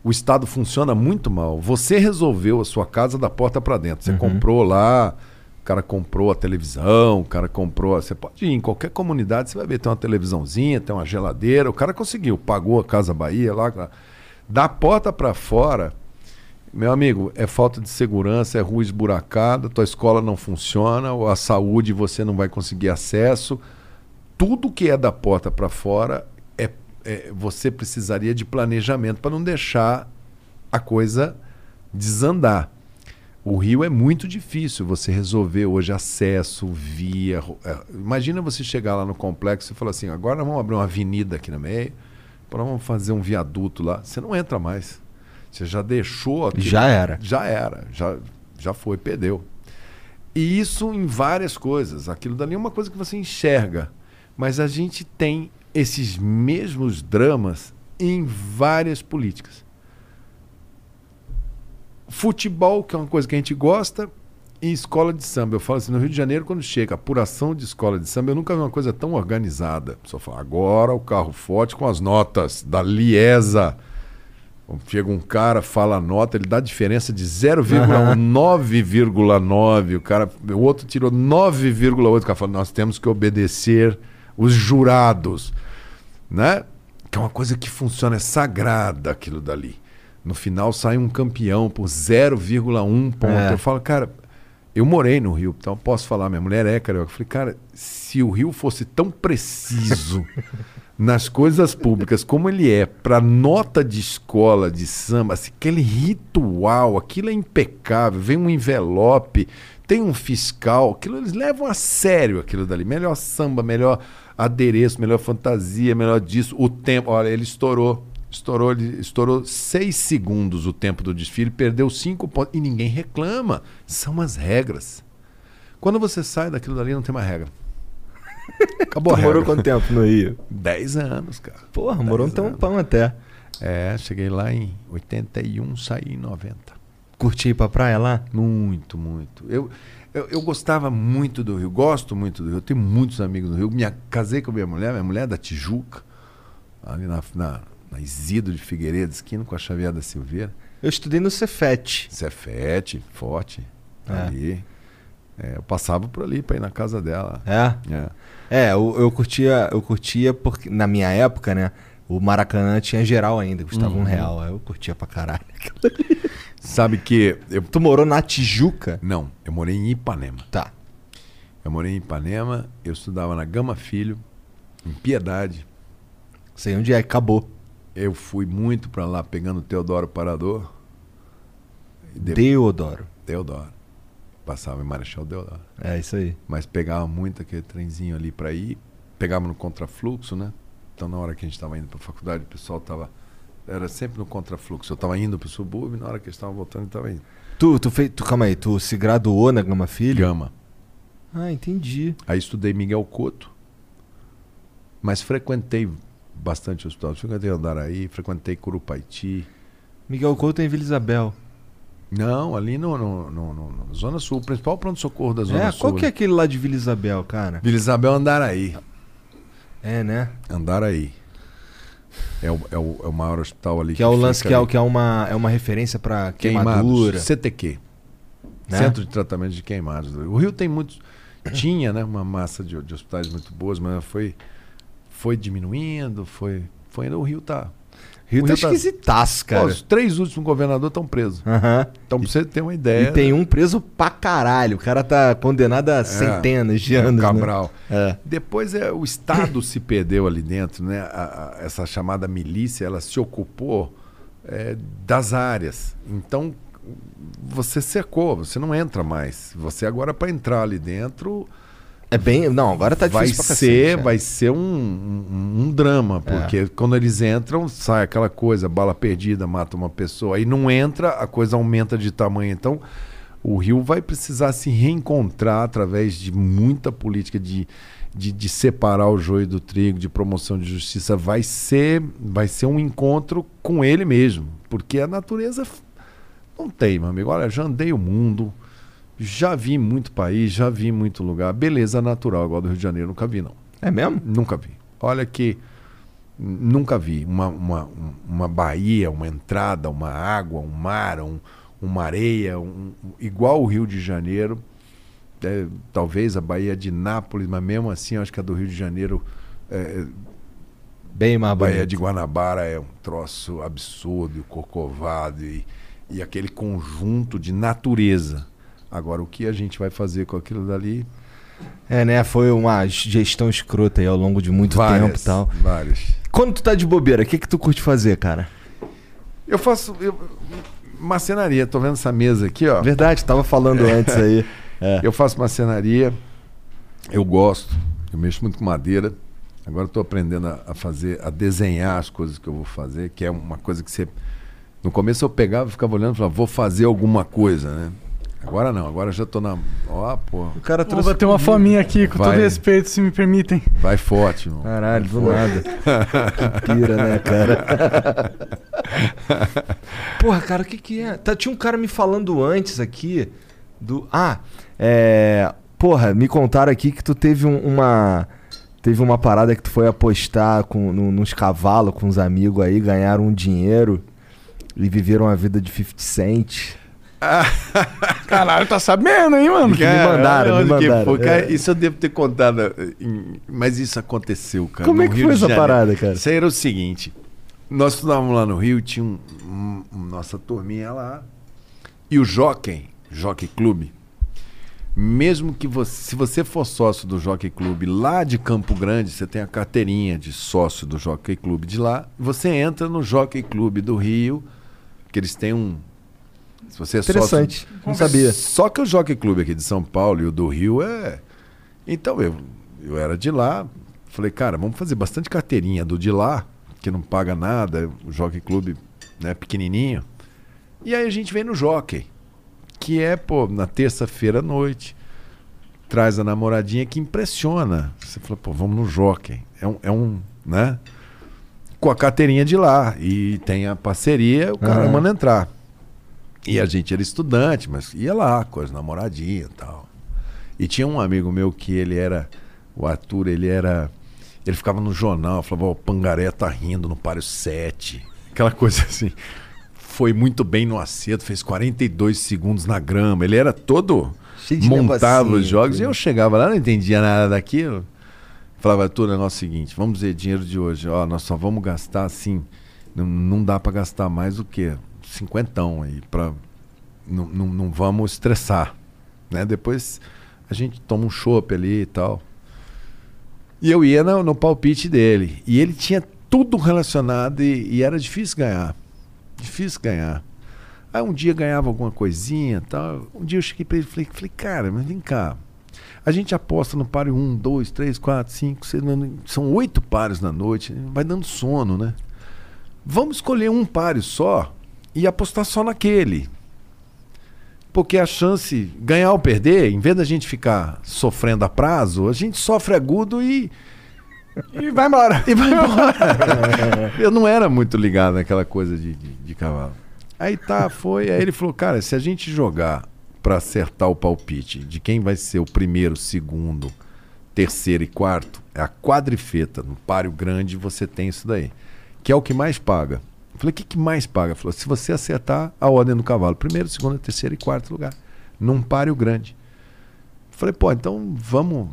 o Estado funciona muito mal. Você resolveu a sua casa da porta para dentro. Você comprou lá, o cara comprou a televisão, o cara comprou. Você pode ir em qualquer comunidade, você vai ver, tem uma televisãozinha, tem uma geladeira. O cara conseguiu, pagou a Casa Bahia lá. Da porta para fora, meu amigo, é falta de segurança, é rua esburacada, tua escola não funciona, a saúde você não vai conseguir acesso. Tudo que é da porta para fora é, você precisaria de planejamento para não deixar a coisa desandar. O Rio é muito difícil você resolver hoje acesso, via. é, Imagina você chegar lá no complexo e falar assim: agora vamos abrir uma avenida aqui no meio, agora vamos fazer um viaduto lá. Você não entra mais. Você já deixou aquilo- Já era. Já era. Já, já foi, perdeu. E isso em várias coisas. Aquilo dali é uma coisa que você enxerga. Mas a gente tem esses mesmos dramas em várias políticas. Futebol, que é uma coisa que a gente gosta, e escola de samba. Eu falo assim, no Rio de Janeiro, quando chega a apuração de escola de samba, eu nunca vi uma coisa tão organizada. Só fala, agora o carro forte com as notas da Liesa. Chega um cara, fala a nota, ele dá diferença de 0,9,9. O cara, o outro tirou 9,8. O cara fala, nós temos que obedecer os jurados, né? Que é uma coisa que funciona, é sagrada aquilo dali. No final sai um campeão por 0,1 ponto. É. Eu falo, cara, eu morei no Rio, então eu posso falar, minha mulher é carioca. Eu falei, cara, se o Rio fosse tão preciso nas coisas públicas como ele é para nota de escola de samba, assim, aquele ritual, aquilo é impecável, vem um envelope, tem um fiscal, aquilo eles levam a sério aquilo dali. Melhor samba, melhor adereço, melhor fantasia, melhor disso, o tempo, olha, ele estourou Estourou, ele estourou seis segundos o tempo do desfile, perdeu cinco pontos. E ninguém reclama. São as regras. Quando você sai daquilo dali, não tem mais regra. Acabou a Tu morou regra. quanto tempo no Rio? Dez anos, cara. Porra, morou um tempão até. É, cheguei lá em 81, saí em 90. Curti ir pra praia lá? Muito, muito. Eu, eu, eu gostava muito do Rio, gosto muito do Rio. Eu tenho muitos amigos do Rio. Minha, casei com a minha mulher, minha mulher é da Tijuca, ali na, na, na Isidro de Figueiredo, esquina com a Xavier da Silveira. Eu estudei no Cefet. Cefete, forte, É. ali. É, eu passava por ali pra ir na casa dela. É? É. É, eu, eu curtia, eu curtia porque na minha época, né? O Maracanã tinha geral ainda, custava um real. Eu curtia pra caralho. Sabe que eu Tu morou na Tijuca? não, eu morei em Ipanema. Tá. Eu morei em Ipanema, eu estudava na Gama Filho, em Piedade. Sei onde é, acabou. Eu fui muito pra lá pegando o Teodoro Parador. De- Deodoro. Teodoro. Passava em Marechal Deodoro. É isso aí. Mas pegava muito aquele trenzinho ali pra ir. Pegava no contrafluxo, né? Então na hora que a gente tava indo pra faculdade, o pessoal tava. Era sempre no contrafluxo. Eu tava indo pro subúrbio, na hora que eles estavam voltando, eu tava indo. Tu, tu fez. Tu, calma aí, tu se graduou na Gama Filho? Gama. Ah, entendi. Aí estudei Miguel Couto, mas frequentei bastante hospital. Frequentei Andaraí, frequentei Curupaiti. Miguel Couto é em Vila Isabel. Não, ali no, no, no- no- Zona Sul, o principal pronto-socorro da Zona É, Sul. qual que é ali. aquele lá de Vila Isabel, cara? Vila Isabel Andaraí. É, né? Andaraí. É o, é, o, é o maior hospital ali. Que é o lance que é, que é uma, é uma referência pra queimadura. CTQ. Né? Centro de Tratamento de Queimados. O Rio tem muitos. Tinha, né? Uma massa de, de hospitais muito boas, mas foi, foi diminuindo, foi. Foi indo. O Rio tá. Rio O Rio tá- esquisitaço, Pô, cara. os três últimos governadores estão presos. Aham. Então, pra você ter uma ideia. E tem um preso pra caralho. O cara tá condenado a centenas de é o anos. né? Cabral. É. Depois é, o Estado se perdeu ali dentro, né? A- a- essa chamada milícia, ela se ocupou é, das áreas. Então você secou, você não entra mais. Você agora para entrar ali dentro É bem. Não, agora tá vai difícil pra ser, cacete, é. vai ser um, um- um drama, porque quando eles entram sai aquela coisa, bala perdida mata uma pessoa. Aí não entra, a coisa aumenta de tamanho. Então o Rio vai precisar se reencontrar através de muita política de, de, de separar o joio do trigo, de promoção de justiça. Vai ser, vai ser um encontro com ele mesmo, porque a natureza não tem, meu amigo. Olha, já andei o mundo, já vi muito país, já vi muito lugar. Beleza natural, igual do Rio de Janeiro, nunca vi, não. É mesmo? Nunca vi. Olha que nunca vi uma, uma, um- uma baía, uma entrada, uma água, um mar, um, uma areia, um- igual o Rio de Janeiro. É, talvez a Baía de Nápoles, mas mesmo assim, acho que a do Rio de Janeiro, é, Bem mais a Baía bonito. de Guanabara é um troço absurdo, corcovado e, e aquele conjunto de natureza. Agora, o que a gente vai fazer com aquilo dali? É, né? Foi uma gestão escrota aí ao longo de muito tempo e tal. Várias. Quando tu tá de bobeira, o que que tu curte fazer, cara? Eu faço. Eu, marcenaria, tô vendo essa mesa aqui, ó. Verdade, tava falando antes aí. É. Eu faço marcenaria, eu gosto, eu mexo muito com madeira. Agora eu tô aprendendo a, a fazer, a desenhar as coisas que eu vou fazer, que é uma coisa que você. No começo eu pegava e ficava olhando e falava, vou fazer alguma coisa, né? Agora não, agora já tô na. Ó, pô, O cara Vou trouxe. bater uma fominha aqui, com Vai. todo respeito, se me permitem. vai forte, irmão. Caralho, do nada. que pira, né, cara? Porra, cara, o que que é? Tá, tinha um cara me falando antes aqui do... Ah, é... Porra, me contaram aqui que tu teve um- uma... Teve uma parada que tu foi apostar com, no- nos cavalos com os amigos aí, ganharam um dinheiro e viveram a vida de 50 Cent. Caralho, tá sabendo, hein, mano? Que me mandaram, me mandaram. foi, cara, É. Isso eu devo ter contado, mas isso aconteceu, cara. Como é que Rio foi essa Janeiro. parada, cara? Isso aí era o seguinte: nós estudávamos lá no Rio, tinha um, um- um- nossa turminha lá, e o Jockey, Jockey Clube, mesmo que você, se você for sócio do Jockey Clube lá de Campo Grande, você tem a carteirinha de sócio do Jockey Clube de lá, você entra no Jockey Clube do Rio, que eles têm um. Se você é sócio Interessante, não sabia. só que o Jockey Clube aqui de São Paulo e o do Rio é. Então eu, eu era de lá, falei, cara, vamos fazer bastante carteirinha do de lá, que não paga nada, o Jockey Clube né, pequenininho. E aí a gente vem no Jockey, que é, pô, na terça-feira à noite, traz a namoradinha que impressiona. Você fala, pô, vamos no Jockey. É um, é um né? Com a carteirinha de lá. E tem a parceria, o cara Aham. manda entrar. E a gente era estudante, mas ia lá com as namoradinhas e tal. E tinha um amigo meu que ele era. O Arthur, ele era. Ele ficava no jornal, falava, ó, o Pangaré tá rindo no páreo 7. Aquela coisa assim. Foi muito bem no acerto, fez 42 segundos na grama. Ele era todo. Montava os jogos. E eu chegava lá, não entendia nada daquilo. Falava, Arthur, o negócio é o seguinte: vamos dizer, dinheiro de hoje, ó, nós só vamos gastar assim. Não, não dá pra gastar mais do que cinquentão aí. Pra, não, vamos estressar. Né? Depois a gente toma um chopp ali e tal. E eu ia no, no palpite dele. E ele tinha tudo relacionado e, e era difícil ganhar. Difícil ganhar. Aí um dia ganhava alguma coisinha tal. Um dia eu cheguei pra ele e falei, falei, cara, mas vem cá. A gente aposta no páreo 1, 2, 3, 4, 5, seis, são oito pares na noite. Vai dando sono, né? Vamos escolher um páreo só e apostar só naquele. Porque a chance, ganhar ou perder, em vez da gente ficar sofrendo a prazo, a gente sofre agudo e, E vai embora. e vai embora. Eu não era muito ligado naquela coisa de, de, de cavalo. Aí tá, foi. Aí ele falou, cara, se a gente jogar pra acertar o palpite de quem vai ser o primeiro, segundo, terceiro e quarto, é a quadrifeta. No páreo grande você tem isso daí. Que é o que mais paga. Eu falei, o que, que mais paga? Falou, se você acertar a ordem do cavalo, primeiro, segundo, terceiro e quarto lugar. Num páreo grande. Eu falei, pô, então vamos,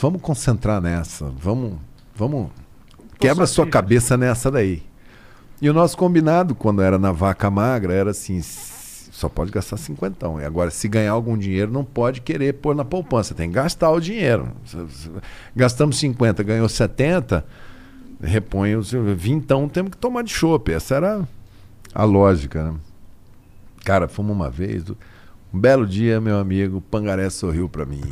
vamos concentrar nessa. Vamos, vamos. Quebra sua cabeça nessa daí. E o nosso combinado, quando era na vaca magra, era assim: só pode gastar cinquentão. E agora, se ganhar algum dinheiro, não pode querer pôr na poupança. Tem que gastar o dinheiro. Gastamos 50, ganhou 70, repõe os 20, então temos que tomar de chope. Essa era a lógica, né? Cara, fomos uma vez. Um belo dia, meu amigo Pangaré sorriu pra mim.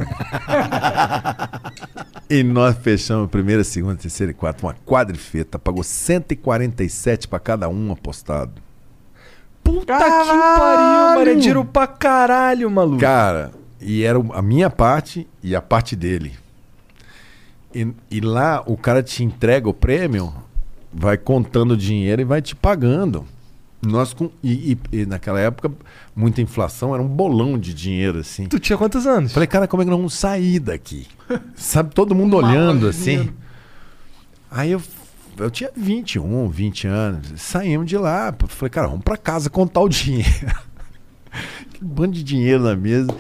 e nós fechamos a primeira, segunda, terceira e quarta, uma quadrifeta. Pagou 147 pra cada um apostado. Puta Caralho! que pariu, mano. É dinheiro pra caralho, maluco. Cara, e era a minha parte e a parte dele. E, e lá o cara te entrega o prêmio, vai contando o dinheiro e vai te pagando. Nós com, e, e- e naquela época, muita inflação, era um bolão de dinheiro assim. Tu tinha quantos anos? Falei, cara, como é que nós vamos sair daqui? Sabe, todo mundo olhando assim. Aí eu, eu tinha 21, 20 anos. Saímos de lá. Falei, cara, vamos pra casa contar o dinheiro. que bando de dinheiro na mesa.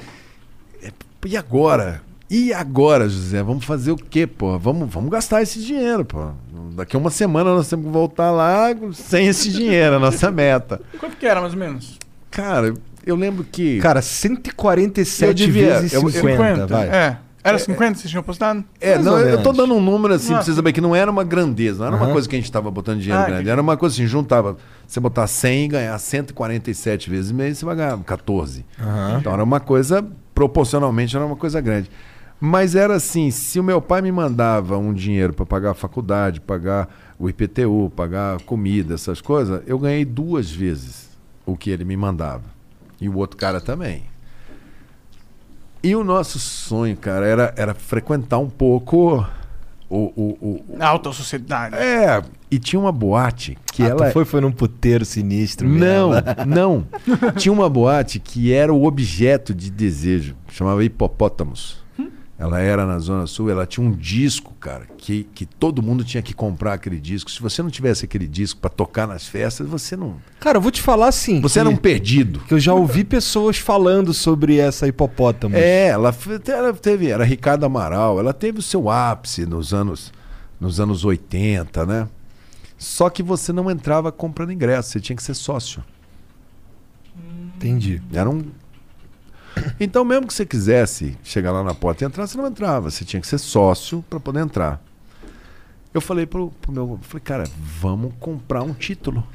É, E agora? E agora, José? Vamos fazer o quê, pô? Vamos, vamos gastar esse dinheiro, pô. Daqui a uma semana nós temos que voltar lá sem esse dinheiro, a nossa meta. Quanto que era, mais ou menos? Cara, eu lembro que. Cara, 147 Eu devia- vezes eu- eu- 50, vai. É. Era 50 vocês tinham apostado? É, não, eu tô dando um número assim pra Nossa. você saber que não era uma grandeza, não era uma Aham. coisa que a gente tava botando dinheiro Ah, grande. Era uma coisa assim, juntava, você botar 100 e ganhar 147 vezes mês, você vai ganhar 14. Aham. Então era uma coisa, proporcionalmente era uma coisa grande. Mas era assim, se o meu pai me mandava um dinheiro para pagar a faculdade, pagar o IPTU, pagar comida, essas coisas, eu ganhei duas vezes o que ele me mandava. E o outro cara também. E o nosso sonho, cara, era, era frequentar um pouco o, o, o- Na alta sociedade. É, e tinha uma boate que Ah, ela. foi, foi num puteiro sinistro Não, não. Tinha uma boate que era o objeto de desejo. Chamava Hipopótamos. Ela era na Zona Sul, ela tinha um disco, cara, que, que todo mundo tinha que comprar aquele disco. Se você não tivesse aquele disco pra tocar nas festas, você não. Cara, eu vou te falar assim. Você que, era um perdido. que eu já ouvi pessoas falando sobre essa hipopótamo. É, ela, ela teve, era Ricardo Amaral, ela teve o seu ápice nos anos, nos anos 80, né? Só que você não entrava comprando ingresso, você tinha que ser sócio. Entendi. Era um. Então, mesmo que você quisesse chegar lá na porta e entrar, você não entrava. Você tinha que ser sócio para poder entrar. Eu falei pro, pro meu. Falei, cara, vamos comprar um título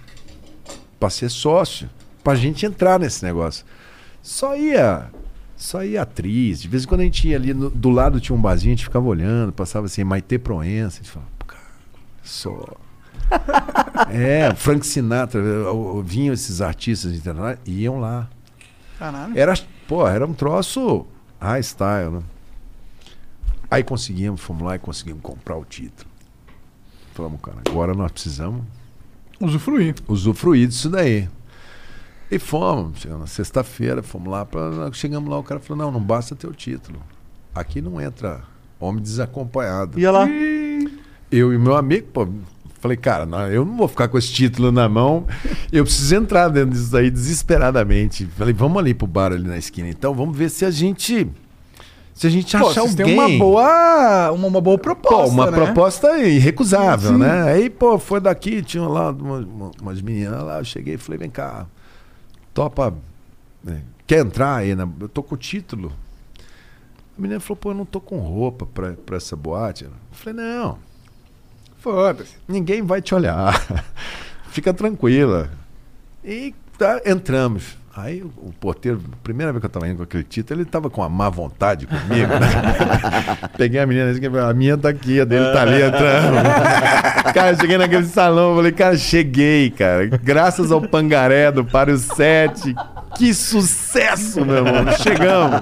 para ser sócio, pra gente entrar nesse negócio. Só ia. Só ia atriz. De vez em quando a gente ia ali no- do lado tinha um barzinho, a gente ficava olhando, passava assim, Maite Proença, a gente falava, "Pô, cara, só. é, Frank Sinatra, vinham esses artistas internacionais, iam lá. Caralho. Era, pô, era um troço high style, né? Aí conseguimos, fomos lá e conseguimos comprar o título. Falamos, cara, agora nós precisamos Usufruir. usufruir disso daí. E fomos, chegamos na sexta-feira, fomos lá, pra, chegamos lá, o cara falou, não, não basta ter o título. Aqui não entra homem desacompanhado. Ia lá. Eu e meu amigo, pô, falei, cara, não, eu não vou ficar com esse título na mão, eu preciso entrar dentro disso aí desesperadamente. Falei, vamos ali pro bar ali na esquina, então vamos ver se a gente. Se a gente Pô, achar alguém. têm uma boa, uma, uma boa proposta, Pô, uma né? proposta irrecusável, Sim. né? Aí, pô, foi daqui, tinha lá uma- uma- umas meninas lá, eu cheguei e falei, vem cá, topa, né, quer entrar aí? Na, eu tô com o título. A menina falou, pô, eu não tô com roupa pra, pra essa boate. Eu falei, não, Foda-se. ninguém vai te olhar. Fica tranquila. E tá, entramos. Aí o, porteiro, primeira vez que eu tava indo com aquele título, ele tava com uma má vontade comigo, né? Peguei a menina, disse, a minha tá aqui, a dele tá ali entrando. cara, eu cheguei naquele salão, falei, cara, cheguei, cara. Graças ao pangaré do Páreo 7. Que sucesso, meu irmão. Chegamos.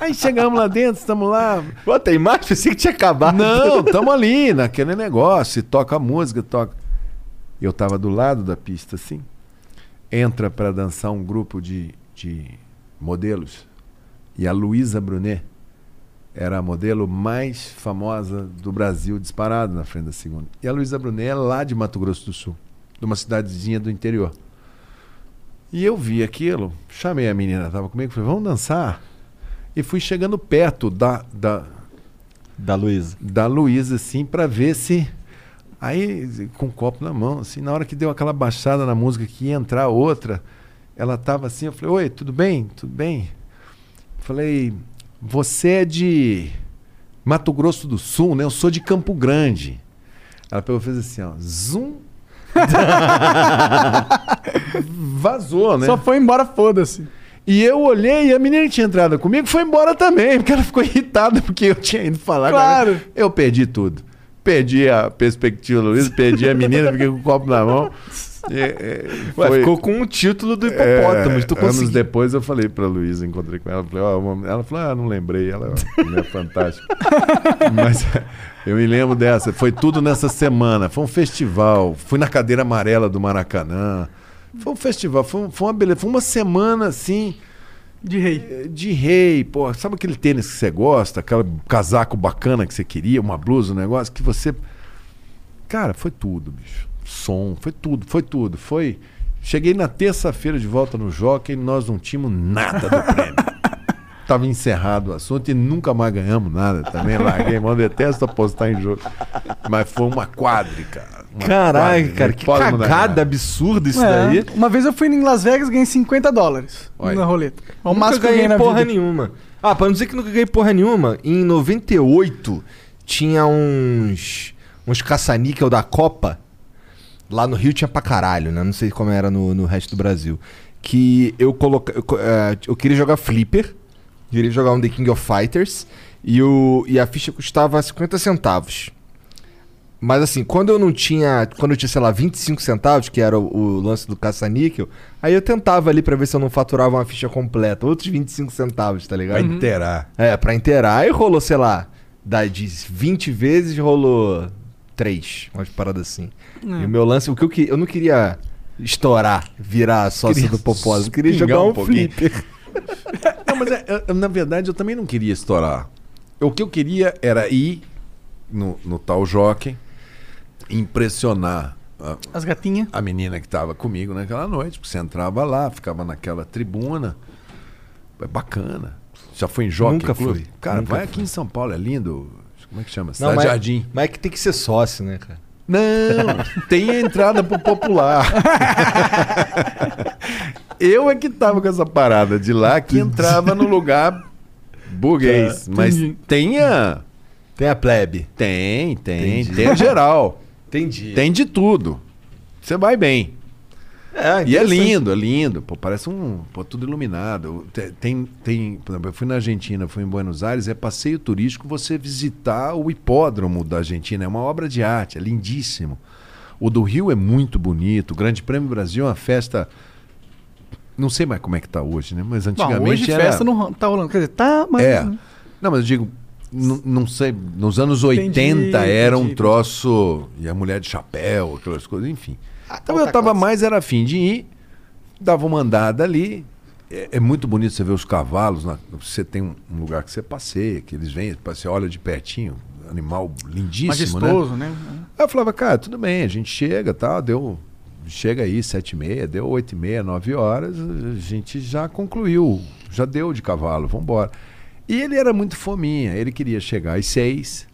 Aí chegamos lá dentro, estamos lá. Pô, tem mais? Pensei que tinha acabado. Não, estamos ali naquele negócio, e toca a música, toca. Eu tava do lado da pista, assim. Entra para dançar um grupo de, de modelos. E a Luísa Brunet era a modelo mais famosa do Brasil, disparada na frente da segunda. E a Luísa Brunet é lá de Mato Grosso do Sul, de uma cidadezinha do interior. E eu vi aquilo, chamei a menina, estava comigo, falei, vamos dançar. E fui chegando perto da, da, Da Luísa. da Luísa, assim, pra ver se. Aí, com o copo na mão, assim, na hora que deu aquela baixada na música que ia entrar outra, ela tava assim, eu falei, oi, tudo bem? Tudo bem? Falei, você é de Mato Grosso do Sul, né? Eu sou de Campo Grande. Ela pegou e fez assim, ó, zoom. Vazou, né? Só foi embora, foda-se. E eu olhei e a menina que tinha entrado comigo foi embora também, porque ela ficou irritada porque eu tinha ido falar. Claro. Eu perdi tudo. Perdi a perspectiva, Luiz, perdi a menina, fiquei com o copo na mão. É, Ué, foi- ficou com o título do hipopótamo. é, tu anos depois eu falei pra Luísa, encontrei com ela, falei, uma- ela falou, ah, não lembrei, ela é fantástica. Mas eu me lembro dessa, foi tudo nessa semana, foi um festival, fui na cadeira amarela do Maracanã, foi um festival, foi, um- foi uma beleza, foi uma semana assim, De rei. de rei, pô, sabe aquele tênis que você gosta, aquele casaco bacana que você queria, uma blusa, um negócio que você. Cara, foi tudo, bicho. Som, foi tudo, foi tudo. Foi. Cheguei na terça-feira de volta no Jockey e nós não tínhamos nada do prêmio. Tava encerrado o assunto e nunca mais ganhamos nada também. Larguei, mão, detesto apostar em jogo. Mas foi uma quadre, cara. Uma Caralho, cara, que cagada absurda isso É. daí. Uma vez eu fui em Las Vegas e ganhei 50 dólares Olha. na roleta. É o Nunca máximo que eu ganhei ganhei na porra vida. nenhuma. Ah, pra não dizer que nunca ganhei porra nenhuma, em 98 tinha uns. uns caça-níquel da Copa. Lá no Rio tinha pra caralho, né? Não sei como era no, no resto do Brasil. Que eu coloca, eu, eh, eu queria jogar Flipper. Queria jogar um The King of Fighters. E, o, e a ficha custava 50 centavos. Mas assim, quando eu não tinha. Quando eu tinha, sei lá, 25 centavos, que era o, o lance do caça-níquel, aí eu tentava ali pra ver se eu não faturava uma ficha completa. Outros 25 centavos, tá ligado? Vai inteirar. É, pra inteirar. Aí rolou, sei lá, da, de 20 vezes rolou 3, umas paradas assim. É. E o meu lance, o que eu queria. Eu não queria estourar, virar sócio Queria do Popós. Eu queria jogar um um, flipper. Não, mas é, é, na verdade eu também não queria estourar. O que eu queria era ir no, no tal jockey, impressionar a, As gatinhas. a menina que estava comigo naquela noite. Porque você entrava lá, ficava naquela tribuna. É bacana. Já foi em jockey? Nunca clube? fui, Cara, nunca vai aqui em São Paulo, é lindo. Como é que chama? Não, Cidade mas, Jardim. mas é que tem que ser sócio, né, cara? Não, tem a entrada pro popular. Eu é que tava com essa parada de lá que entrava no lugar burguês. Tá, mas tem a. Tem a plebe. Tem, tem. Entendi. Tem a geral. Entendi. Tem de tudo. Você vai bem. É, E é lindo, é lindo. Pô, parece um. Pô, tudo iluminado. Te- Tem, tem, por exemplo, eu fui na Argentina, fui em Buenos Aires, é passeio turístico você visitar o hipódromo da Argentina. É uma obra de arte, é lindíssimo. O do Rio é muito bonito. O Grande Prêmio Brasil é uma festa. Não sei mais como é que tá hoje, né? Mas antigamente hoje era. festa não tá rolando. Quer dizer, tá, mas... É. Não, mas eu digo, n- não sei, nos anos 80 Entendi, era um entendi. troço. E a mulher de chapéu, aquelas coisas, enfim. Então eu outra tava classe. mais, era afim de ir, dava uma andada ali. É, é muito bonito você ver os cavalos. na- você tem um um lugar que você passeia, que eles vêm, você olha de pertinho, animal lindíssimo, né? Majestoso, né? Aí eu falava, cara, tudo bem, a gente chega, tá, deu, chega aí sete e meia, deu oito e meia, nove horas, a gente já concluiu, já deu de cavalo, vamos embora. E ele era muito fominha, ele queria chegar às seis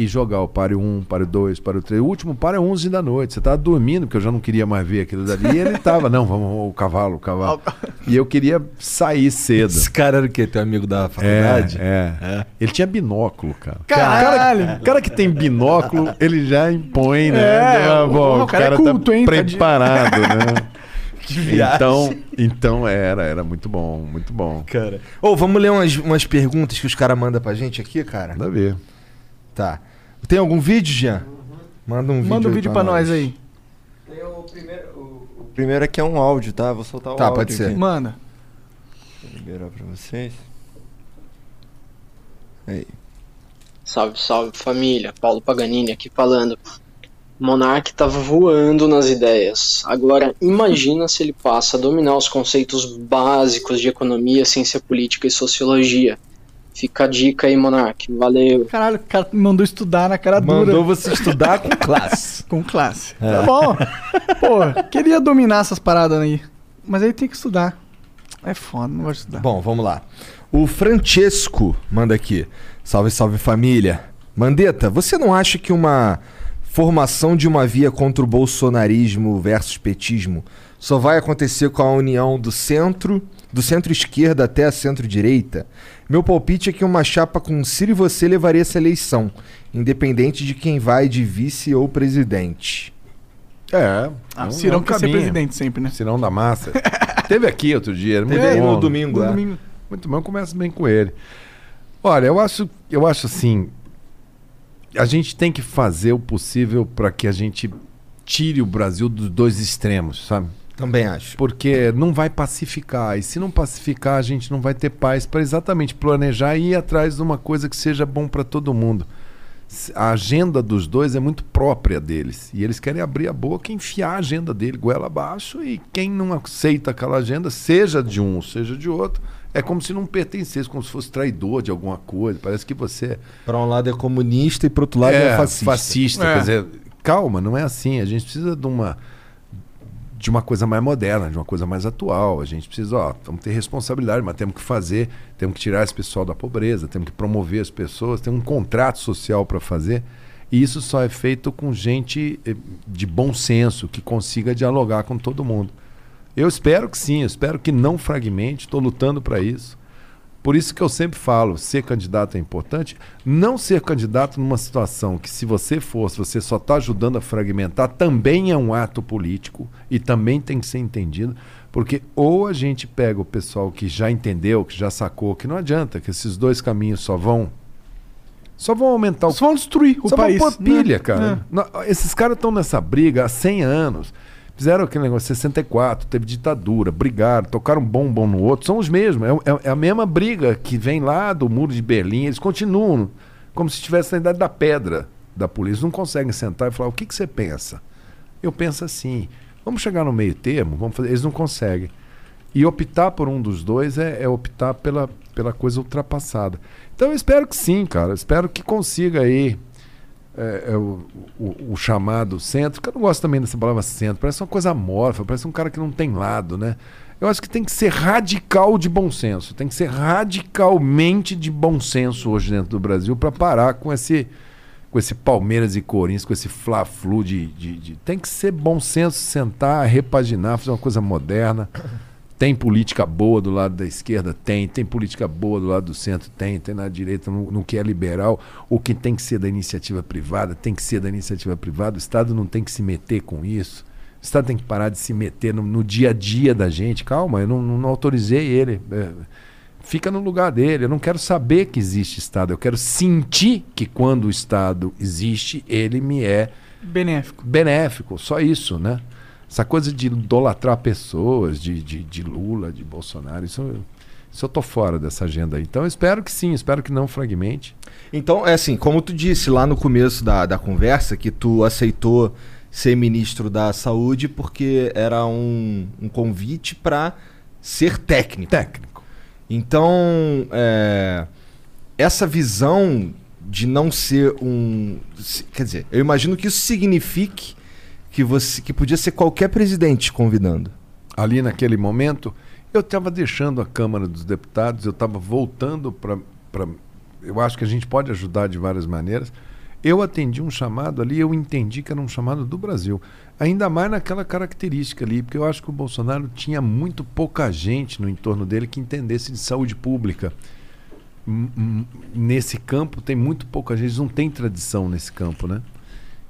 e jogar o páreo 1, páreo 2, páreo 3. O último páreo é 11 da noite. Você tava dormindo, porque eu já não queria mais ver aquilo dali. E ele tava, não, vamos, o cavalo, o cavalo. E eu queria sair cedo. Esse cara era o quê? Teu amigo da É, faculdade? é. Ele tinha binóculo, cara. Caralho! Cara, cara que tem binóculo, ele já impõe, né? É, Ah, o- bom, o cara é culto, tá hein, preparado, né? Que viagem. Então, então era, era muito bom, muito bom. Cara. Ô, vamos ler umas, umas perguntas que os caras mandam pra gente aqui, cara? Manda ver. Tá. Tem algum vídeo, Jean? Manda um vídeo Manda um aí vídeo pra nós aí. Tem o primeiro, o, o primeiro aqui é um áudio, tá? Vou soltar o Tá, áudio pode ser. aqui. Manda. Vou liberar pra vocês. Aí. Salve, salve família. Paulo Paganini aqui falando. Monark tava voando nas ideias. Agora, imagina se ele passa a dominar os conceitos básicos de economia, ciência política e sociologia. Fica a dica aí, Monark. Valeu. Caralho, o cara me mandou estudar na cara dura. Mandou você estudar com classe. Com classe. Tá bom. Pô, queria dominar essas paradas aí. Mas aí tem que estudar. É foda, não gosto de estudar. Bom, vamos lá. O Francesco manda aqui. Salve, salve família. Mandeta, você não acha que uma formação de uma via contra o bolsonarismo versus petismo só vai acontecer com a união do centro, do centro-esquerda até a centro-direita? Meu palpite é que uma chapa com Ciro e você levaria essa eleição, independente de quem vai de vice ou presidente. É. Ah, é um- o Cirão é um quer ser caminho. presidente sempre, né? Cirão da massa. Teve aqui outro dia, era muito Teve aí bom. no domingo, No é. domingo. Muito bom, começa bem com ele. Olha, eu acho, eu acho assim, a gente tem que fazer o possível para que a gente tire o Brasil dos dois extremos, sabe? Também acho. Porque não vai pacificar. E se não pacificar, a gente não vai ter paz para exatamente planejar e ir atrás de uma coisa que seja bom para todo mundo. A agenda dos dois é muito própria deles. E eles querem abrir a boca e enfiar a agenda dele goela abaixo. E quem não aceita aquela agenda, seja de um, seja de outro, é como se não pertencesse, como se fosse traidor de alguma coisa. Parece que você Para um lado é comunista e para outro lado é, fascista. fascista, É. Quer dizer, calma, não é assim. A gente precisa de uma de uma coisa mais moderna, de uma coisa mais atual. A gente precisa, ó, vamos ter responsabilidade, mas temos que fazer, temos que tirar esse pessoal da pobreza, temos que promover as pessoas, tem um contrato social para fazer. E isso só é feito com gente eh, de bom senso, que consiga dialogar com todo mundo. Eu espero que sim, eu espero que não fragmente, estou lutando para isso. Por isso que eu sempre falo, ser candidato é importante. Não ser candidato numa situação que, se você for, se você só está ajudando a fragmentar, também é um ato político e também tem que ser entendido. Porque ou a gente pega o pessoal que já entendeu, que já sacou, que não adianta, que esses dois caminhos só vão. Só vão aumentar o Só vão destruir o só país. vão pôr pilha, né? cara. Não, Esses caras estão nessa briga há 100 anos. Fizeram aquele negócio 64, teve ditadura, brigaram, tocaram um bombom no outro. São os mesmos. É, é- é a mesma briga que vem lá do muro de Berlim. Eles continuam como se estivesse na idade da pedra da polícia. Não conseguem sentar e falar: o que, que você pensa? Eu penso assim. Vamos chegar no meio termo? Vamos fazer. Eles não conseguem. E optar por um dos dois é, é optar pela, pela coisa ultrapassada. Então eu espero que sim, cara. Espero que consiga aí é, é o, o- o chamado centro, que eu não gosto também dessa palavra centro, parece uma coisa amorfa, parece um cara que não tem lado, né? Eu acho que tem que ser radical de bom senso, tem que ser radicalmente de bom senso hoje dentro do Brasil para parar com esse com esse Palmeiras e Corinthians, com esse Fla-Flu de, de- de- Tem que ser bom senso, sentar, repaginar, fazer uma coisa moderna. Tem política boa do lado da esquerda? Tem. Tem política boa do lado do centro? Tem. Tem na direita, no, no que é liberal. O que tem que ser da iniciativa privada? Tem que ser da iniciativa privada. O Estado não tem que se meter com isso. O Estado tem que parar de se meter no, no dia a dia da gente. Calma, eu não, não- autorizei ele. É, fica no lugar dele. Eu não quero saber que existe Estado. Eu quero sentir que quando o Estado existe, ele me é Benéfico. benéfico, só isso, né? Essa coisa de idolatrar pessoas, de, de, de Lula, de Bolsonaro, isso, isso eu tô fora dessa agenda aí. Então eu espero que sim, espero que não fragmente. Então, é assim, como tu disse lá no começo da, da conversa, que tu aceitou ser ministro da saúde porque era um, um convite para ser técnico. Técnico. Então, é, essa visão de não ser um. Quer dizer, eu imagino que isso signifique que você que podia ser qualquer presidente te convidando. ali naquele momento, eu estava deixando a Câmara dos Deputados, eu estava voltando para. Eu acho que a gente pode ajudar de várias maneiras. Eu atendi um chamado ali, eu entendi que era um chamado do Brasil. Ainda mais naquela característica ali, porque eu acho que o Bolsonaro tinha muito pouca gente no entorno dele que entendesse de saúde pública. Hum, hum, Nesse campo tem muito pouca gente, não tem tradição nesse campo, né?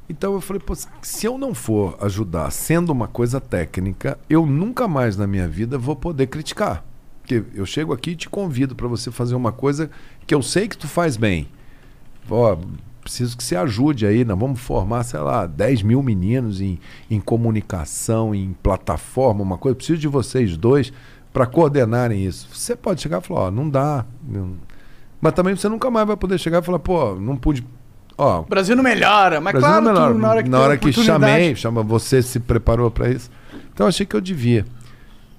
Então eu falei, se eu não for ajudar sendo uma coisa técnica, eu nunca mais na minha vida vou poder criticar. Porque eu chego aqui e te convido para você fazer uma coisa que eu sei que tu faz bem. Ó, preciso que você ajude aí, nós vamos formar, sei lá, 10 mil meninos em, em comunicação, em plataforma, uma coisa. Preciso de vocês dois para coordenarem isso. Você pode chegar e falar, ó, não dá. Mas também você nunca mais vai poder chegar e falar, pô, não pude. Ó, O Brasil não melhora, mas Brasil claro melhor. que na hora que, na hora que chamei, chama você se preparou para isso. Então eu achei que eu devia.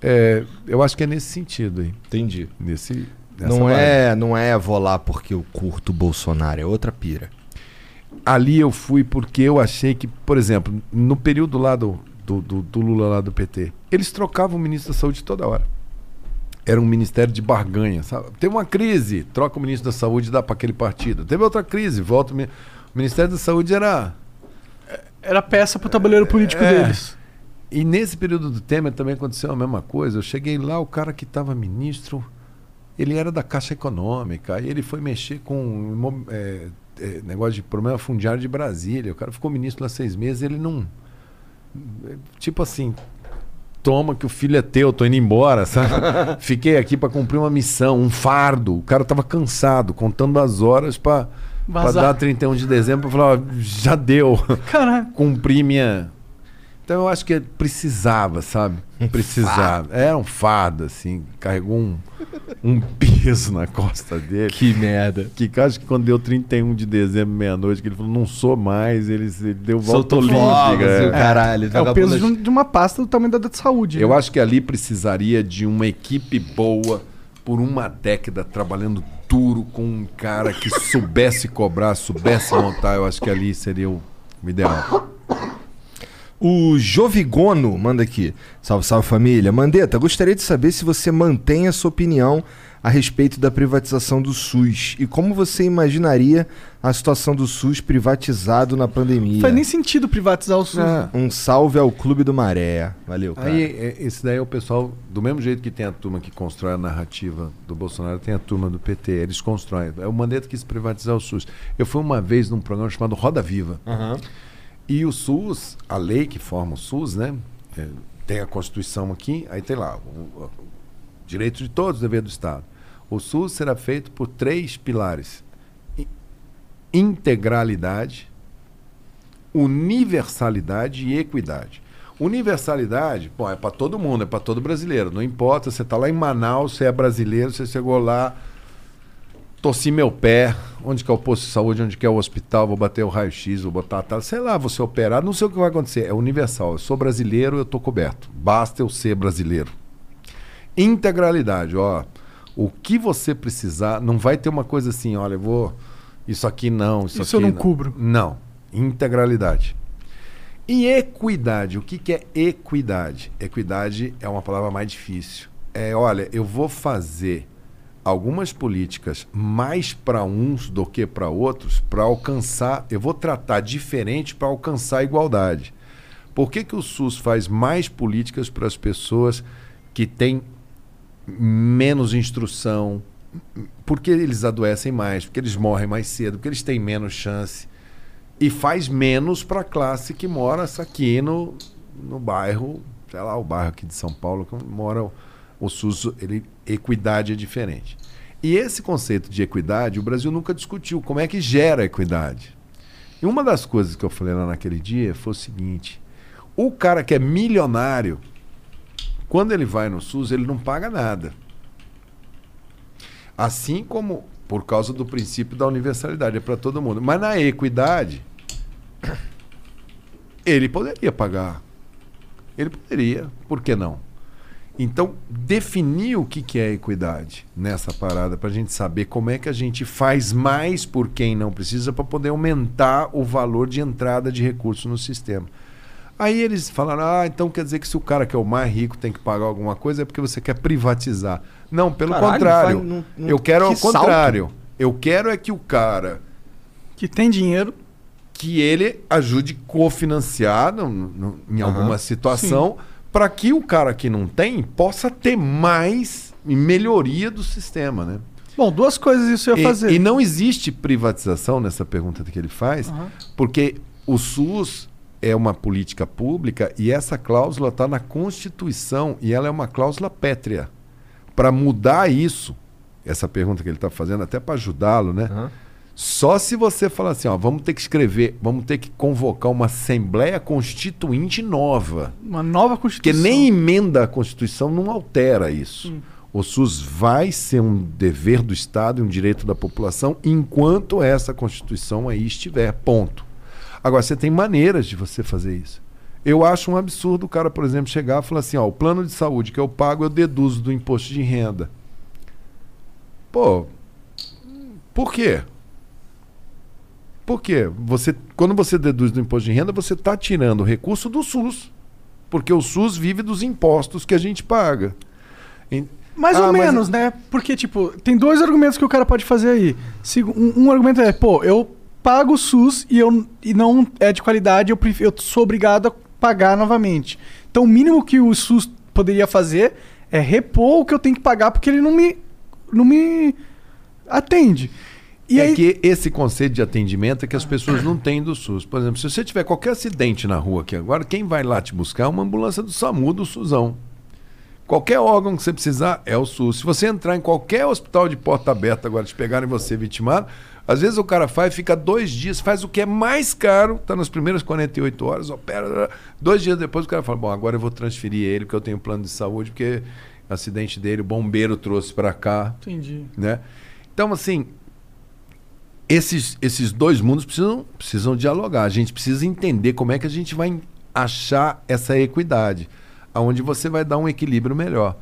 É, eu acho que é nesse sentido aí. Entendi. Nesse, nessa Não vibe. é, não é vou lá porque eu curto o Bolsonaro, é outra pira. Ali eu fui porque eu achei que, por exemplo, no período lá do, do, do- do Lula lá do PT, eles trocavam o ministro da Saúde toda hora. Era um ministério de barganha, sabe? Teve uma crise, troca o ministro da Saúde e dá para aquele partido. Teve outra crise, volta o, o Ministério da Saúde era Era peça pro tabuleiro político É. deles. E nesse período do Temer também aconteceu a mesma coisa. Eu cheguei lá, o cara que estava ministro, ele era da Caixa Econômica, aí ele foi mexer com é, é, negócio de problema fundiário de Brasília. O cara ficou ministro lá seis meses, ele não. é, Tipo assim. Toma que o filho é teu, tô indo embora, sabe? Fiquei aqui para cumprir uma missão, um fardo. O cara tava cansado, contando as horas para dar 31 de dezembro, pra falar, já deu Caralho. cumprir minha. Então eu acho que precisava, sabe? Precisava. Era um fardo, assim. Carregou um, um peso na costa dele. Que merda. Que acho que quando deu 31 de dezembro, meia-noite, que ele falou, não sou mais, ele, ele deu volta Soltou olímpica. o é. caralho. É o peso de, um- de uma pasta do tamanho da da saúde. Eu né? acho que ali precisaria de uma equipe boa por uma década trabalhando duro com um cara que soubesse cobrar, soubesse montar. Eu acho que ali seria o ideal. O Jovigono manda aqui. Salve, salve família. Mandetta, gostaria de saber se você mantém a sua opinião a respeito da privatização do SUS e como você imaginaria a situação do SUS privatizado na pandemia. Não faz nem sentido privatizar o SUS. É. Um salve ao Clube do Maré. Valeu, cara. Aí, é, esse daí é o pessoal, do mesmo jeito que tem a turma que constrói a narrativa do Bolsonaro, tem a turma do PT. Eles constroem. É o Mandetta que quis privatizar o SUS. Eu fui uma vez num programa chamado Roda Viva. Aham. E o SUS, a lei que forma o SUS, né? é, tem a Constituição aqui, aí tem lá, o, o direito de todos, dever do Estado. O SUS será feito por três pilares: integralidade, universalidade e equidade. Universalidade, bom, é para todo mundo, é para todo brasileiro. Não importa, você está lá em Manaus, você é brasileiro, você chegou lá, torci meu pé, onde que é o posto de saúde, onde que é o hospital, vou bater o raio-x, vou botar a tela, sei lá, vou ser operado, não sei o que vai acontecer. É universal. Eu sou brasileiro, eu tô coberto. Basta eu ser brasileiro. Integralidade, ó. O que você precisar, não vai ter uma coisa assim, olha, eu vou. Isso aqui não, isso, Isso eu aqui não cubro. Não. Integralidade. E equidade, o que, que é equidade? Equidade é uma palavra mais difícil. É, olha, eu vou fazer algumas políticas mais para uns do que para outros para alcançar, eu vou tratar diferente para alcançar a igualdade. Por que, que o SUS faz mais políticas para as pessoas que têm menos instrução? Porque eles adoecem mais, porque eles morrem mais cedo, porque eles têm menos chance e faz menos para a classe que mora aqui no, no bairro, sei lá, o bairro aqui de São Paulo, que mora o, SUS, ele, equidade é diferente. E esse conceito de equidade, o Brasil nunca discutiu como é que gera equidade. E uma das coisas que eu falei lá naquele dia foi o seguinte: o cara que é milionário, quando ele vai no SUS, ele não paga nada. Assim como por causa do princípio da universalidade, é para todo mundo. Mas na equidade, Ele poderia pagar. Ele poderia, por que não? Então, definir o que, que é equidade nessa parada, para a gente saber como é que a gente faz mais por quem não precisa, para poder aumentar o valor de entrada de recursos no sistema. Aí eles falaram: ah, então quer dizer que se o cara que é o mais rico tem que pagar alguma coisa é porque você quer privatizar. Não, pelo Caralho, contrário. faz- não- não- eu quero ao que salto. contrário. Eu quero é que o cara Que tem dinheiro. que ele ajude no- em alguma situação para que o cara que não tem possa ter mais melhoria do sistema, né? Bom, duas coisas isso eu ia E, fazer. e não existe privatização nessa pergunta que ele faz, Aham. porque o SUS é uma política pública e essa cláusula está na Constituição e ela é uma cláusula pétrea. Para mudar isso, essa pergunta que ele está fazendo, até para ajudá-lo, né? Aham. Só se você falar assim, ó, vamos ter que escrever, vamos ter que convocar uma Assembleia Constituinte nova. Uma nova Porque Constituição. nem emenda a Constituição não altera isso. O SUS vai ser um dever do Estado e um direito da população enquanto essa Constituição aí estiver. Ponto. Agora, você tem maneiras de você fazer isso. Eu acho um absurdo o cara, por exemplo, chegar e falar assim: ó, o plano de saúde que eu pago eu deduzo do imposto de renda. Pô, por quê? Por quê? Você, quando você deduz do imposto de renda, você está tirando o recurso do SUS. Porque o SUS vive dos impostos que a gente paga. Em- Mais Ah, ou mas- menos, né? Porque, tipo, tem dois argumentos que o cara pode fazer aí. Se- Um, um argumento é, pô, eu pago o SUS e, eu, e não é de qualidade, eu, pref- eu sou obrigado a pagar novamente. Então, o mínimo que o SUS poderia fazer é repor o que eu tenho que pagar porque ele não me, não me atende. E é aí, que esse conceito de atendimento é que as pessoas não têm do SUS. Por exemplo, se você tiver qualquer acidente na rua aqui agora, quem vai lá te buscar é uma ambulância do SAMU, do SUSão. Qualquer órgão que você precisar é o SUS. Se você entrar em qualquer hospital de porta aberta agora, te pegarem você vitimado, às vezes o cara faz, fica dois dias, faz o que é mais caro, tá nas primeiras 48 horas, opera. Dois dias depois o cara fala: Bom, agora eu vou transferir ele, porque eu tenho plano de saúde, porque acidente dele, o bombeiro trouxe para cá Entendi. né? Então, assim, esses, esses dois mundos precisam, precisam dialogar. A gente precisa entender como é que a gente vai achar essa equidade, aonde você vai dar um equilíbrio melhor.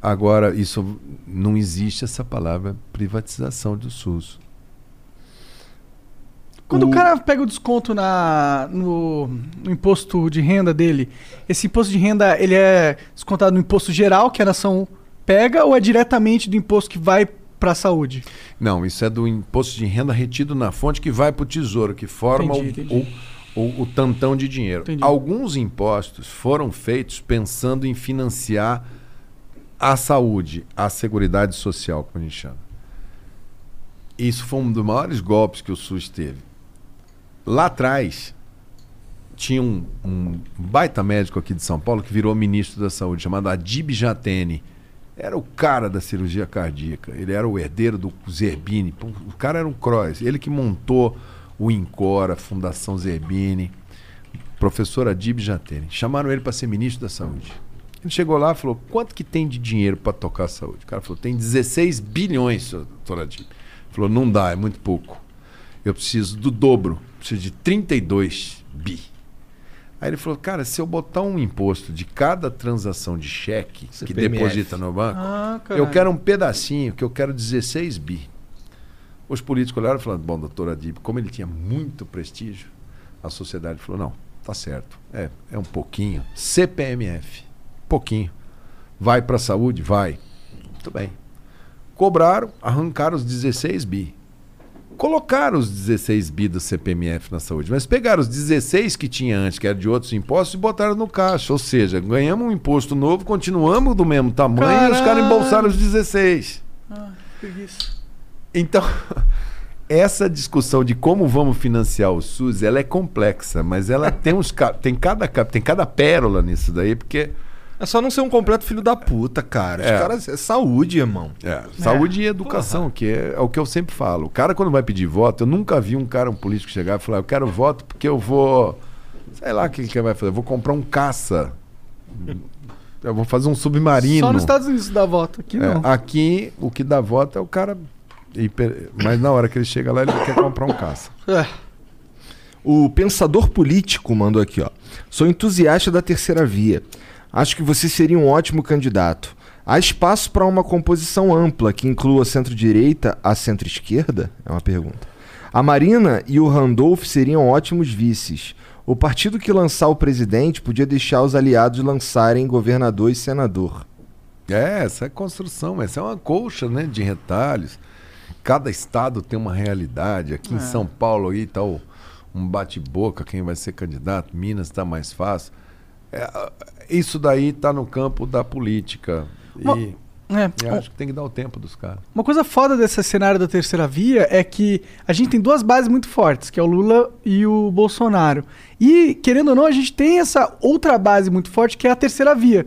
Agora, isso não existe essa palavra privatização do SUS. Quando o... O- cara pega o desconto na, no, no imposto de renda dele, esse imposto de renda ele é descontado no imposto geral que a nação pega ou é diretamente do imposto que vai para a saúde? Não, isso é do imposto de renda retido na fonte que vai para o tesouro, que forma o- Entendi, entendi. O, o- o tantão de dinheiro. Entendi. Alguns impostos foram feitos pensando em financiar a saúde, a seguridade social, como a gente chama. Isso foi um dos maiores golpes que o SUS teve. Lá atrás, tinha um, um baita médico aqui de São Paulo que virou ministro da saúde, chamado Adib Jatene. Era o cara da cirurgia cardíaca. Ele era o herdeiro do Zerbini. O cara era um cross. Ele que montou o INCOR, a Fundação Zerbini. Professor Adib Jatene. Chamaram ele para ser ministro da saúde. Ele chegou lá e falou: quanto que tem de dinheiro para tocar a saúde? O cara falou: tem 16 bilhões, doutor Adib. Ele falou: não dá, é muito pouco. Eu preciso do dobro, preciso de 32 bi. Aí ele falou, cara, se eu botar um imposto de cada transação de cheque que CPMF. deposita no banco, Ah, eu quero um pedacinho, que eu quero 16 bi. Os políticos olharam e falaram, bom, doutor Adib, como ele tinha muito prestígio, a sociedade falou, não, tá certo, é, é um pouquinho. CPMF, pouquinho. Vai para a saúde? Vai. Muito bem. Cobraram, arrancaram os 16 bi. Colocaram os 16 bi do CPMF na saúde, mas pegaram os 16 que tinha antes, que era de outros impostos, e botaram no caixa. Ou seja, ganhamos um imposto novo, continuamos do mesmo tamanho e os caras Caralho. embolsaram os 16. Ah, preguiça. Então, essa discussão de como vamos financiar o SUS, ela é complexa, mas ela tem uns tem cada tem cada pérola nisso daí, porque É só não ser um completo filho da puta, cara. Os É. caras é saúde, irmão. é, saúde e educação, que é, é o que eu sempre falo. O cara quando vai pedir voto, eu nunca vi um cara um político chegar e falar: "Eu quero voto porque eu vou sei lá o que que ele vai fazer, eu vou comprar um caça. Eu vou fazer um submarino". Só nos Estados Unidos dá voto, aqui É, não. aqui o que dá voto é o cara hiper- mas na hora que ele chega lá ele quer comprar um caça. É. O Pensador Político mandou aqui, ó. Sou entusiasta da terceira via. Acho que você seria um ótimo candidato. Há espaço para uma composição ampla que inclua centro-direita a centro-esquerda? É uma pergunta. A Marina e o Randolph seriam ótimos vices. O partido que lançar o presidente podia deixar os aliados lançarem governador e senador. É, essa é construção, essa é uma colcha né, de retalhos. Cada estado tem uma realidade. Aqui em São Paulo aí tá um bate-boca, quem vai ser candidato, Minas está mais fácil. É, isso daí está no campo da política. Uma- E, É, e acho que tem que dar o tempo dos caras. Uma coisa foda desse cenário da terceira via é que a gente tem duas bases muito fortes, que é o Lula e o Bolsonaro. E, querendo ou não, a gente tem essa outra base muito forte, que é a terceira via.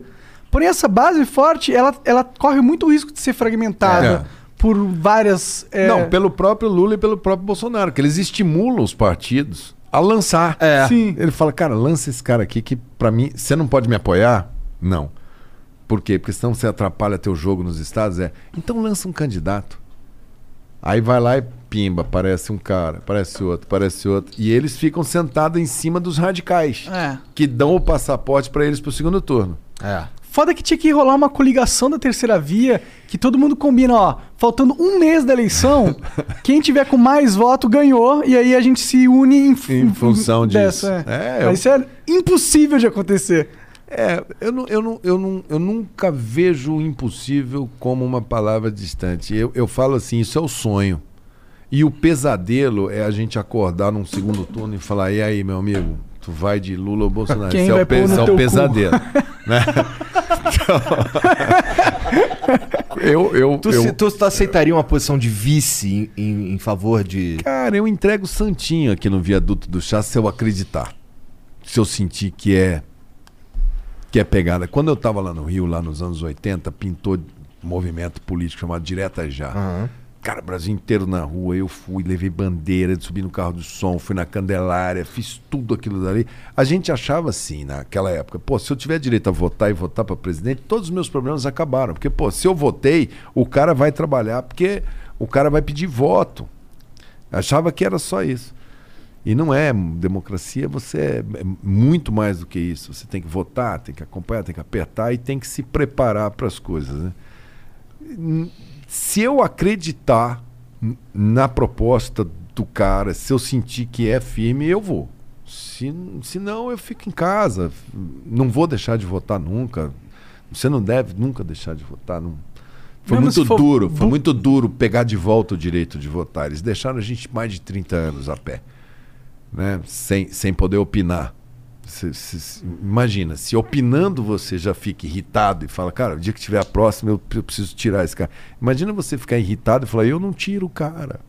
Porém, essa base forte, ela, ela corre muito risco de ser fragmentada É. por várias... é, Não, pelo próprio Lula e pelo próprio Bolsonaro, que eles estimulam os partidos a lançar. É. Sim. Ele fala, cara, lança esse cara aqui que pra mim, você não pode me apoiar? Não. Por quê? Porque senão você atrapalha teu jogo nos estados. É. Então lança um candidato. Aí vai lá e pimba, aparece um cara, aparece outro, aparece outro. E eles ficam sentados em cima dos radicais, É. que dão o passaporte pra eles pro segundo turno. É. Foda que tinha que rolar uma coligação da terceira via, que todo mundo combina, ó, faltando um mês da eleição, quem tiver com mais voto ganhou, e aí a gente se une em, Em função disso. dessa. É, Mas eu- isso é impossível de acontecer. É, eu, não, eu, não, eu, não, eu nunca vejo o impossível como uma palavra distante. Eu, eu falo assim, isso é o sonho. E o pesadelo é a gente acordar num segundo turno e falar, e aí, meu amigo, tu vai de Lula ou Bolsonaro? Quem Isso é vai o, pe- pôr no isso é teu o pesadelo. né? Então, eu, eu, Tu, eu, se- tu, tu aceitaria uma posição de vice em, em- em favor de. Cara, eu entrego santinho aqui no viaduto do chá se eu acreditar. Se eu sentir que é que é pegada. Quando eu tava lá no Rio, lá nos anos 80, pintou um movimento político chamado Direta Já. Aham. Cara, Brasil inteiro na rua, eu fui, levei bandeira, subi no carro do som, fui na Candelária, fiz tudo aquilo dali. A gente achava assim, naquela época, pô, se eu tiver direito a votar e votar para presidente, todos os meus problemas acabaram. Porque, pô, se eu votei, o cara vai trabalhar, porque o cara vai pedir voto. Achava que era só isso. E não é. Democracia, você é é muito mais do que isso. Você tem que votar, tem que acompanhar, tem que apertar e tem que se preparar para as coisas. Né? Se eu acreditar na proposta do cara, se eu sentir que é firme, eu vou. Se, se não, eu fico em casa. Não vou deixar de votar nunca. Você não deve nunca deixar de votar. Não. Foi Mesmo muito for duro, foi muito duro pegar de volta o direito de votar. Eles deixaram a gente mais de 30 anos a pé, né? sem, sem poder opinar. Se- se- se- imagina, se opinando você já fica irritado e fala, cara, o dia que tiver a próxima eu, eu preciso tirar esse cara. Imagina você ficar irritado e falar, eu não tiro o cara.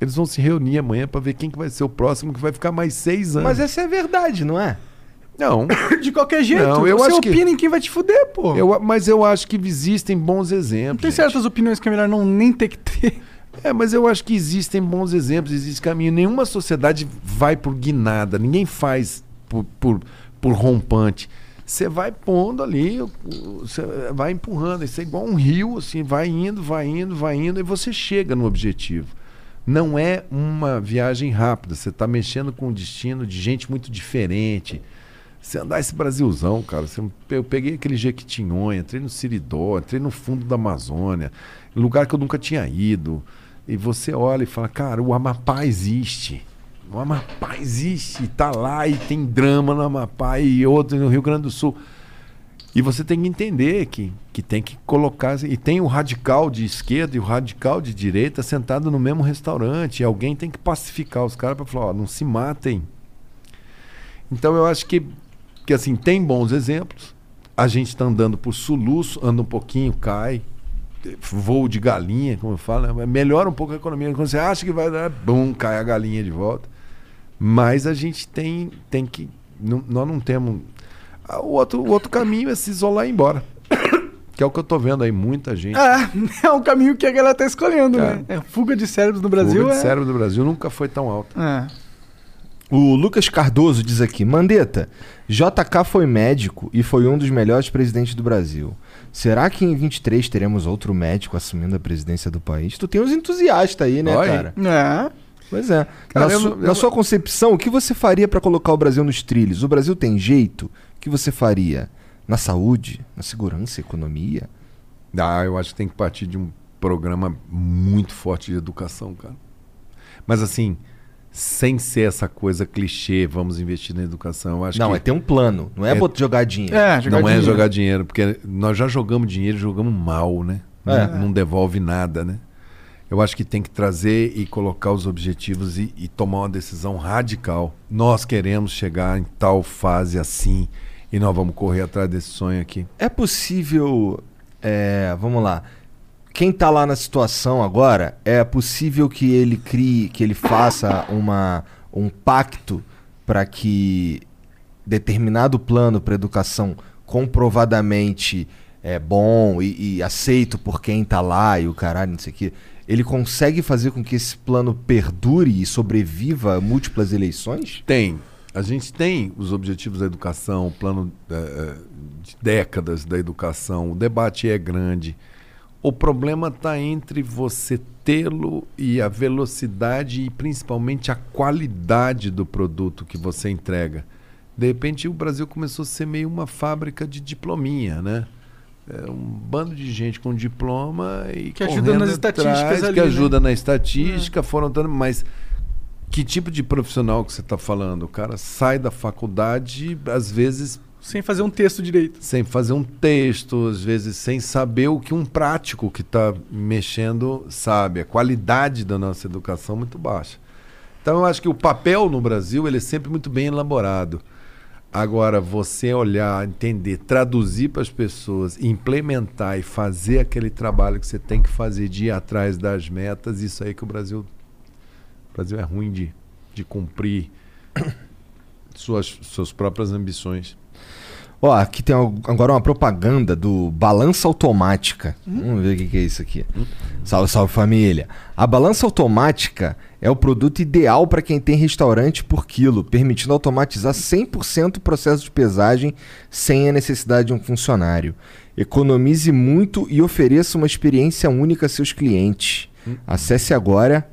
Eles vão se reunir amanhã para ver quem que vai ser o próximo que vai ficar mais seis anos. Mas essa é a verdade, não é? Não, De qualquer jeito, Não, eu você acho que- opina em quem vai te fuder, pô. eu, mas eu acho que existem bons Não exemplos. tem gente. certas opiniões que é melhor não nem ter que ter. É, mas eu acho que existem bons exemplos, existe caminho. Nenhuma sociedade vai por guinada, ninguém faz por, por, rompante. Você vai pondo ali, você vai empurrando. Isso é igual um rio, assim, vai indo, vai indo, vai indo, e você chega no objetivo. Não é uma viagem rápida, você está mexendo com o destino de gente muito diferente. Você andar esse Brasilzão, cara. Você, eu peguei aquele Jequitinhonha, entrei no Siridó, entrei no fundo da Amazônia, lugar que eu nunca tinha ido. E você olha e fala, cara, o Amapá existe. O Amapá existe, tá lá e tem drama no Amapá e outro no Rio Grande do Sul. E você tem que entender que, que tem que colocar. E tem o radical de esquerda e o radical de direita sentado no mesmo restaurante. E alguém tem que pacificar os caras para falar: ó, não se matem. Então eu acho que, que assim, tem bons exemplos. A gente está andando por soluço, anda um pouquinho, cai. Voo de galinha, como eu falo, né? melhora um pouco a economia. Quando você acha que vai dar, bum, cai a galinha de volta. Mas a gente tem, tem que. não- nós não temos. Ah, O outro, o outro caminho é se isolar e ir embora. Que é o que eu tô vendo aí, muita gente. É, é um caminho que a galera tá escolhendo, É. né? É, fuga de cérebros no Brasil Fuga de é... cérebro do Brasil nunca foi tão alta. É. O Lucas Cardoso diz aqui: Mandetta, JK foi médico e foi um dos melhores presidentes do Brasil. Será que em 23 teremos outro médico assumindo a presidência do país? Tu tem uns entusiastas aí, né, aí. cara? É. Pois é. Cara, na eu su- não- na eu- sua concepção, o que você faria pra colocar o Brasil nos trilhos? O Brasil tem jeito? O que você faria? Na saúde? Na segurança? Economia? Ah, eu acho que tem que partir de um programa muito forte de educação, cara. Mas assim, sem ser essa coisa clichê, vamos investir na educação. Eu acho não, que é ter um plano. Não é, É- botar jogar dinheiro. É, jogar não é dinheiro. jogar dinheiro, porque nós já jogamos dinheiro e jogamos mal, né? É. Não, não devolve nada, né? Eu acho que tem que trazer e colocar os objetivos e, e tomar uma decisão radical. Nós queremos chegar em tal fase assim e nós vamos correr atrás desse sonho aqui. É possível. é, vamos lá. Quem tá lá na situação agora, é possível que ele crie, que ele faça uma, um pacto para que determinado plano para educação comprovadamente é bom e, e aceito por quem tá lá e o caralho, não sei o quê. Ele consegue fazer com que esse plano perdure e sobreviva a múltiplas eleições? Tem. A gente tem os objetivos da educação, o plano eh, eh, de décadas da educação, o debate é grande. O problema está entre você tê-lo e a velocidade e principalmente a qualidade do produto que você entrega. De repente o Brasil começou a ser meio uma fábrica de diplominha, né? É um bando de gente com diploma e Que ajuda correndo nas estatísticas atrás, ali, que né? ajuda na estatística, foram dando, mas que tipo de profissional que você está falando? O cara sai da faculdade, às vezes, Sem fazer um texto direito. sem fazer um texto, às vezes sem saber o que um prático que está mexendo sabe. A qualidade da nossa educação é muito baixa. Então eu acho que o papel no Brasil ele é sempre muito bem elaborado. Agora, você olhar, entender, traduzir para as pessoas, implementar e fazer aquele trabalho que você tem que fazer de ir atrás das metas, isso aí que o Brasil. O Brasil é ruim de, de cumprir suas, suas próprias ambições. Ó, aqui tem agora uma propaganda do Balança Automática. Vamos ver o que, é isso aqui. Salve, salve família. A balança automática é o produto ideal para quem tem restaurante por quilo, permitindo automatizar 100% o processo de pesagem sem a necessidade de um funcionário. Economize muito e ofereça uma experiência única a seus clientes. Acesse agora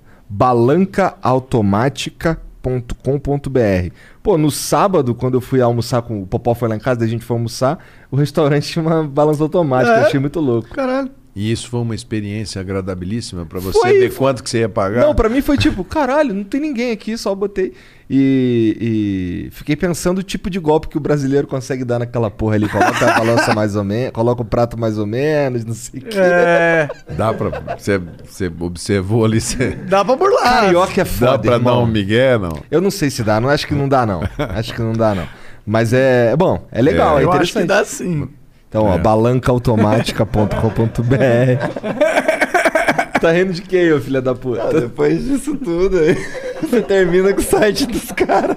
balancaautomática.com.br. Pô, no sábado, quando eu fui almoçar com o Popó foi lá em casa, a gente foi almoçar, o restaurante tinha uma balança automática, É? eu achei muito louco. Caralho. E isso foi uma experiência agradabilíssima para você Foi, ver foi. quanto que você ia pagar? Não, pra mim foi tipo, caralho, não tem ninguém aqui, só botei. E, e fiquei pensando o tipo de golpe que o brasileiro consegue dar naquela porra ali. Coloca a balança mais ou menos, coloca o prato mais ou menos, não sei o que. É. Dá para você, você observou ali, você Dá pra burlar. Carioca é dá foda, para dar irmão. um migué, não? Eu não sei se dá, não acho que não dá, não. Acho que não dá, não. Mas é, é bom, é legal, é, Eu acho que interessante. dá sim. Então, ó, É. balancaautomática.com.br. tá rindo de quem, ô filha da puta? Ah, depois disso tudo aí, você termina com o site dos caras.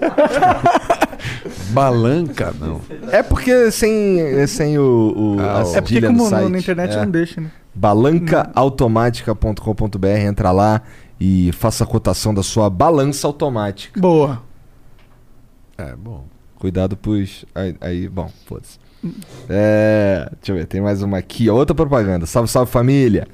Balanca, não. É porque sem, sem o, o Ah, É porque como no na internet É. não deixa, né? balancaautomática.com.br, entra lá e faça a cotação da sua balança automática. Boa. É, bom. Cuidado, pois. Aí, aí, bom, foda-se. É, deixa eu ver, tem mais uma aqui. Outra propaganda. Salve, salve família.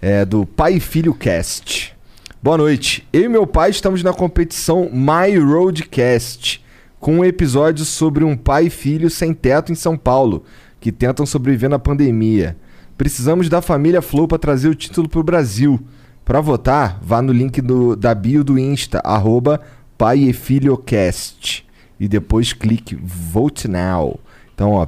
É do Pai e Filho Cast. Boa noite. Eu e meu pai estamos na competição My Roadcast, com um episódio sobre um pai e filho sem teto em São Paulo, que tentam sobreviver na pandemia. Precisamos da família Flow para trazer o título pro Brasil. Para votar, vá no link do, da bio do Insta, arroba Pai e Filho Cast. E depois clique Vote Now. Então, ó,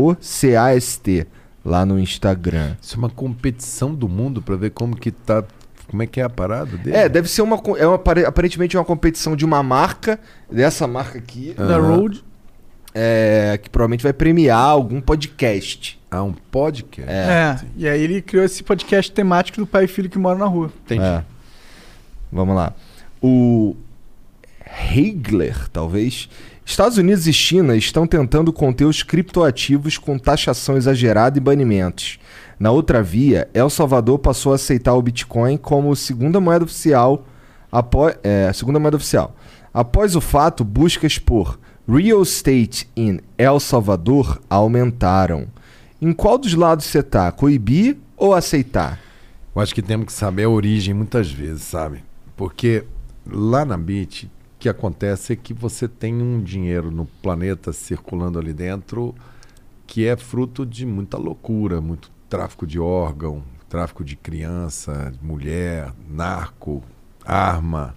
P-A-I-E-F-I-L-H-O-C-A-S-T. Lá no Instagram. Isso é uma competição do mundo para ver como que tá, como é que é a parada dele. É, deve ser uma. É uma, apare- aparentemente uma competição de uma marca, dessa marca aqui, Da Aham. Road. é, que provavelmente vai premiar algum podcast. Há um podcast. É. E aí ele criou esse podcast temático do pai e filho que moram na rua. Entendi. É. Vamos lá. O Hegler, talvez. Estados Unidos e China estão tentando conter os criptoativos com taxação exagerada e banimentos. Na outra via, El Salvador passou a aceitar o Bitcoin como segunda moeda oficial. Após, é, segunda moeda oficial. Após o fato, buscas por real estate em El Salvador aumentaram. Em qual dos lados você tá? Coibir ou aceitar? Eu acho que temos que saber a origem muitas vezes, sabe? Porque lá na BIT, que acontece é que você tem um dinheiro no planeta circulando ali dentro que é fruto de muita loucura, muito tráfico de órgão, tráfico de criança, mulher, narco, arma.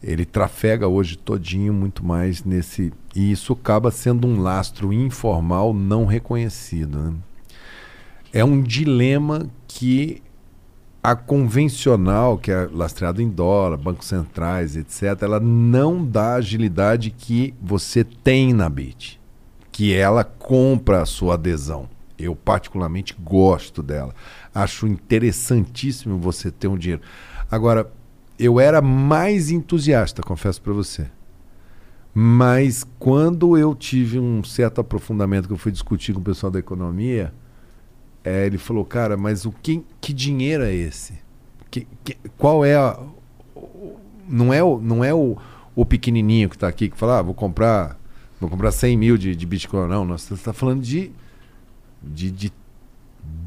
Ele trafega hoje todinho muito mais nesse. E isso acaba sendo um lastro informal não reconhecido. né? É um dilema que a convencional, que é lastreada em dólar, bancos centrais, etc., ela não dá a agilidade que você tem na Bit. Que ela compra a sua adesão. Eu, particularmente, gosto dela. Acho interessantíssimo você ter um dinheiro. Agora, eu era mais entusiasta, confesso para você. Mas quando eu tive um certo aprofundamento que eu fui discutir com o pessoal da economia, é, ele falou, cara, mas o que, que dinheiro é esse? Que, que- qual é a. Não é o, não é o, o pequenininho que está aqui que fala, ah, vou comprar, vou comprar 100 mil de, de Bitcoin. Não, nós você está falando de, de, de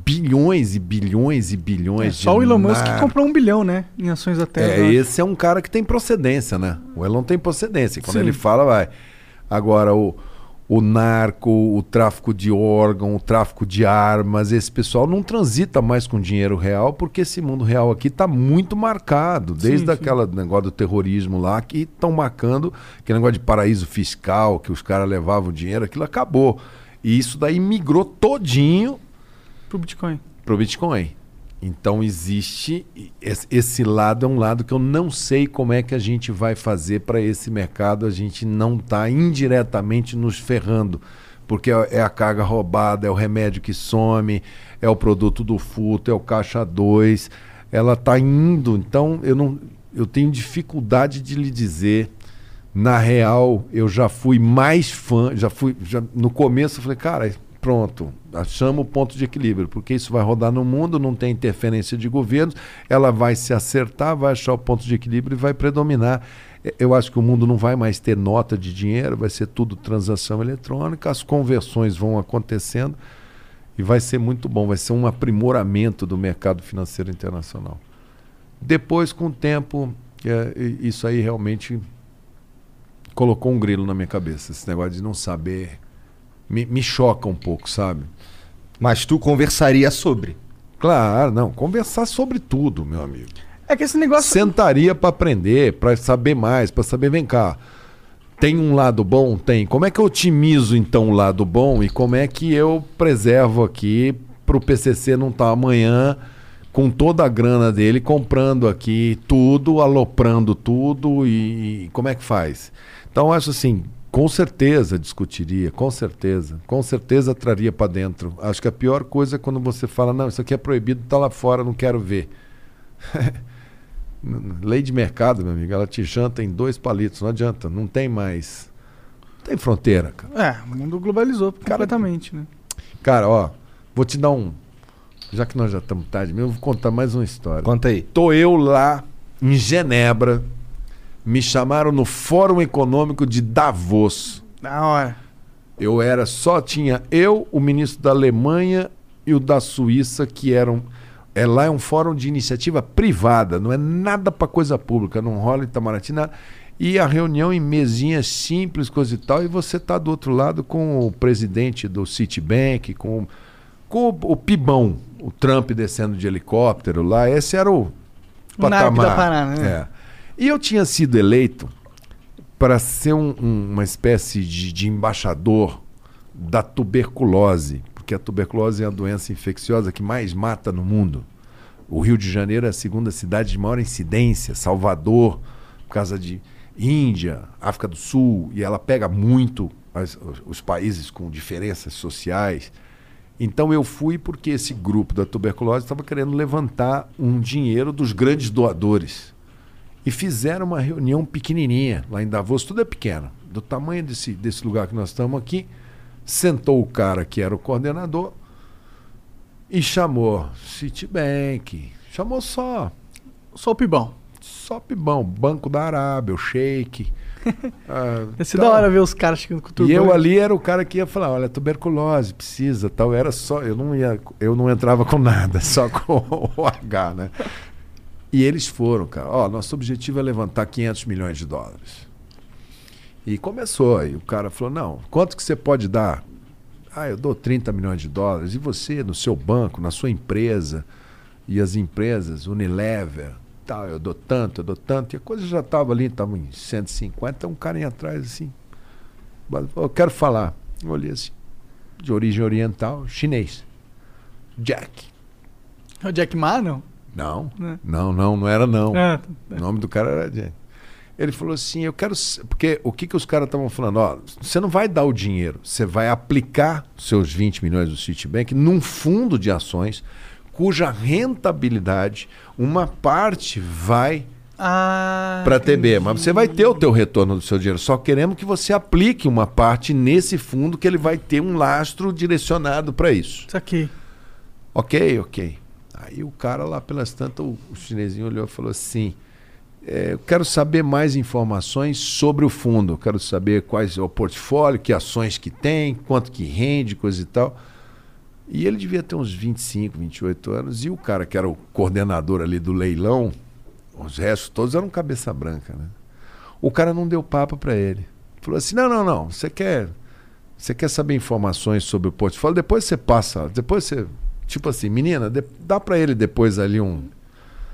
bilhões e bilhões e bilhões É, de só o Elon Musk nar- comprou um bilhão, né? Em ações da Tesla. é, esse é um cara que tem procedência, né? O Elon tem procedência. Quando Sim. ele fala, vai. Agora, o, o narco, o tráfico de órgão, o tráfico de armas, esse pessoal não transita mais com dinheiro real, porque esse mundo real aqui está muito marcado. Desde sim. aquele negócio do terrorismo lá, que estão marcando aquele negócio de paraíso fiscal, que os caras levavam dinheiro, aquilo acabou. E isso daí migrou todinho Pro Bitcoin. pro Bitcoin. Então existe esse- lado é um lado que eu não sei como é que a gente vai fazer para esse mercado a gente não tá indiretamente nos ferrando, porque é é a carga roubada, é o remédio que some, é o produto do furto, é o caixa 2, ela tá indo, então eu não eu tenho dificuldade de lhe dizer. Na real, eu já fui mais fã, já fui, já, no começo eu falei, cara, pronto, achamos o ponto de equilíbrio, porque isso vai rodar no mundo, não tem interferência de governos, ela vai se acertar, vai achar o ponto de equilíbrio e vai predominar. Eu acho que o mundo não vai mais ter nota de dinheiro, vai ser tudo transação eletrônica, as conversões vão acontecendo e vai ser muito bom, vai ser um aprimoramento do mercado financeiro internacional. Depois, com o tempo, i- isso aí realmente colocou um grilo na minha cabeça. Esse negócio de não saber. Me, me choca um pouco, sabe? Mas tu conversaria sobre. Claro, não. Conversar sobre tudo, meu amigo. É que esse negócio. Sentaria para aprender, para saber mais, para saber, vem cá. Tem um lado bom? Tem. Como é que eu otimizo então o lado bom e como é que eu preservo aqui para o PCC não estar amanhã com toda a grana dele comprando aqui tudo, aloprando tudo e, e como é que faz? Então eu acho assim, com certeza discutiria, com certeza, com certeza traria para dentro. Acho que a pior coisa é quando você fala não, isso aqui é proibido, tá lá fora, não quero ver. Lei de mercado, meu amigo, ela te janta em dois palitos, não adianta, não tem mais. Não tem fronteira, cara. É, o mundo globalizou completamente, né? Cara, ó, vou te dar um. Já que nós já estamos tarde mesmo, eu vou contar mais uma história. Conta aí. Tô eu lá em Genebra, me chamaram no Fórum Econômico de Davos. Da hora. Eu era só tinha eu, o ministro da Alemanha e o da Suíça que eram é lá é um fórum de iniciativa privada, não é nada para coisa pública, não rola Itamaraty nada. E a reunião em mesinhas simples, coisa e tal, e você tá do outro lado com o presidente do Citibank, com, com o, o Pibão, o Trump descendo de helicóptero lá, esse era o O da parada, né? É. E eu tinha sido eleito para ser um- um- uma espécie de, de embaixador da tuberculose, porque a tuberculose é a doença infecciosa que mais mata no mundo. O Rio de Janeiro é a segunda cidade de maior incidência, Salvador, por causa de Índia, África do Sul, e ela pega muito as- os, os países com diferenças sociais. Então eu fui porque esse grupo da tuberculose estava querendo levantar um dinheiro dos grandes doadores. E fizeram uma reunião pequenininha lá em Davos, tudo é pequeno, do tamanho desse, desse lugar que nós estamos aqui. Sentou o cara que era o coordenador e chamou Citibank, chamou só, Só o Pibão. Só pibão, Banco da Arábia, o Sheik. ah, ser tal. da hora ver os caras chegando com tudo. E eu ali era o cara que ia falar, olha, tuberculose, precisa, tal. Era só, eu não ia, eu não entrava com nada, só com o H, né? E eles foram, cara. Ó, nosso objetivo é levantar 500 milhões de dólares. E começou, aí o cara falou: "Não, quanto que você pode dar?" Ah, eu dou 30 milhões de dólares. E você, no seu banco, na sua empresa, e as empresas, Unilever, tal, eu dou tanto, eu dou tanto. E a coisa já estava ali, estava em 150, um cara em atrás assim. Eu quero falar. Eu olhei assim, de origem oriental, chinês. Jack. O Jack Ma, não? Não, Né? não, não, não era não. Ah, O nome do cara era. Ele falou assim: Eu quero. Porque o que, que os caras estavam falando? Ó, você não vai dar o dinheiro, você vai aplicar seus 20 milhões do Citibank num fundo de ações cuja rentabilidade, uma parte vai ah para a TB, mas você vai ter o teu retorno do seu dinheiro. Só queremos que você aplique uma parte nesse fundo que ele vai ter um lastro direcionado para isso. Isso aqui. Ok, ok. Aí o cara lá pelas tantas, o, chinesinho olhou e falou assim: "É, Eu quero saber mais informações sobre o fundo. Eu quero saber quais é o portfólio, que ações que tem, quanto que rende, coisa e tal. E ele devia ter uns 25, 28 anos. E o cara que era o coordenador ali do leilão, os restos todos eram cabeça branca, né? O cara não deu papo para ele. Falou assim: "Não, não, não. Você quer você quer saber informações sobre o portfólio? Depois você passa, depois você tipo assim, menina, de- dá para ele depois ali um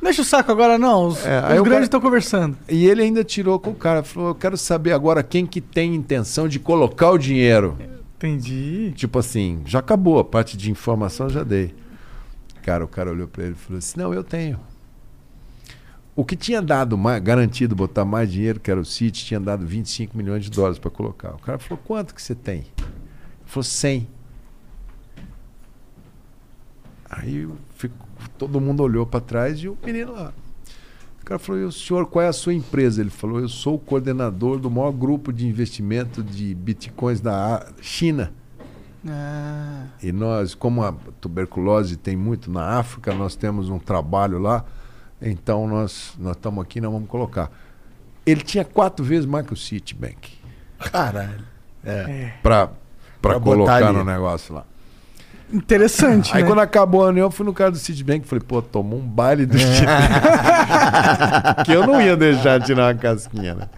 Deixa o saco agora, não. Os, É, os grandes estão conversando. e ele ainda tirou com o cara, falou: "Eu quero saber agora quem que tem intenção de colocar o dinheiro". Entendi. Tipo assim, já acabou, a parte de informação eu já dei. Cara, o cara olhou para ele e falou assim: "Não, eu tenho". O que tinha dado mais, garantido botar mais dinheiro, que era o City, tinha dado 25 milhões de dólares para colocar. O cara falou: "Quanto que você tem?" Ele falou: "100". Aí fico- todo mundo olhou para trás e o menino lá. O cara falou: e o senhor, qual é a sua empresa? Ele falou: eu sou o coordenador do maior grupo de investimento de bitcoins da China. Ah, E nós, como a tuberculose tem muito na África, nós temos um trabalho lá, então nós nós estamos aqui, nós vamos colocar. Ele tinha quatro vezes mais que o Citibank Caralho. para Pra botar colocar no negócio lá. Interessante, Aí né? quando acabou a reunião, eu fui no cara do Citibank e falei, pô, tomou um baile do Citibank. que eu não ia deixar de tirar uma casquinha, né?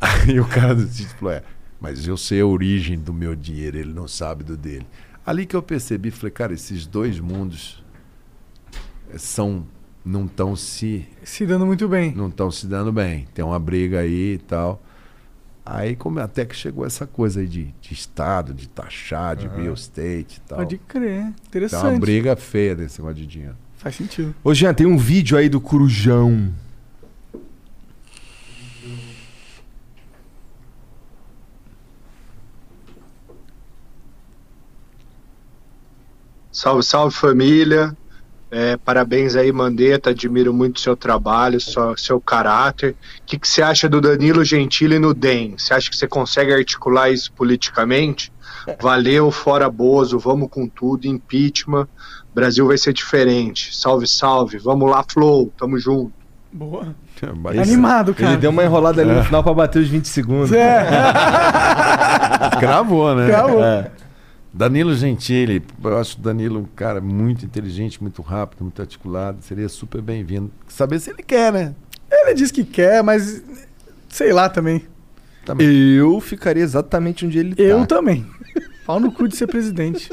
Aí o cara do Citibank falou, é, mas eu sei a origem do meu dinheiro, ele não sabe do dele. Ali que eu percebi, falei, cara, esses dois mundos eh, são não estão se Se dando muito bem. não estão se dando bem. Tem uma briga aí e tal. Aí como até que chegou essa coisa aí de, de estado, de taxar, de real estate e tal. Pode crer. Tem uma Interessante. briga feia desse negócio de dinheiro. Faz sentido. Ô, Jean, tem um vídeo aí do Corujão. Salve, salve família. É, parabéns aí, Mandetta. Admiro muito seu trabalho, sua- seu caráter. O que, que você acha do Danilo Gentili no DEM? Você acha que você consegue articular isso politicamente? Valeu, fora Bozo, vamos com tudo, impeachment. Brasil vai ser diferente. Salve, salve. Vamos lá, Flow, tamo junto. Boa. Mas- Animado, cara. Ele deu uma enrolada ali no final pra bater os 20 segundos. É, Cravou, né? Cravou. É. Danilo Gentili, eu acho o Danilo um cara muito inteligente, muito rápido, muito articulado. Seria super bem-vindo. Saber se ele quer, né? ele diz que quer, mas sei lá também. Eu ficaria exatamente onde ele Eu tá. também. Pau no cu de ser presidente.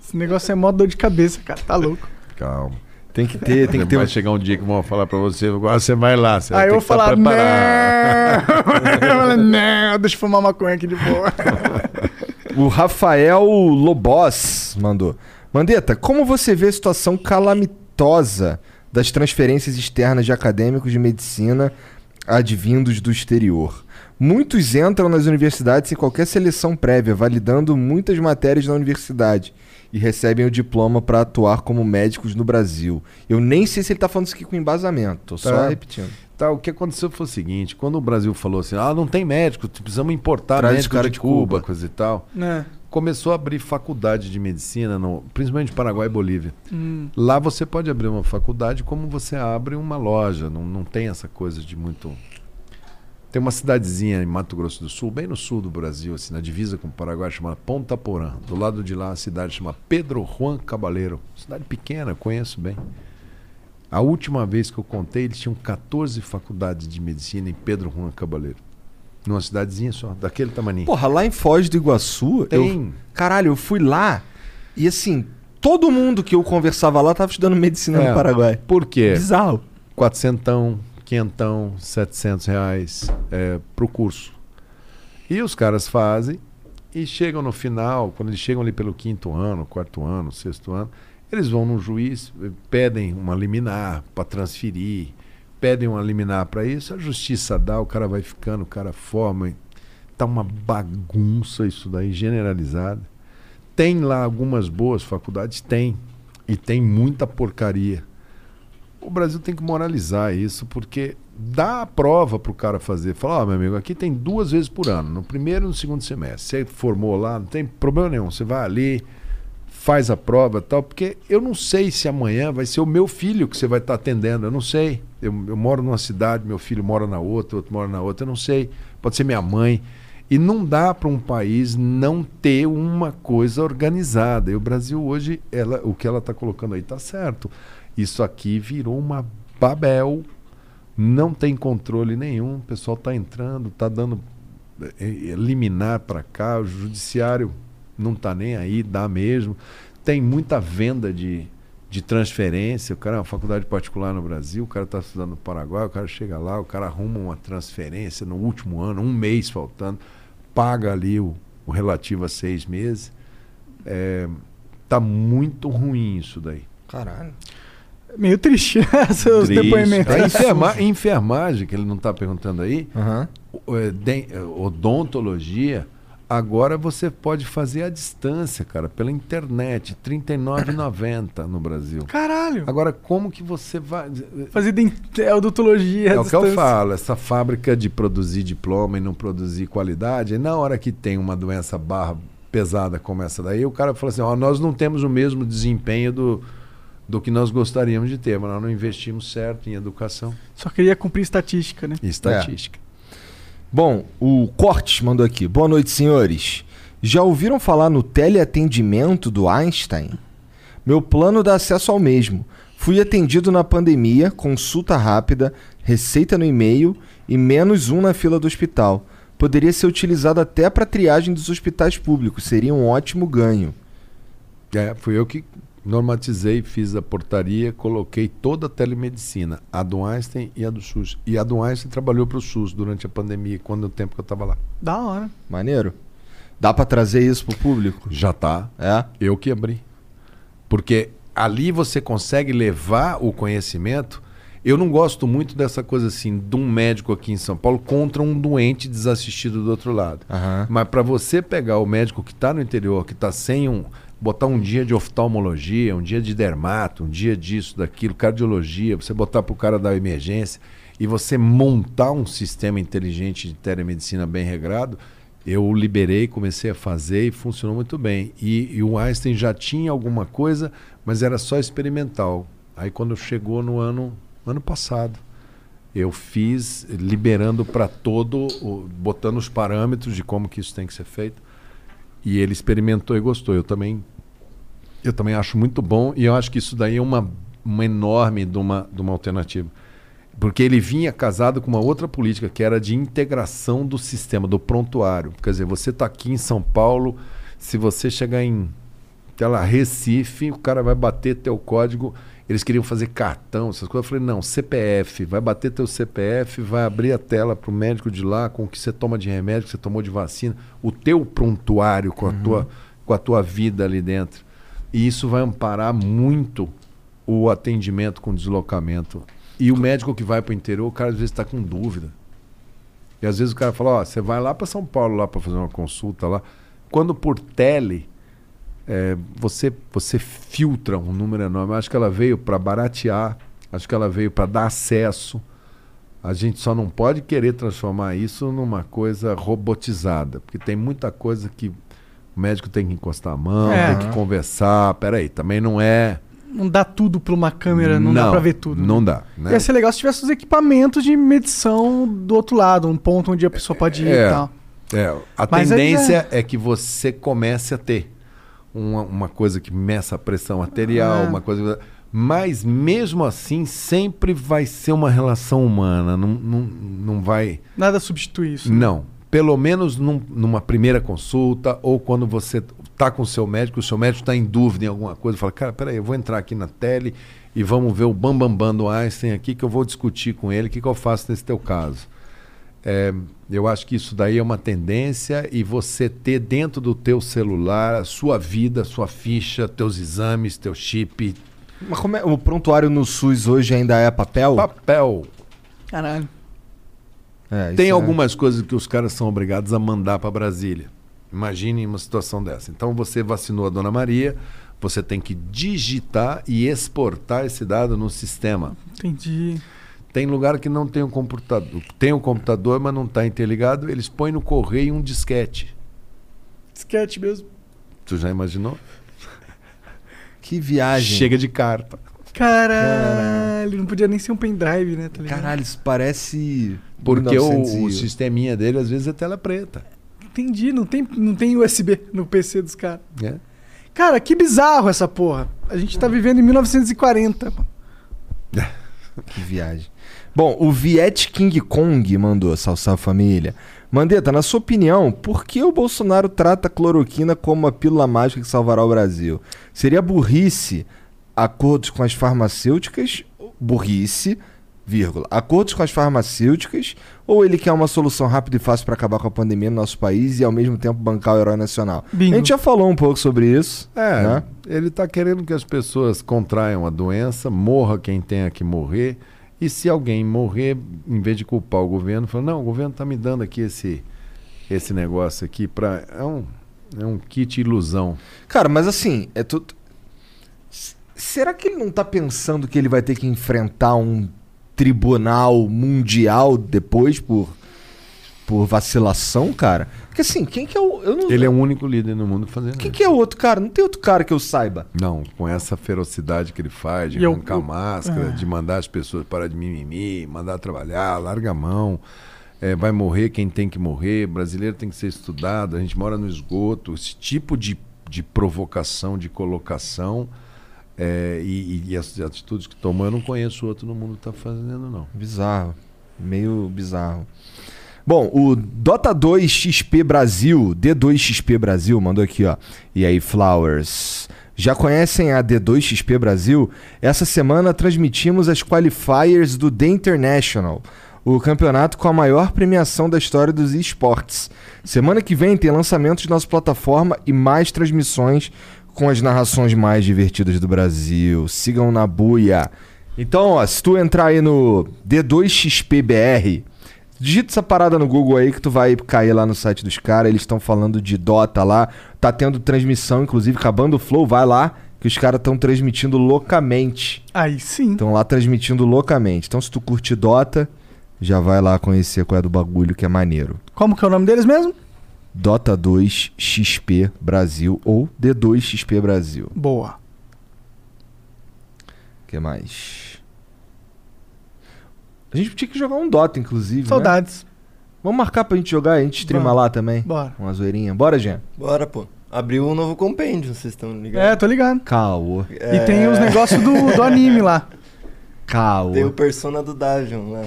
Esse negócio é mó dor de cabeça, cara. Tá louco. Calma. Tem que ter, tem que ter vai um... chegar um dia que vão falar pra você, agora você vai lá. Você vai Aí ter eu que vou tá falar, preparado. não, Eu falo, não, deixa eu fumar maconha aqui de boa. O Rafael Lobos mandou. Mandetta, como você vê a situação calamitosa das transferências externas de acadêmicos de medicina advindos do exterior? Muitos entram nas universidades sem qualquer seleção prévia, validando muitas matérias na universidade e recebem o diploma para atuar como médicos no Brasil. Eu nem sei se ele tá falando isso aqui com embasamento, tô só Tá. repetindo. Tá, o que aconteceu foi o seguinte: quando o Brasil falou assim, ah, não tem médico, precisamos importar Traz médico cara de, de Cuba, Cuba. coisa e tal. É. começou a abrir faculdade de medicina, no, principalmente Paraguai e Bolívia. Hum. Lá você pode abrir uma faculdade como você abre uma loja. Não, não tem essa coisa de muito. Tem uma cidadezinha em Mato Grosso do Sul, bem no sul do Brasil, assim, na divisa com o Paraguai, chamada Ponta Porã. Do lado de lá, a cidade chama Pedro Juan Cabaleiro. Cidade pequena, conheço bem. A última vez que eu contei, eles tinham 14 faculdades de medicina em Pedro Juan Cabaleiro. Numa cidadezinha só, daquele tamanho. Porra, lá em Foz do Iguaçu, eu, Tem. caralho, eu fui lá e assim, todo mundo que eu conversava lá tava estudando medicina É. no Paraguai. Por quê? Bizarro. quatrocentão, quinhentão, setecentos reais é, pro curso. E os caras fazem e chegam no final, quando eles chegam ali pelo quinto ano, quarto ano, sexto ano, eles vão no juiz, pedem uma liminar para transferir, pedem uma liminar para isso, a justiça dá, o cara vai ficando, o cara forma. Tá uma bagunça isso daí, generalizada. Tem lá algumas boas faculdades? Tem. E tem muita porcaria. O Brasil tem que moralizar isso, porque dá a prova para o cara fazer. Falar, ó, meu amigo, aqui tem duas vezes por ano, no primeiro e no segundo semestre. Você formou lá, não tem problema nenhum. Você vai ali, faz a prova tal, porque eu não sei se amanhã vai ser o meu filho que você vai estar atendendo. Eu não sei. Eu, eu moro numa cidade, meu filho mora na outra, outro mora na outra, eu não sei. Pode ser minha mãe. E não dá para um país não ter uma coisa organizada. E o Brasil hoje, ela, o que ela está colocando aí está certo. Isso aqui virou uma Babel, não tem controle nenhum. O pessoal está entrando, está dando eh, eh, liminar para cá, o judiciário não está nem aí, dá mesmo. Tem muita venda de, de transferência. O cara é uma faculdade particular no Brasil, o cara está estudando no Paraguai, o cara chega lá, o cara arruma uma transferência no último ano, um mês faltando, paga ali o, o relativo a seis meses. É, tá muito ruim isso daí. Caralho. Meio triste seus Triste. depoimentos. A enferma- enfermagem, que ele não está perguntando aí, é, é, odontologia, agora você pode fazer à distância, cara, pela internet, R$ 39,90 no Brasil. Caralho. Agora, como que você vai. Fazer dent- é, odontologia. É o que eu falo, essa fábrica de produzir diploma e não produzir qualidade, na hora que tem uma doença barra pesada como essa daí, o cara fala assim, ó, nós não temos o mesmo desempenho do, do que nós gostaríamos de ter, mas nós não investimos certo em educação Só queria cumprir estatística, né? e estatística. Bom, o Cortes mandou aqui. Boa noite, senhores. Já ouviram falar no teleatendimento do Einstein? Meu plano dá acesso ao mesmo. Fui atendido na pandemia, consulta rápida, receita no e-mail e menos um na fila do hospital. Poderia ser utilizado até para triagem dos hospitais públicos. Seria um ótimo ganho. É, fui eu que normatizei, fiz a portaria, coloquei toda a telemedicina, a do Einstein e a do SUS. E a do Einstein trabalhou para o SUS durante a pandemia, quando o tempo que eu estava lá. Da hora. Maneiro? Dá para trazer isso pro público? Já tá. É? Eu que abri. Porque ali você consegue levar o conhecimento. Eu não gosto muito dessa coisa assim, de um médico aqui em São Paulo contra um doente desassistido do outro lado. Aham. Mas para você pegar o médico que está no interior, que está sem um. Botar um dia de oftalmologia, um dia de dermato, um dia disso, daquilo, cardiologia, você botar para o cara da emergência e você montar um sistema inteligente de telemedicina bem regrado, eu liberei, comecei a fazer e funcionou muito bem. E, e o Einstein já tinha alguma coisa, mas era só experimental. Aí quando chegou no ano, ano passado, eu fiz liberando para todo, botando os parâmetros de como que isso tem que ser feito. E ele experimentou e gostou. Eu também, eu também acho muito bom e eu acho que isso daí é uma, uma enorme de uma, de uma alternativa. Porque ele vinha casado com uma outra política que era de integração do sistema, do prontuário. Quer dizer, você está aqui em São Paulo, se você chegar em sei lá, Recife, o cara vai bater teu código. Eles queriam fazer cartão, essas coisas. Eu falei, não, CPF, vai bater teu CPF, vai abrir a tela para o médico de lá com o que você toma de remédio, que você tomou de vacina, o teu prontuário com a, tua, com a tua vida ali dentro. E isso vai amparar muito o atendimento com deslocamento. E o médico que vai para o interior, o cara às vezes está com dúvida. E às vezes o cara fala, ó, você vai lá para São Paulo lá para fazer uma consulta lá. Quando por tele, é, você, você filtra um número enorme. Eu acho que ela veio para baratear, acho que ela veio para dar acesso. A gente só não pode querer transformar isso numa coisa robotizada, porque tem muita coisa que O médico tem que encostar a mão, É. tem que conversar. Peraí, também não é. Não dá tudo pra uma câmera, não, dá pra ver tudo. Não dá. Né? Ia ser legal se tivesse os equipamentos de medição do outro lado, um ponto onde a pessoa pode ir É. e tal. É, a Mas tendência é que você comece a ter uma, uma coisa que meça a pressão arterial, É. uma coisa. Mas mesmo assim, sempre vai ser uma relação humana. Não, não, não vai. Nada substitui isso. Não. Pelo menos num- numa primeira consulta, ou quando você está com o seu médico, o seu médico está em dúvida em alguma coisa, fala, cara, peraí, eu vou entrar aqui na tele e vamos ver o Bambambam Bam Bam do Einstein aqui, que eu vou discutir com ele, o que, que eu faço nesse teu caso. É, eu acho que isso daí é uma tendência e você ter dentro do teu celular a sua vida, sua ficha, teus exames, teu chip, Mas como é, o prontuário no SUS hoje ainda é papel? papel. Caralho. É, Tem é- algumas coisas que os caras são obrigados a mandar para Brasília. Imagine uma situação dessa. Então você vacinou a Dona Maria, você tem que digitar e exportar esse dado no sistema. Entendi. Tem lugar que não tem um computador, tem um computador, mas não está interligado, eles põem no correio um disquete. Sketch mesmo. Tu já imaginou? Que viagem. Chega de carta. Caralho, não podia nem ser um pendrive, né? Tá? Caralho, isso parece. Porque o, 1900 o sisteminha dele às vezes é tela preta. Entendi, não tem, não tem USB no PC dos caras. né? Cara, que bizarro essa porra. A gente tá vivendo em 1940. mano. Que viagem. Bom, o Viet King Kong mandou, salve família. Mandeta, na sua opinião, por que o Bolsonaro trata a cloroquina como a pílula mágica que salvará o Brasil? Seria burrice acordos com as farmacêuticas, burrice, vírgula, acordos com as farmacêuticas, ou ele quer uma solução rápida e fácil para acabar com a pandemia no nosso país e ao mesmo tempo bancar o herói nacional? Bingo. A gente já falou um pouco sobre isso. É, né? ele está querendo que as pessoas contraiam a doença, morra quem tenha que morrer, e se alguém morrer, em vez de culpar o governo, fala, não, o governo está me dando aqui esse, esse negócio aqui para é um, é um kit ilusão. Cara, mas assim, é tudo. Será que ele não tá pensando que ele vai ter que enfrentar um tribunal mundial depois por por vacilação, cara? Porque assim, quem que é o eu não Ele é o único líder no mundo fazendo Quem isso. que é o outro cara? Não tem outro cara que eu saiba. Não, com essa ferocidade que ele faz, de E eu- arrancar eu- máscara, Ah. de mandar as pessoas parar de mimimi, mandar trabalhar, larga a mão. é, vai morrer quem tem que morrer, brasileiro tem que ser estudado, a gente mora no esgoto. Esse tipo de, de provocação, de colocação é, e, e as atitudes que tomou, eu não conheço outro no mundo que está fazendo, não. Bizarro. Meio bizarro. Bom, o Dota 2 XP Brasil, D2 XP Brasil, mandou aqui, ó. E aí, Flowers. Já conhecem a D2 XP Brasil? Essa semana transmitimos as qualifiers do The International, o campeonato com a maior premiação da história dos esportes. Semana que vem tem lançamento de nossa plataforma e mais transmissões com as narrações mais divertidas do Brasil. Sigam na buia. Então, ó, se tu entrar aí no D2XPBR, digita essa parada no Google aí que tu vai cair lá no site dos caras. Eles estão falando de Dota lá. Tá tendo transmissão, inclusive, acabando o Flow, vai lá, que os caras estão transmitindo loucamente. Aí sim. Estão lá transmitindo loucamente. Então, se tu curte Dota, já vai lá conhecer qual é do bagulho que é maneiro. Como que é o nome deles mesmo? Dota 2 XP Brasil ou D2 XP Brasil. Boa. O que mais? A gente tinha que jogar um Dota, inclusive. né? Saudades. Vamos marcar pra gente jogar, a gente streama lá também. Bora. Uma zoeirinha. Bora, Jean. Bora, pô. Abriu um novo compêndio, vocês estão É, ligados? tô ligado. Caô. É, E tem os negócios do, do anime lá. Caô. Tem o Persona do Davion lá.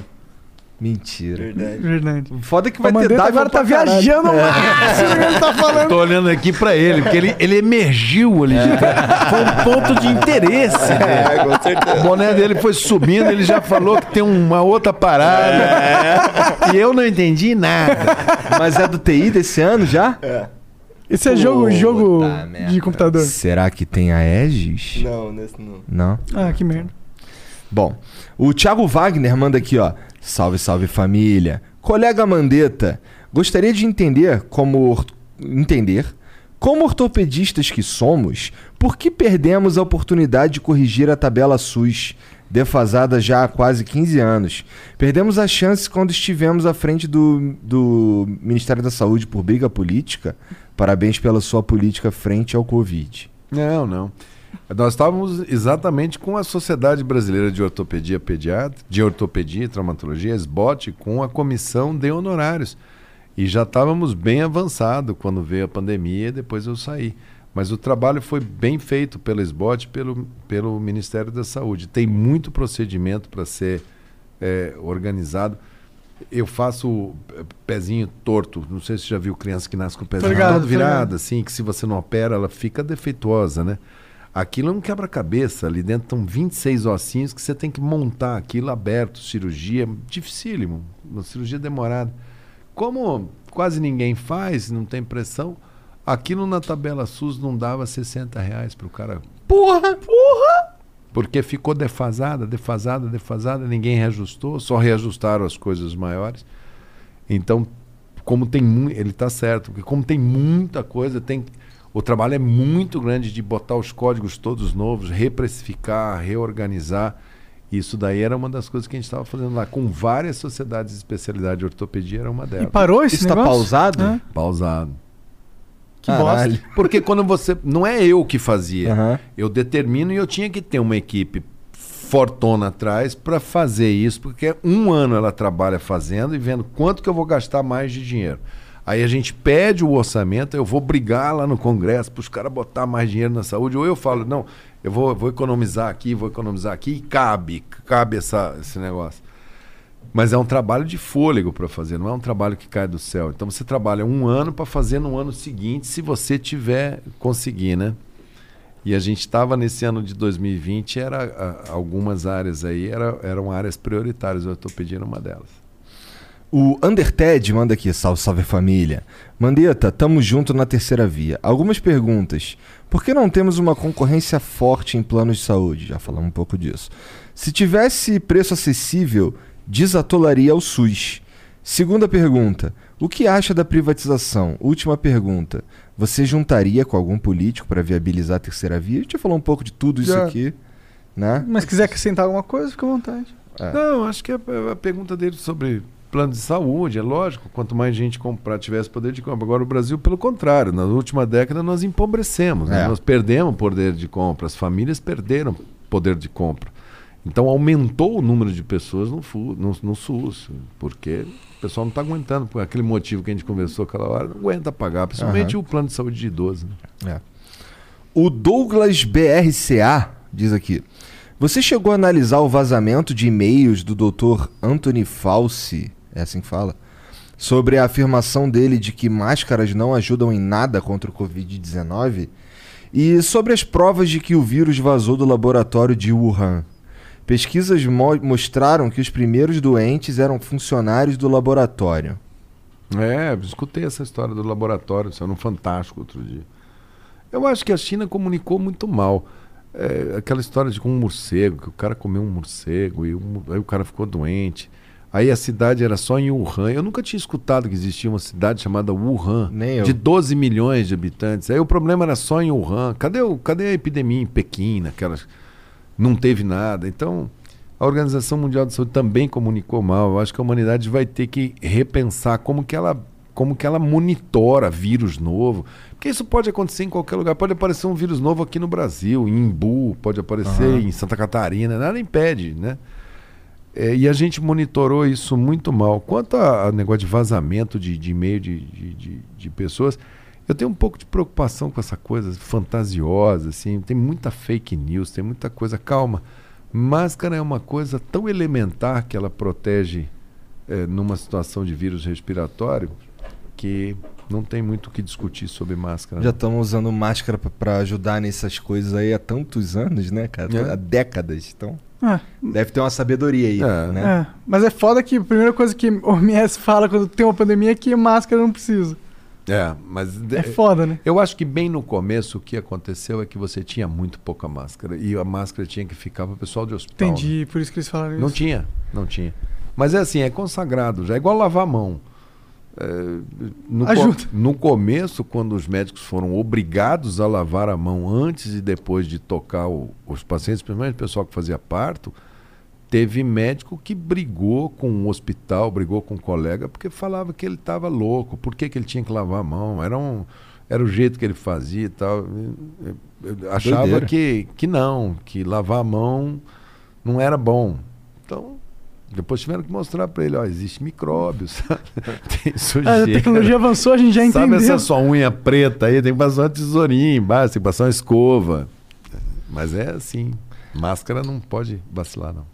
Mentira. Verdade. Verdade. Foda que O vai ter Davion agora tá pra caralho. viajando máximo, ele tá falando. Tô olhando aqui para ele, porque ele, ele emergiu ali. Foi um ponto de interesse. É, com O certeza. boné dele foi subindo, ele já falou que tem uma outra parada. E eu não entendi nada. Mas é do TI desse ano já? Esse é jogo, jogo merda. de computador. Será que tem a Aegis? Não, nesse não. Não. Ah, que merda. Bom, o Thiago Wagner manda aqui, ó. Salve, salve família. Colega Mandetta, gostaria de entender como entender como ortopedistas que somos, por que perdemos a oportunidade de corrigir a tabela SUS defasada já há quase 15 anos. Perdemos a chance quando estivemos à frente do, do Ministério da Saúde por briga política. Parabéns pela sua política frente ao Covid. Não, não. Nós estávamos exatamente com a Sociedade Brasileira de Ortopedia Pediatra, de Ortopedia e Traumatologia, SBOT, com a comissão de honorários. E já estávamos bem avançado quando veio a pandemia e depois eu saí. Mas o trabalho foi bem feito pela SBOT pelo, pelo Ministério da Saúde. Tem muito procedimento para ser é, organizado. Eu faço eh, pezinho torto. Não sei se você já viu criança que nasce com o pezinho ligado, virado, assim, que se você não opera, ela fica defeituosa, né? Aquilo é um quebra-cabeça. Ali dentro estão 26 ossinhos que você tem que montar aquilo aberto, cirurgia, dificílimo, uma cirurgia demorada. Como quase ninguém faz, não tem pressão, aquilo na tabela SUS não dava 60 reais para o cara. Porra! Porra! Porque ficou defasada, defasada, defasada, ninguém reajustou, só reajustaram as coisas maiores. Então, como tem muito. Ele está certo, porque como tem muita coisa, tem. O trabalho é muito grande de botar os códigos todos novos, reprecificar, reorganizar. Isso daí era uma das coisas que a gente estava fazendo lá, com várias sociedades de especialidade de ortopedia, era uma E delas. parou esse Isso tá negócio? pausado? Hã? Pausado. Que bosta. Caralho. Porque quando você. Não é eu que fazia. Aham. Eu determino e eu tinha que ter uma equipe fortona atrás para fazer isso, porque um ano ela trabalha fazendo e vendo quanto que eu vou gastar mais de dinheiro. Aí a gente pede o orçamento, eu vou brigar lá no Congresso para os caras botar mais dinheiro na saúde, ou eu falo, não, eu vou, vou economizar aqui, vou economizar aqui, e cabe, cabe essa, esse negócio. Mas é um trabalho de fôlego para fazer, não é um trabalho que cai do céu. Então você trabalha um ano para fazer no ano seguinte, se você tiver conseguir, né? E a gente estava nesse ano de 2020, era a- algumas áreas aí era, eram áreas prioritárias, eu estou pedindo uma delas. O Underted manda aqui, salve, salve família. Mandeta, tamo junto na terceira via. Algumas perguntas. Por que não temos uma concorrência forte em planos de saúde? Já falamos um pouco disso. Se tivesse preço acessível, desatolaria o SUS. Segunda pergunta. O que acha da privatização? Última pergunta. Você juntaria com algum político para viabilizar a terceira via? A gente já falou um pouco de tudo isso Já. aqui, né? Mas se quiser acrescentar alguma coisa, fica à vontade. Não, acho que a, a pergunta dele sobre plano de saúde, é lógico, quanto mais gente comprar, tivesse poder de compra. Agora o Brasil, pelo contrário, na última década nós empobrecemos, né? É. nós perdemos poder de compra, as famílias perderam poder de compra. Então aumentou o número de pessoas no, no, no SUS, porque o pessoal não está aguentando, por aquele motivo que a gente conversou aquela hora, não aguenta pagar, principalmente o plano de saúde de idoso. Né? O Douglas BRCA diz aqui: Você chegou a analisar o vazamento de e-mails do Dr. Anthony Fauci, é assim que fala, sobre a afirmação dele de que máscaras não ajudam em nada contra o Covid-19 e sobre as provas de que o vírus vazou do laboratório de Wuhan. Pesquisas mo- mostraram que os primeiros doentes eram funcionários do laboratório. É, escutei essa história do laboratório, saiu no Fantástico outro dia. Eu acho que a China comunicou muito mal. É, aquela história de com um morcego, que o cara comeu um morcego e mo- aí o cara ficou doente. Aí a cidade era só em Wuhan. Eu nunca tinha escutado que existia uma cidade chamada Wuhan, de 12 milhões de habitantes. Aí o problema era só em Wuhan. Cadê, o, cadê a epidemia em Pequim, naquelas... Não teve nada. Então, a Organização Mundial de Saúde também comunicou mal. Eu acho que a humanidade vai ter que repensar como que ela, como que ela monitora vírus novo. Porque isso pode acontecer em qualquer lugar. Pode aparecer um vírus novo aqui no Brasil, em Imbu, pode aparecer em Santa Catarina, nada impede, né? É, e a gente monitorou isso muito mal. Quanto a, negócio de vazamento de, de e-mail de, de, de- de pessoas, eu tenho um pouco de preocupação com essa coisa fantasiosa, assim. Tem muita fake news, tem muita coisa. Calma. Máscara é uma coisa tão elementar que ela protege é, numa situação de vírus respiratório que não tem muito o que discutir sobre máscara. Já não. estamos usando máscara pra- pra ajudar nessas coisas aí há tantos anos, né, cara? É. Há décadas. Então, É, deve ter uma sabedoria aí, É. né? é. Mas é foda que a primeira coisa que o OMS fala quando tem uma pandemia é que máscara não precisa. É, mas É foda, né? Eu acho que bem no começo o que aconteceu é que você tinha muito pouca máscara e a máscara tinha que ficar para o pessoal de hospital. né? Entendi, por isso que eles falaram Não isso. tinha, não tinha. Mas é assim, é consagrado, já é igual lavar a mão. É, no, co- Ajuda. no começo, quando os médicos foram obrigados a lavar a mão antes e depois de tocar o- os pacientes, principalmente o pessoal que fazia parto, teve médico que brigou com o hospital, brigou com o colega, porque falava que ele estava louco, por que, que ele tinha que lavar a mão, era, um, era o jeito que ele fazia e tal. Eu achava Doideira. que, que não, que lavar a mão não era bom. Então, depois tiveram que mostrar para ele, ó, existe micróbios, tem A sujeira. tecnologia avançou, a gente já Sabe entendeu. essa sua unha preta aí? Tem que passar uma tesourinha embaixo, tem que passar uma escova. Mas é assim. Máscara não pode vacilar, não.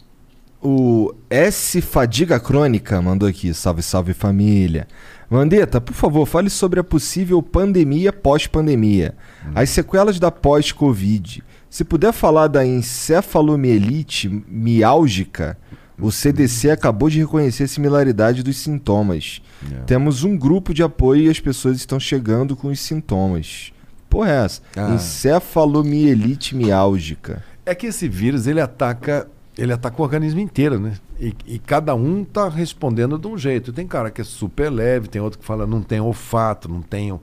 O S Fadiga Crônica mandou aqui, salve, salve família. Mandetta, por favor, fale sobre a possível pandemia pós-pandemia. As sequelas da pós-Covid. Se puder falar da encefalomielite miálgica, o CDC acabou de reconhecer a similaridade dos sintomas. É. Temos um grupo de apoio e as pessoas estão chegando com os sintomas. Porra, é essa? Ah. Encefalomielite miálgica. É que esse vírus ele ataca, ele ataca o organismo inteiro, né? E, e cada um tá respondendo de um jeito. Tem cara que é super leve, tem outro que fala não tem olfato, não tenho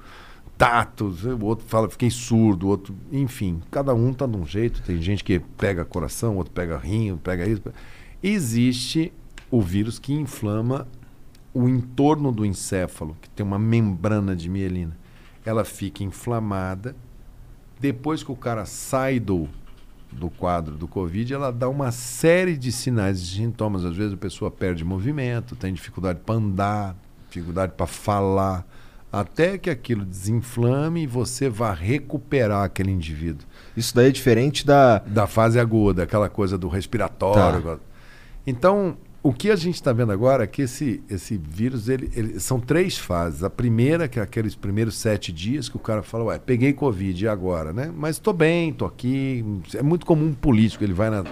tato, o outro fala fiquei surdo, o outro, enfim, cada um tá de um jeito. Tem gente que pega coração, outro pega rim, pega isso. Existe o vírus que inflama o entorno do encéfalo, que tem uma membrana de mielina. Ela fica inflamada. Depois que o cara sai do, do quadro do Covid, ela dá uma série de sinais e sintomas. Às vezes a pessoa perde movimento, tem dificuldade para andar, dificuldade para falar, até que aquilo desinflame e você vá recuperar aquele indivíduo. Isso daí é diferente da. Da fase aguda, aquela coisa do respiratório. Tá. Então, o que a gente está vendo agora é que esse, esse vírus, ele, ele- são três fases. A primeira, que é aqueles primeiros sete dias que o cara fala, ué, peguei Covid e agora, né? Mas estou bem, estou aqui. É muito comum um político, ele vai na...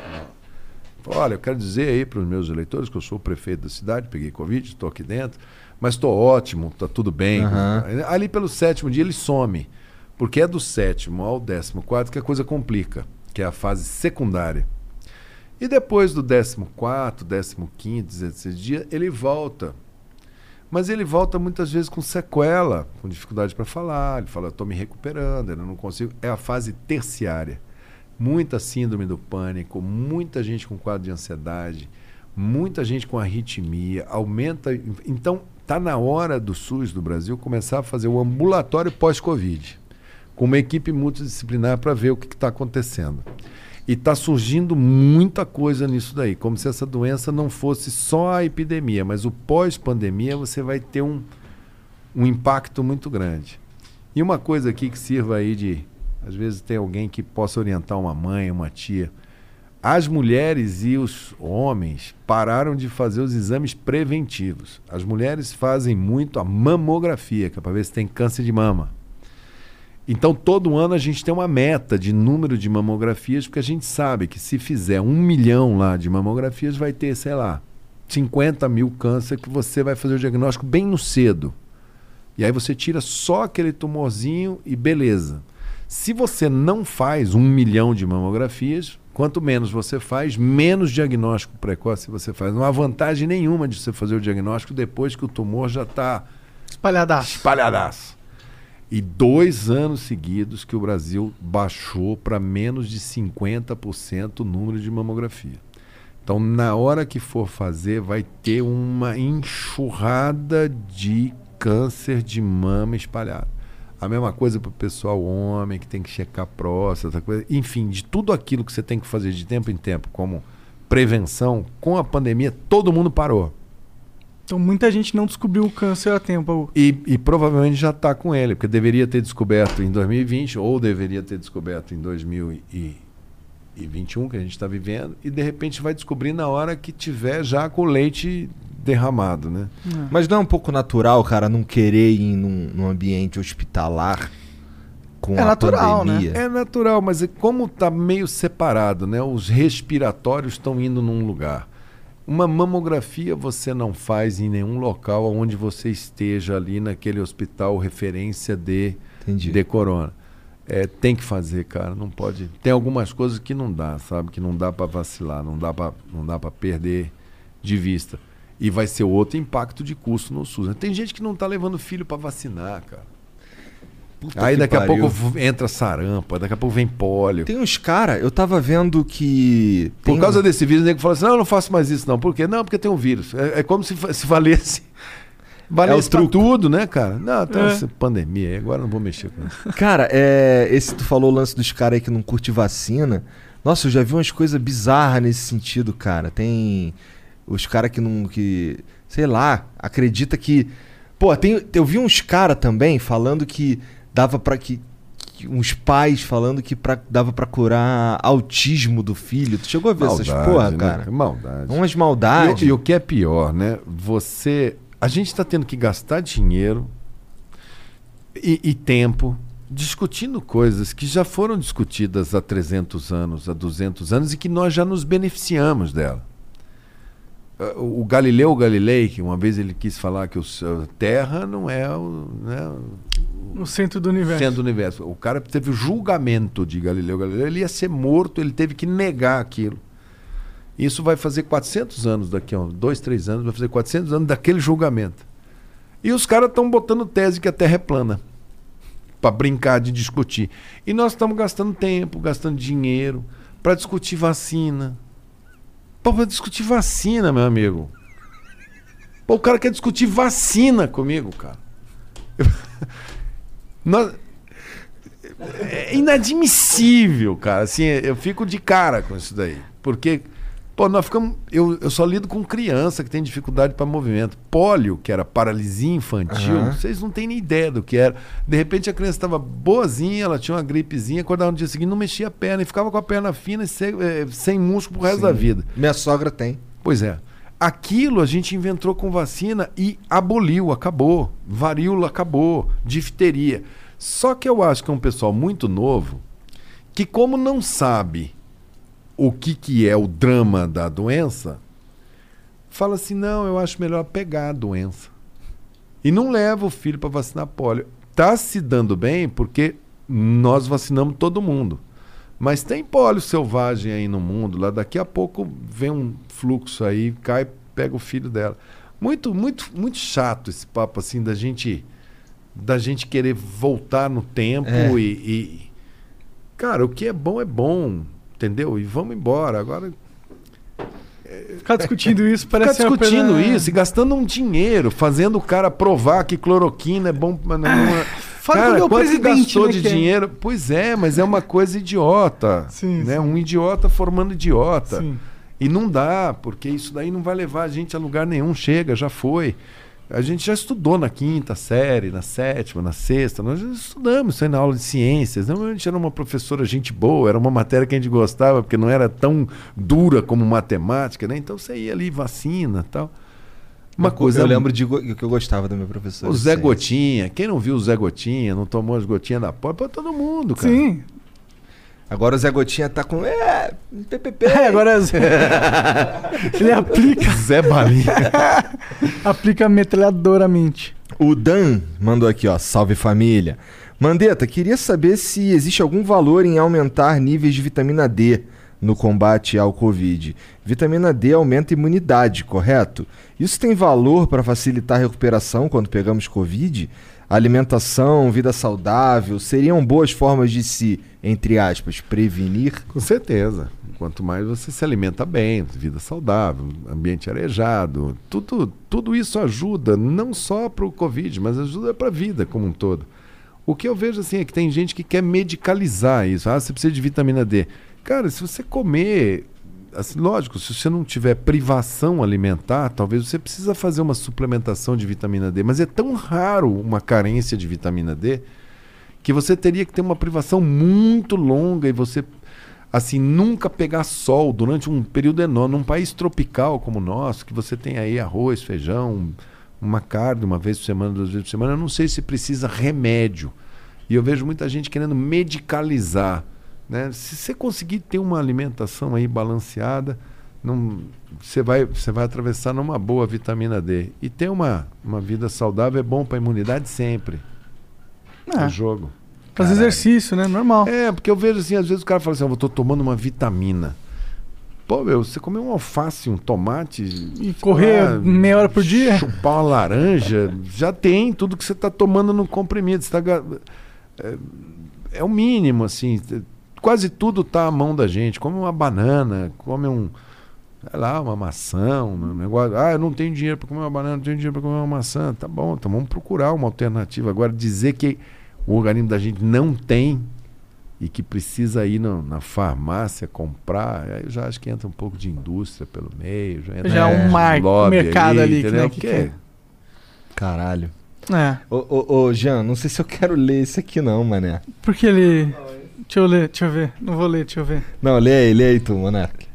Olha, eu quero dizer aí para os meus eleitores que eu sou o prefeito da cidade, peguei Covid, estou aqui dentro, mas estou ótimo, está tudo bem. Aham. Ali pelo sétimo dia ele some, porque é do sétimo ao décimo quarto que a coisa complica, que é a fase secundária. E depois do 14, 15, 16 dia, ele volta. Mas ele volta muitas vezes com sequela, com dificuldade para falar. Ele fala, estou me recuperando, eu não consigo. É a fase terciária. Muita síndrome do pânico, muita gente com quadro de ansiedade, muita gente com arritmia, aumenta. Então, está na hora do SUS do Brasil começar a fazer o ambulatório pós-Covid, com uma equipe multidisciplinar para ver o que está acontecendo. E está surgindo muita coisa nisso daí, como se essa doença não fosse só a epidemia, mas o pós-pandemia você vai ter um, um impacto muito grande. E uma coisa aqui que sirva aí de. Às vezes tem alguém que possa orientar uma mãe, uma tia. As mulheres e os homens pararam de fazer os exames preventivos. As mulheres fazem muito a mamografia, que é para ver se tem câncer de mama. Então, todo ano a gente tem uma meta de número de mamografias, porque a gente sabe que se fizer um milhão lá de mamografias, vai ter, sei lá, 50 mil câncer que você vai fazer o diagnóstico bem no cedo. E aí você tira só aquele tumorzinho e beleza. Se você não faz um milhão de mamografias, quanto menos você faz, menos diagnóstico precoce você faz. Não há vantagem nenhuma de você fazer o diagnóstico depois que o tumor já está Espalhadaço. espalhadaço. E dois anos seguidos que o Brasil baixou para menos de 50% o número de mamografia. Então, na hora que for fazer, vai ter uma enxurrada de câncer de mama espalhado. A mesma coisa para o pessoal homem que tem que checar próstata, coisa. enfim, de tudo aquilo que você tem que fazer de tempo em tempo, como prevenção, com a pandemia, todo mundo parou. Então muita gente não descobriu o câncer a tempo. E, e provavelmente já está com ele, porque deveria ter descoberto em 2020 ou deveria ter descoberto em 2021, que a gente está vivendo, e de repente vai descobrir na hora que tiver já com o leite derramado, né? Mas não é um pouco natural, cara, não querer ir num, num ambiente hospitalar com É a natural, né? pandemia? É natural, mas é como está meio separado, né? Os respiratórios estão indo num lugar. Uma mamografia você não faz em nenhum local onde você esteja ali naquele hospital referência de, Entendi. de corona. É, tem que fazer, cara, não pode. Tem algumas coisas que não dá, sabe? Que não dá para vacilar, não dá para não dá para perder de vista. E vai ser outro impacto de custo no SUS. Tem gente que não está levando filho para vacinar, cara. Puta Aí que daqui a pariu. pouco v- entra sarampa, daqui a pouco vem pólio. Tem uns cara, eu tava vendo que. Por tem causa um- desse vírus, o nego fala assim: não, eu não faço mais isso, não. Por quê? Não, porque tem um vírus. É, é como se, se valesse. Valesse o pra tudo, né, cara? Não, tem É. essa pandemia aí, agora eu não vou mexer com isso. Cara, é, esse tu falou o lance dos caras aí que não curte vacina. Nossa, eu já vi umas coisas bizarras nesse sentido, cara. Tem os caras que não. que. sei lá, acredita que. Pô, tem, eu vi uns caras também falando que dava pra que. uns pais falando que pra, dava pra curar autismo do filho. Tu chegou a ver essas porra, né? cara? Maldade. Umas E, maldades. o- e o que é pior, né? Você. A gente está tendo que gastar dinheiro e, e tempo discutindo coisas que já foram discutidas há 300 anos, há 200 anos e que nós já nos beneficiamos dela. O o Galileu Galilei, que uma vez ele quis falar que o a Terra não é o, né, No centro do universo. centro do universo. O cara teve o julgamento de Galileu Galilei, ele ia ser morto, ele teve que negar aquilo. Isso vai fazer 400 anos daqui a dois, três anos, vai fazer 400 anos daquele julgamento. E os caras estão botando tese que a Terra é plana. Para brincar de discutir. E nós estamos gastando tempo, gastando dinheiro para discutir vacina. Para discutir vacina, meu amigo. Pô, o cara quer discutir vacina comigo, cara. Nós- É inadmissível, cara. Assim, eu fico de cara com isso daí. Porque, pô, nós ficamos. Eu, eu só lido com criança que tem dificuldade para movimento. Pólio, que era paralisia infantil, Aham. vocês não têm nem ideia do que era. De repente a criança estava boazinha, ela tinha uma gripezinha, acordava no dia seguinte, não mexia a perna e ficava com a perna fina e sem, eh, sem músculo pro resto da vida. Minha sogra tem. Pois é. Aquilo a gente inventou com vacina e aboliu, acabou. Varíola acabou, difteria. Só que eu acho que é um pessoal muito novo que, como não sabe o que, que é o drama da doença, fala assim: não, eu acho melhor pegar a doença. E não leva o filho para vacinar pólio. Tá se dando bem porque nós vacinamos todo mundo. Mas tem pólio selvagem aí no mundo. Lá daqui a pouco vem um fluxo aí, cai, pega o filho dela. Muito, muito, muito chato esse papo assim da gente, da gente querer voltar no tempo É. e, e- cara, o que é bom é bom, entendeu? E vamos embora. Agora Ficar discutindo isso ficar parece uma discutindo pena- isso e gastando um dinheiro, fazendo o cara provar que cloroquina é bom. Não, não é. Fala cara, o quanto gastou né, de é- dinheiro? Pois é, mas é uma coisa idiota. Sim, né? sim. Um idiota formando idiota. Sim. E não dá, porque isso daí não vai levar a gente a lugar nenhum. Chega, já foi. A gente já estudou na quinta série, na sétima, na sexta. Nós já estudamos isso aí na aula de ciências. Não, a gente era uma professora gente boa, era uma matéria que a gente gostava, porque não era tão dura como matemática, né? Então você ia ali, vacina e tal. Uma Eu- coisa. Eu lembro de que eu gostava da minha professora. O Zé. Gotinha. Quem não viu o Zé Gotinha, não tomou as gotinhas da porta? Pô, todo mundo, cara. Sim. Agora o Zé Gotinha tá com. É, PPP. É, agora ele aplica, Zé Balinha. aplica metralhadoramente. O Dan mandou aqui, ó. Salve família. Mandeta, queria saber se existe algum valor em aumentar níveis de vitamina D no combate ao Covid. Vitamina D aumenta a imunidade, correto? Isso tem valor para facilitar a recuperação quando pegamos Covid? Alimentação, vida saudável seriam boas formas de se, entre aspas, prevenir? Com certeza. Quanto mais você se alimenta bem, vida saudável, ambiente arejado, tudo, tudo isso ajuda não só para o Covid, mas ajuda para a vida como um todo. O que eu vejo assim é que tem gente que quer medicalizar isso. Ah, você precisa de vitamina D. Cara, se você comer, assim, lógico, se você não tiver privação alimentar, talvez você precisa fazer uma suplementação de vitamina D, mas é tão raro uma carência de vitamina D que você teria que ter uma privação muito longa e você assim nunca pegar sol durante um período enorme. Num país tropical como o nosso que você tem aí arroz feijão uma carne uma vez por semana duas vezes por semana eu não sei se precisa remédio. E eu vejo muita gente querendo medicalizar né se você conseguir ter uma alimentação aí balanceada você vai você vai atravessar numa boa vitamina D e ter uma uma vida saudável é bom para a imunidade sempre Ah, é jogo fazer exercício, né? Normal. é, porque eu vejo assim, às vezes o cara fala assim, "Ah, eu tô tomando uma vitamina. Pô, meu, você comer um alface, um tomate. E correr meia hora por dia? Chupar uma laranja, já tem tudo que você tá tomando no comprimido. Você tá é, é o mínimo, assim. Quase tudo tá à mão da gente. Come uma banana, come um. Sei lá, uma maçã, um negócio. Ah, eu não tenho dinheiro para comer uma banana, não tenho dinheiro para comer uma maçã. Tá bom, então vamos procurar uma alternativa. Agora, dizer que o organismo da gente não tem e que precisa ir na, na farmácia comprar, aí eu já acho que entra um pouco de indústria pelo meio. Já, entra Já é um mar- mercado ali que, entendeu? né, que. Caralho. É. Ô, ô, ô, Jean, não sei se eu quero ler isso aqui não, mané. Porque ele. Deixa eu ler, deixa eu ver. Não vou ler, deixa eu ver. Não, lê aí, lê aí tu, Monark.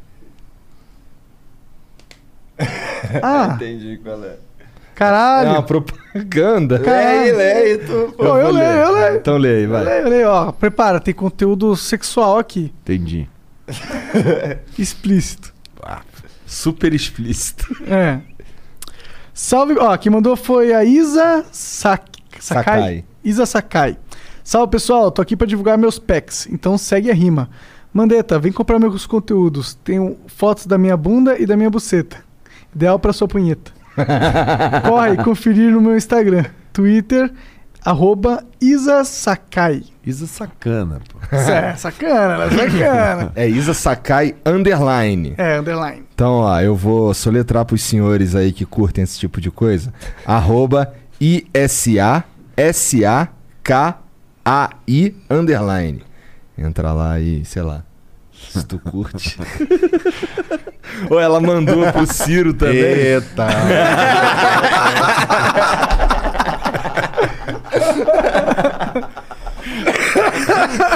Ah, Entendi qual é. É caralho. uma propaganda. Caralho. Leia, tu. Pô, eu vou leio, ler. eu leio. Então lê aí, Eu vai. leio, eu leio, ó. Prepara, tem conteúdo sexual aqui. Entendi. Explícito. Super explícito. É. Salve. Ó, quem mandou foi a Isa Sak... Sakai. Sakai. Isa Sakai. Salve pessoal, tô aqui pra divulgar meus packs, então segue a rima. Mandeta, vem comprar meus conteúdos. Tenho fotos da minha bunda e da minha buceta. Ideal pra sua punheta. Corre conferir no meu Instagram, Twitter, arroba Isa Sakai. Isa sacana, pô. É, sacana, ela é sacana. É Isa Sakai Underline. É, underline. Então, ó, eu vou soletrar pros senhores aí que curtem esse tipo de coisa. Arroba I-S-A-S-A-K-A-I Underline. Entra lá e, sei lá, se tu curte. Ou ela mandou pro Ciro também. Eita!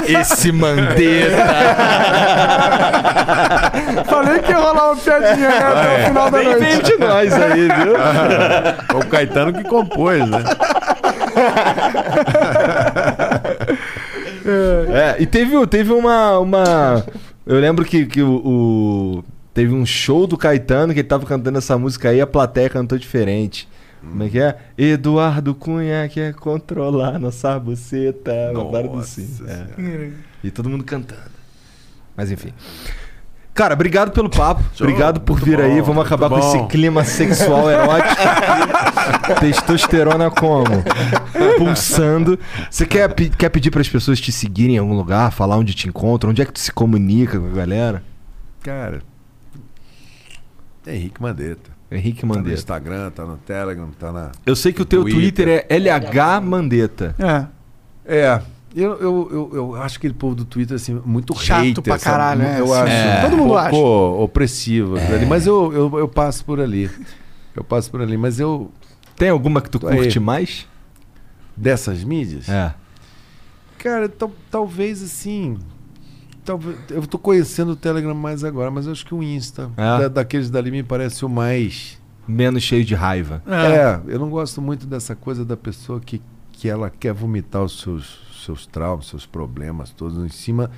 Esse Mandetta. Falei que ia rolar uma piadinha né, até o final da Bem noite. vem de nós aí, viu? o Caetano que compôs, né? É, e teve, teve uma, uma. Eu lembro que, que o, o- Teve um show do Caetano que ele tava cantando essa música aí, a plateia cantou diferente. Como é que é? Eduardo Cunha quer controlar nossa buceta. Uma parada assim. É. E todo mundo cantando. Mas enfim. Cara, obrigado pelo papo. Show, obrigado por muito vir aí. bom, Vamos acabar muito com esse bom. clima sexual erótico. Testosterona como? Pulsando. Você quer, quer pedir para as pessoas te seguirem em algum lugar, falar onde te encontram, onde é que tu se comunica com a galera? Cara. Henrique Mandetta. Henrique Tá no Mandetta. Instagram, tá no Telegram, tá na. Eu sei que o teu Twitter. Twitter é LH Mandetta. É. É. Eu, eu, eu, eu acho aquele povo do Twitter, assim, muito Chato hater, pra sabe? caralho, né? Eu Assim, acho é. um Todo mundo pouco acha. opressivo. ali, Mas eu, eu, eu passo por ali. Eu passo por ali. Mas eu, Tem alguma que tu Aí. curte mais? dessas mídias, É. cara, tal- talvez assim... Talvez, eu tô conhecendo o Telegram mais agora, mas eu acho que o Insta, É? da- daqueles dali, me parece o mais... Menos cheio de raiva. É. eu não gosto muito dessa coisa da pessoa que, que ela quer vomitar os seus, seus traumas, seus problemas todos em cima.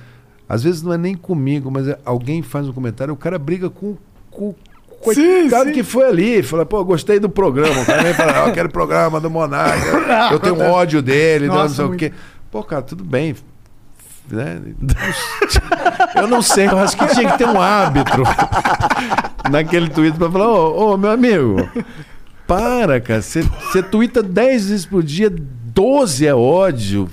Às vezes não é nem comigo, mas é- alguém faz um comentário, o cara briga com, com o Sim, coitado sim. que foi ali. Fala, pô, gostei do programa. O cara vem fala, ah, o programa do Monarca. eu tenho ódio dele, não Nossa, sei o muito. quê. Pô, cara, tudo bem. Né? Eu não sei, eu acho que tinha que ter um árbitro naquele Twitter pra falar, ô, ô, meu amigo, para, cara. Você você twitta 10 vezes por dia, 12 é ódio.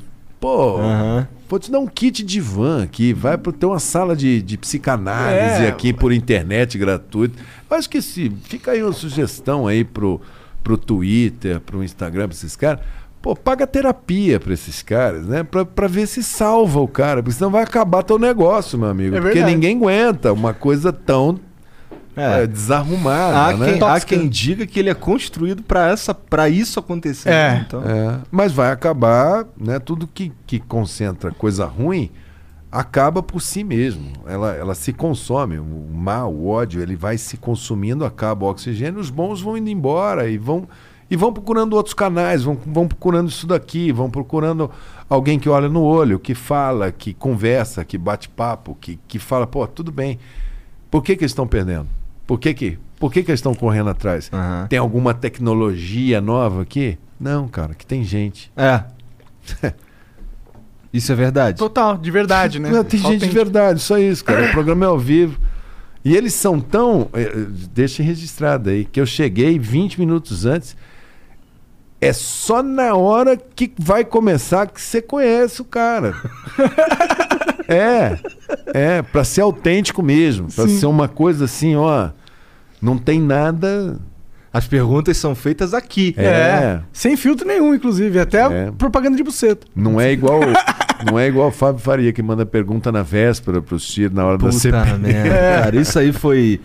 Pô, Aham. vou te dar um kit de van aqui. Vai para ter uma sala de, de psicanálise É, aqui por internet gratuito. Eu acho que se fica aí uma sugestão aí pro, pro Twitter, pro Instagram, pra esses caras. Pô, paga terapia pra esses caras, né? Pra, pra ver se salva o cara, porque senão vai acabar teu negócio, meu amigo. É porque ninguém aguenta uma coisa tão É. é, desarrumada, Há, né? quem, há quem diga que ele é construído para isso acontecer. É. Então, É, mas vai acabar, né? Tudo que, que concentra coisa ruim acaba por si mesmo. Ela, ela se consome. O mal, o ódio, ele vai se consumindo, acaba o oxigênio, os bons vão indo embora e vão e vão procurando outros canais, vão, vão procurando isso daqui, vão procurando alguém que olha no olho, que fala, que conversa, que bate papo, que, que fala, pô, tudo bem. Por que, que eles estão perdendo? Por que, que, por que, que eles estão correndo atrás? Aham. Tem alguma tecnologia nova aqui? Não, cara, que tem gente. É. Isso é verdade. Total, de verdade, né? Não, tem Só gente de verdade, só isso, cara. O programa é ao vivo. E eles são tão. eh, Deixa registrado aí, que eu cheguei 20 minutos antes. É só na hora que vai começar que você conhece o cara. é, é, pra ser autêntico mesmo, pra Sim. ser uma coisa assim, ó, não tem nada. As perguntas são feitas aqui. É. Sem filtro nenhum, inclusive. Até É. propaganda de buceta. Não é igual, não é igual o Fábio Faria que manda pergunta na véspera pros tiros na hora da Puta CPI. merda, cara. Isso aí foi.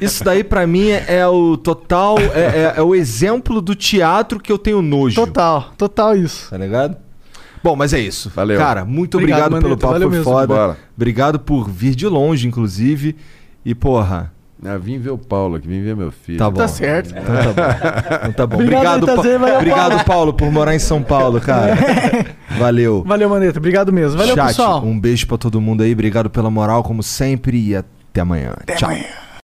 Isso daí pra mim é, é o total. É, é- é o exemplo do teatro que eu tenho nojo. Total, total isso. Tá ligado? Bom, mas é isso. Valeu. Cara, muito Obrigado, obrigado, pelo papo, Valeu foi mesmo. foda. Bora. Obrigado por vir de longe, inclusive. E, porra, Ah, vim ver o Paulo aqui, vim ver meu filho. tá bom. Tá certo. Então tá bom. Então tá bom. Obrigado, Obrigado, Pa- Itazer, valeu, obrigado Paulo, por morar em São Paulo, cara. Valeu. Valeu, Maneta. Obrigado mesmo. Valeu, Chat, pessoal. um beijo pra todo mundo aí. Obrigado pela moral, como sempre. E até amanhã. Até Tchau. amanhã.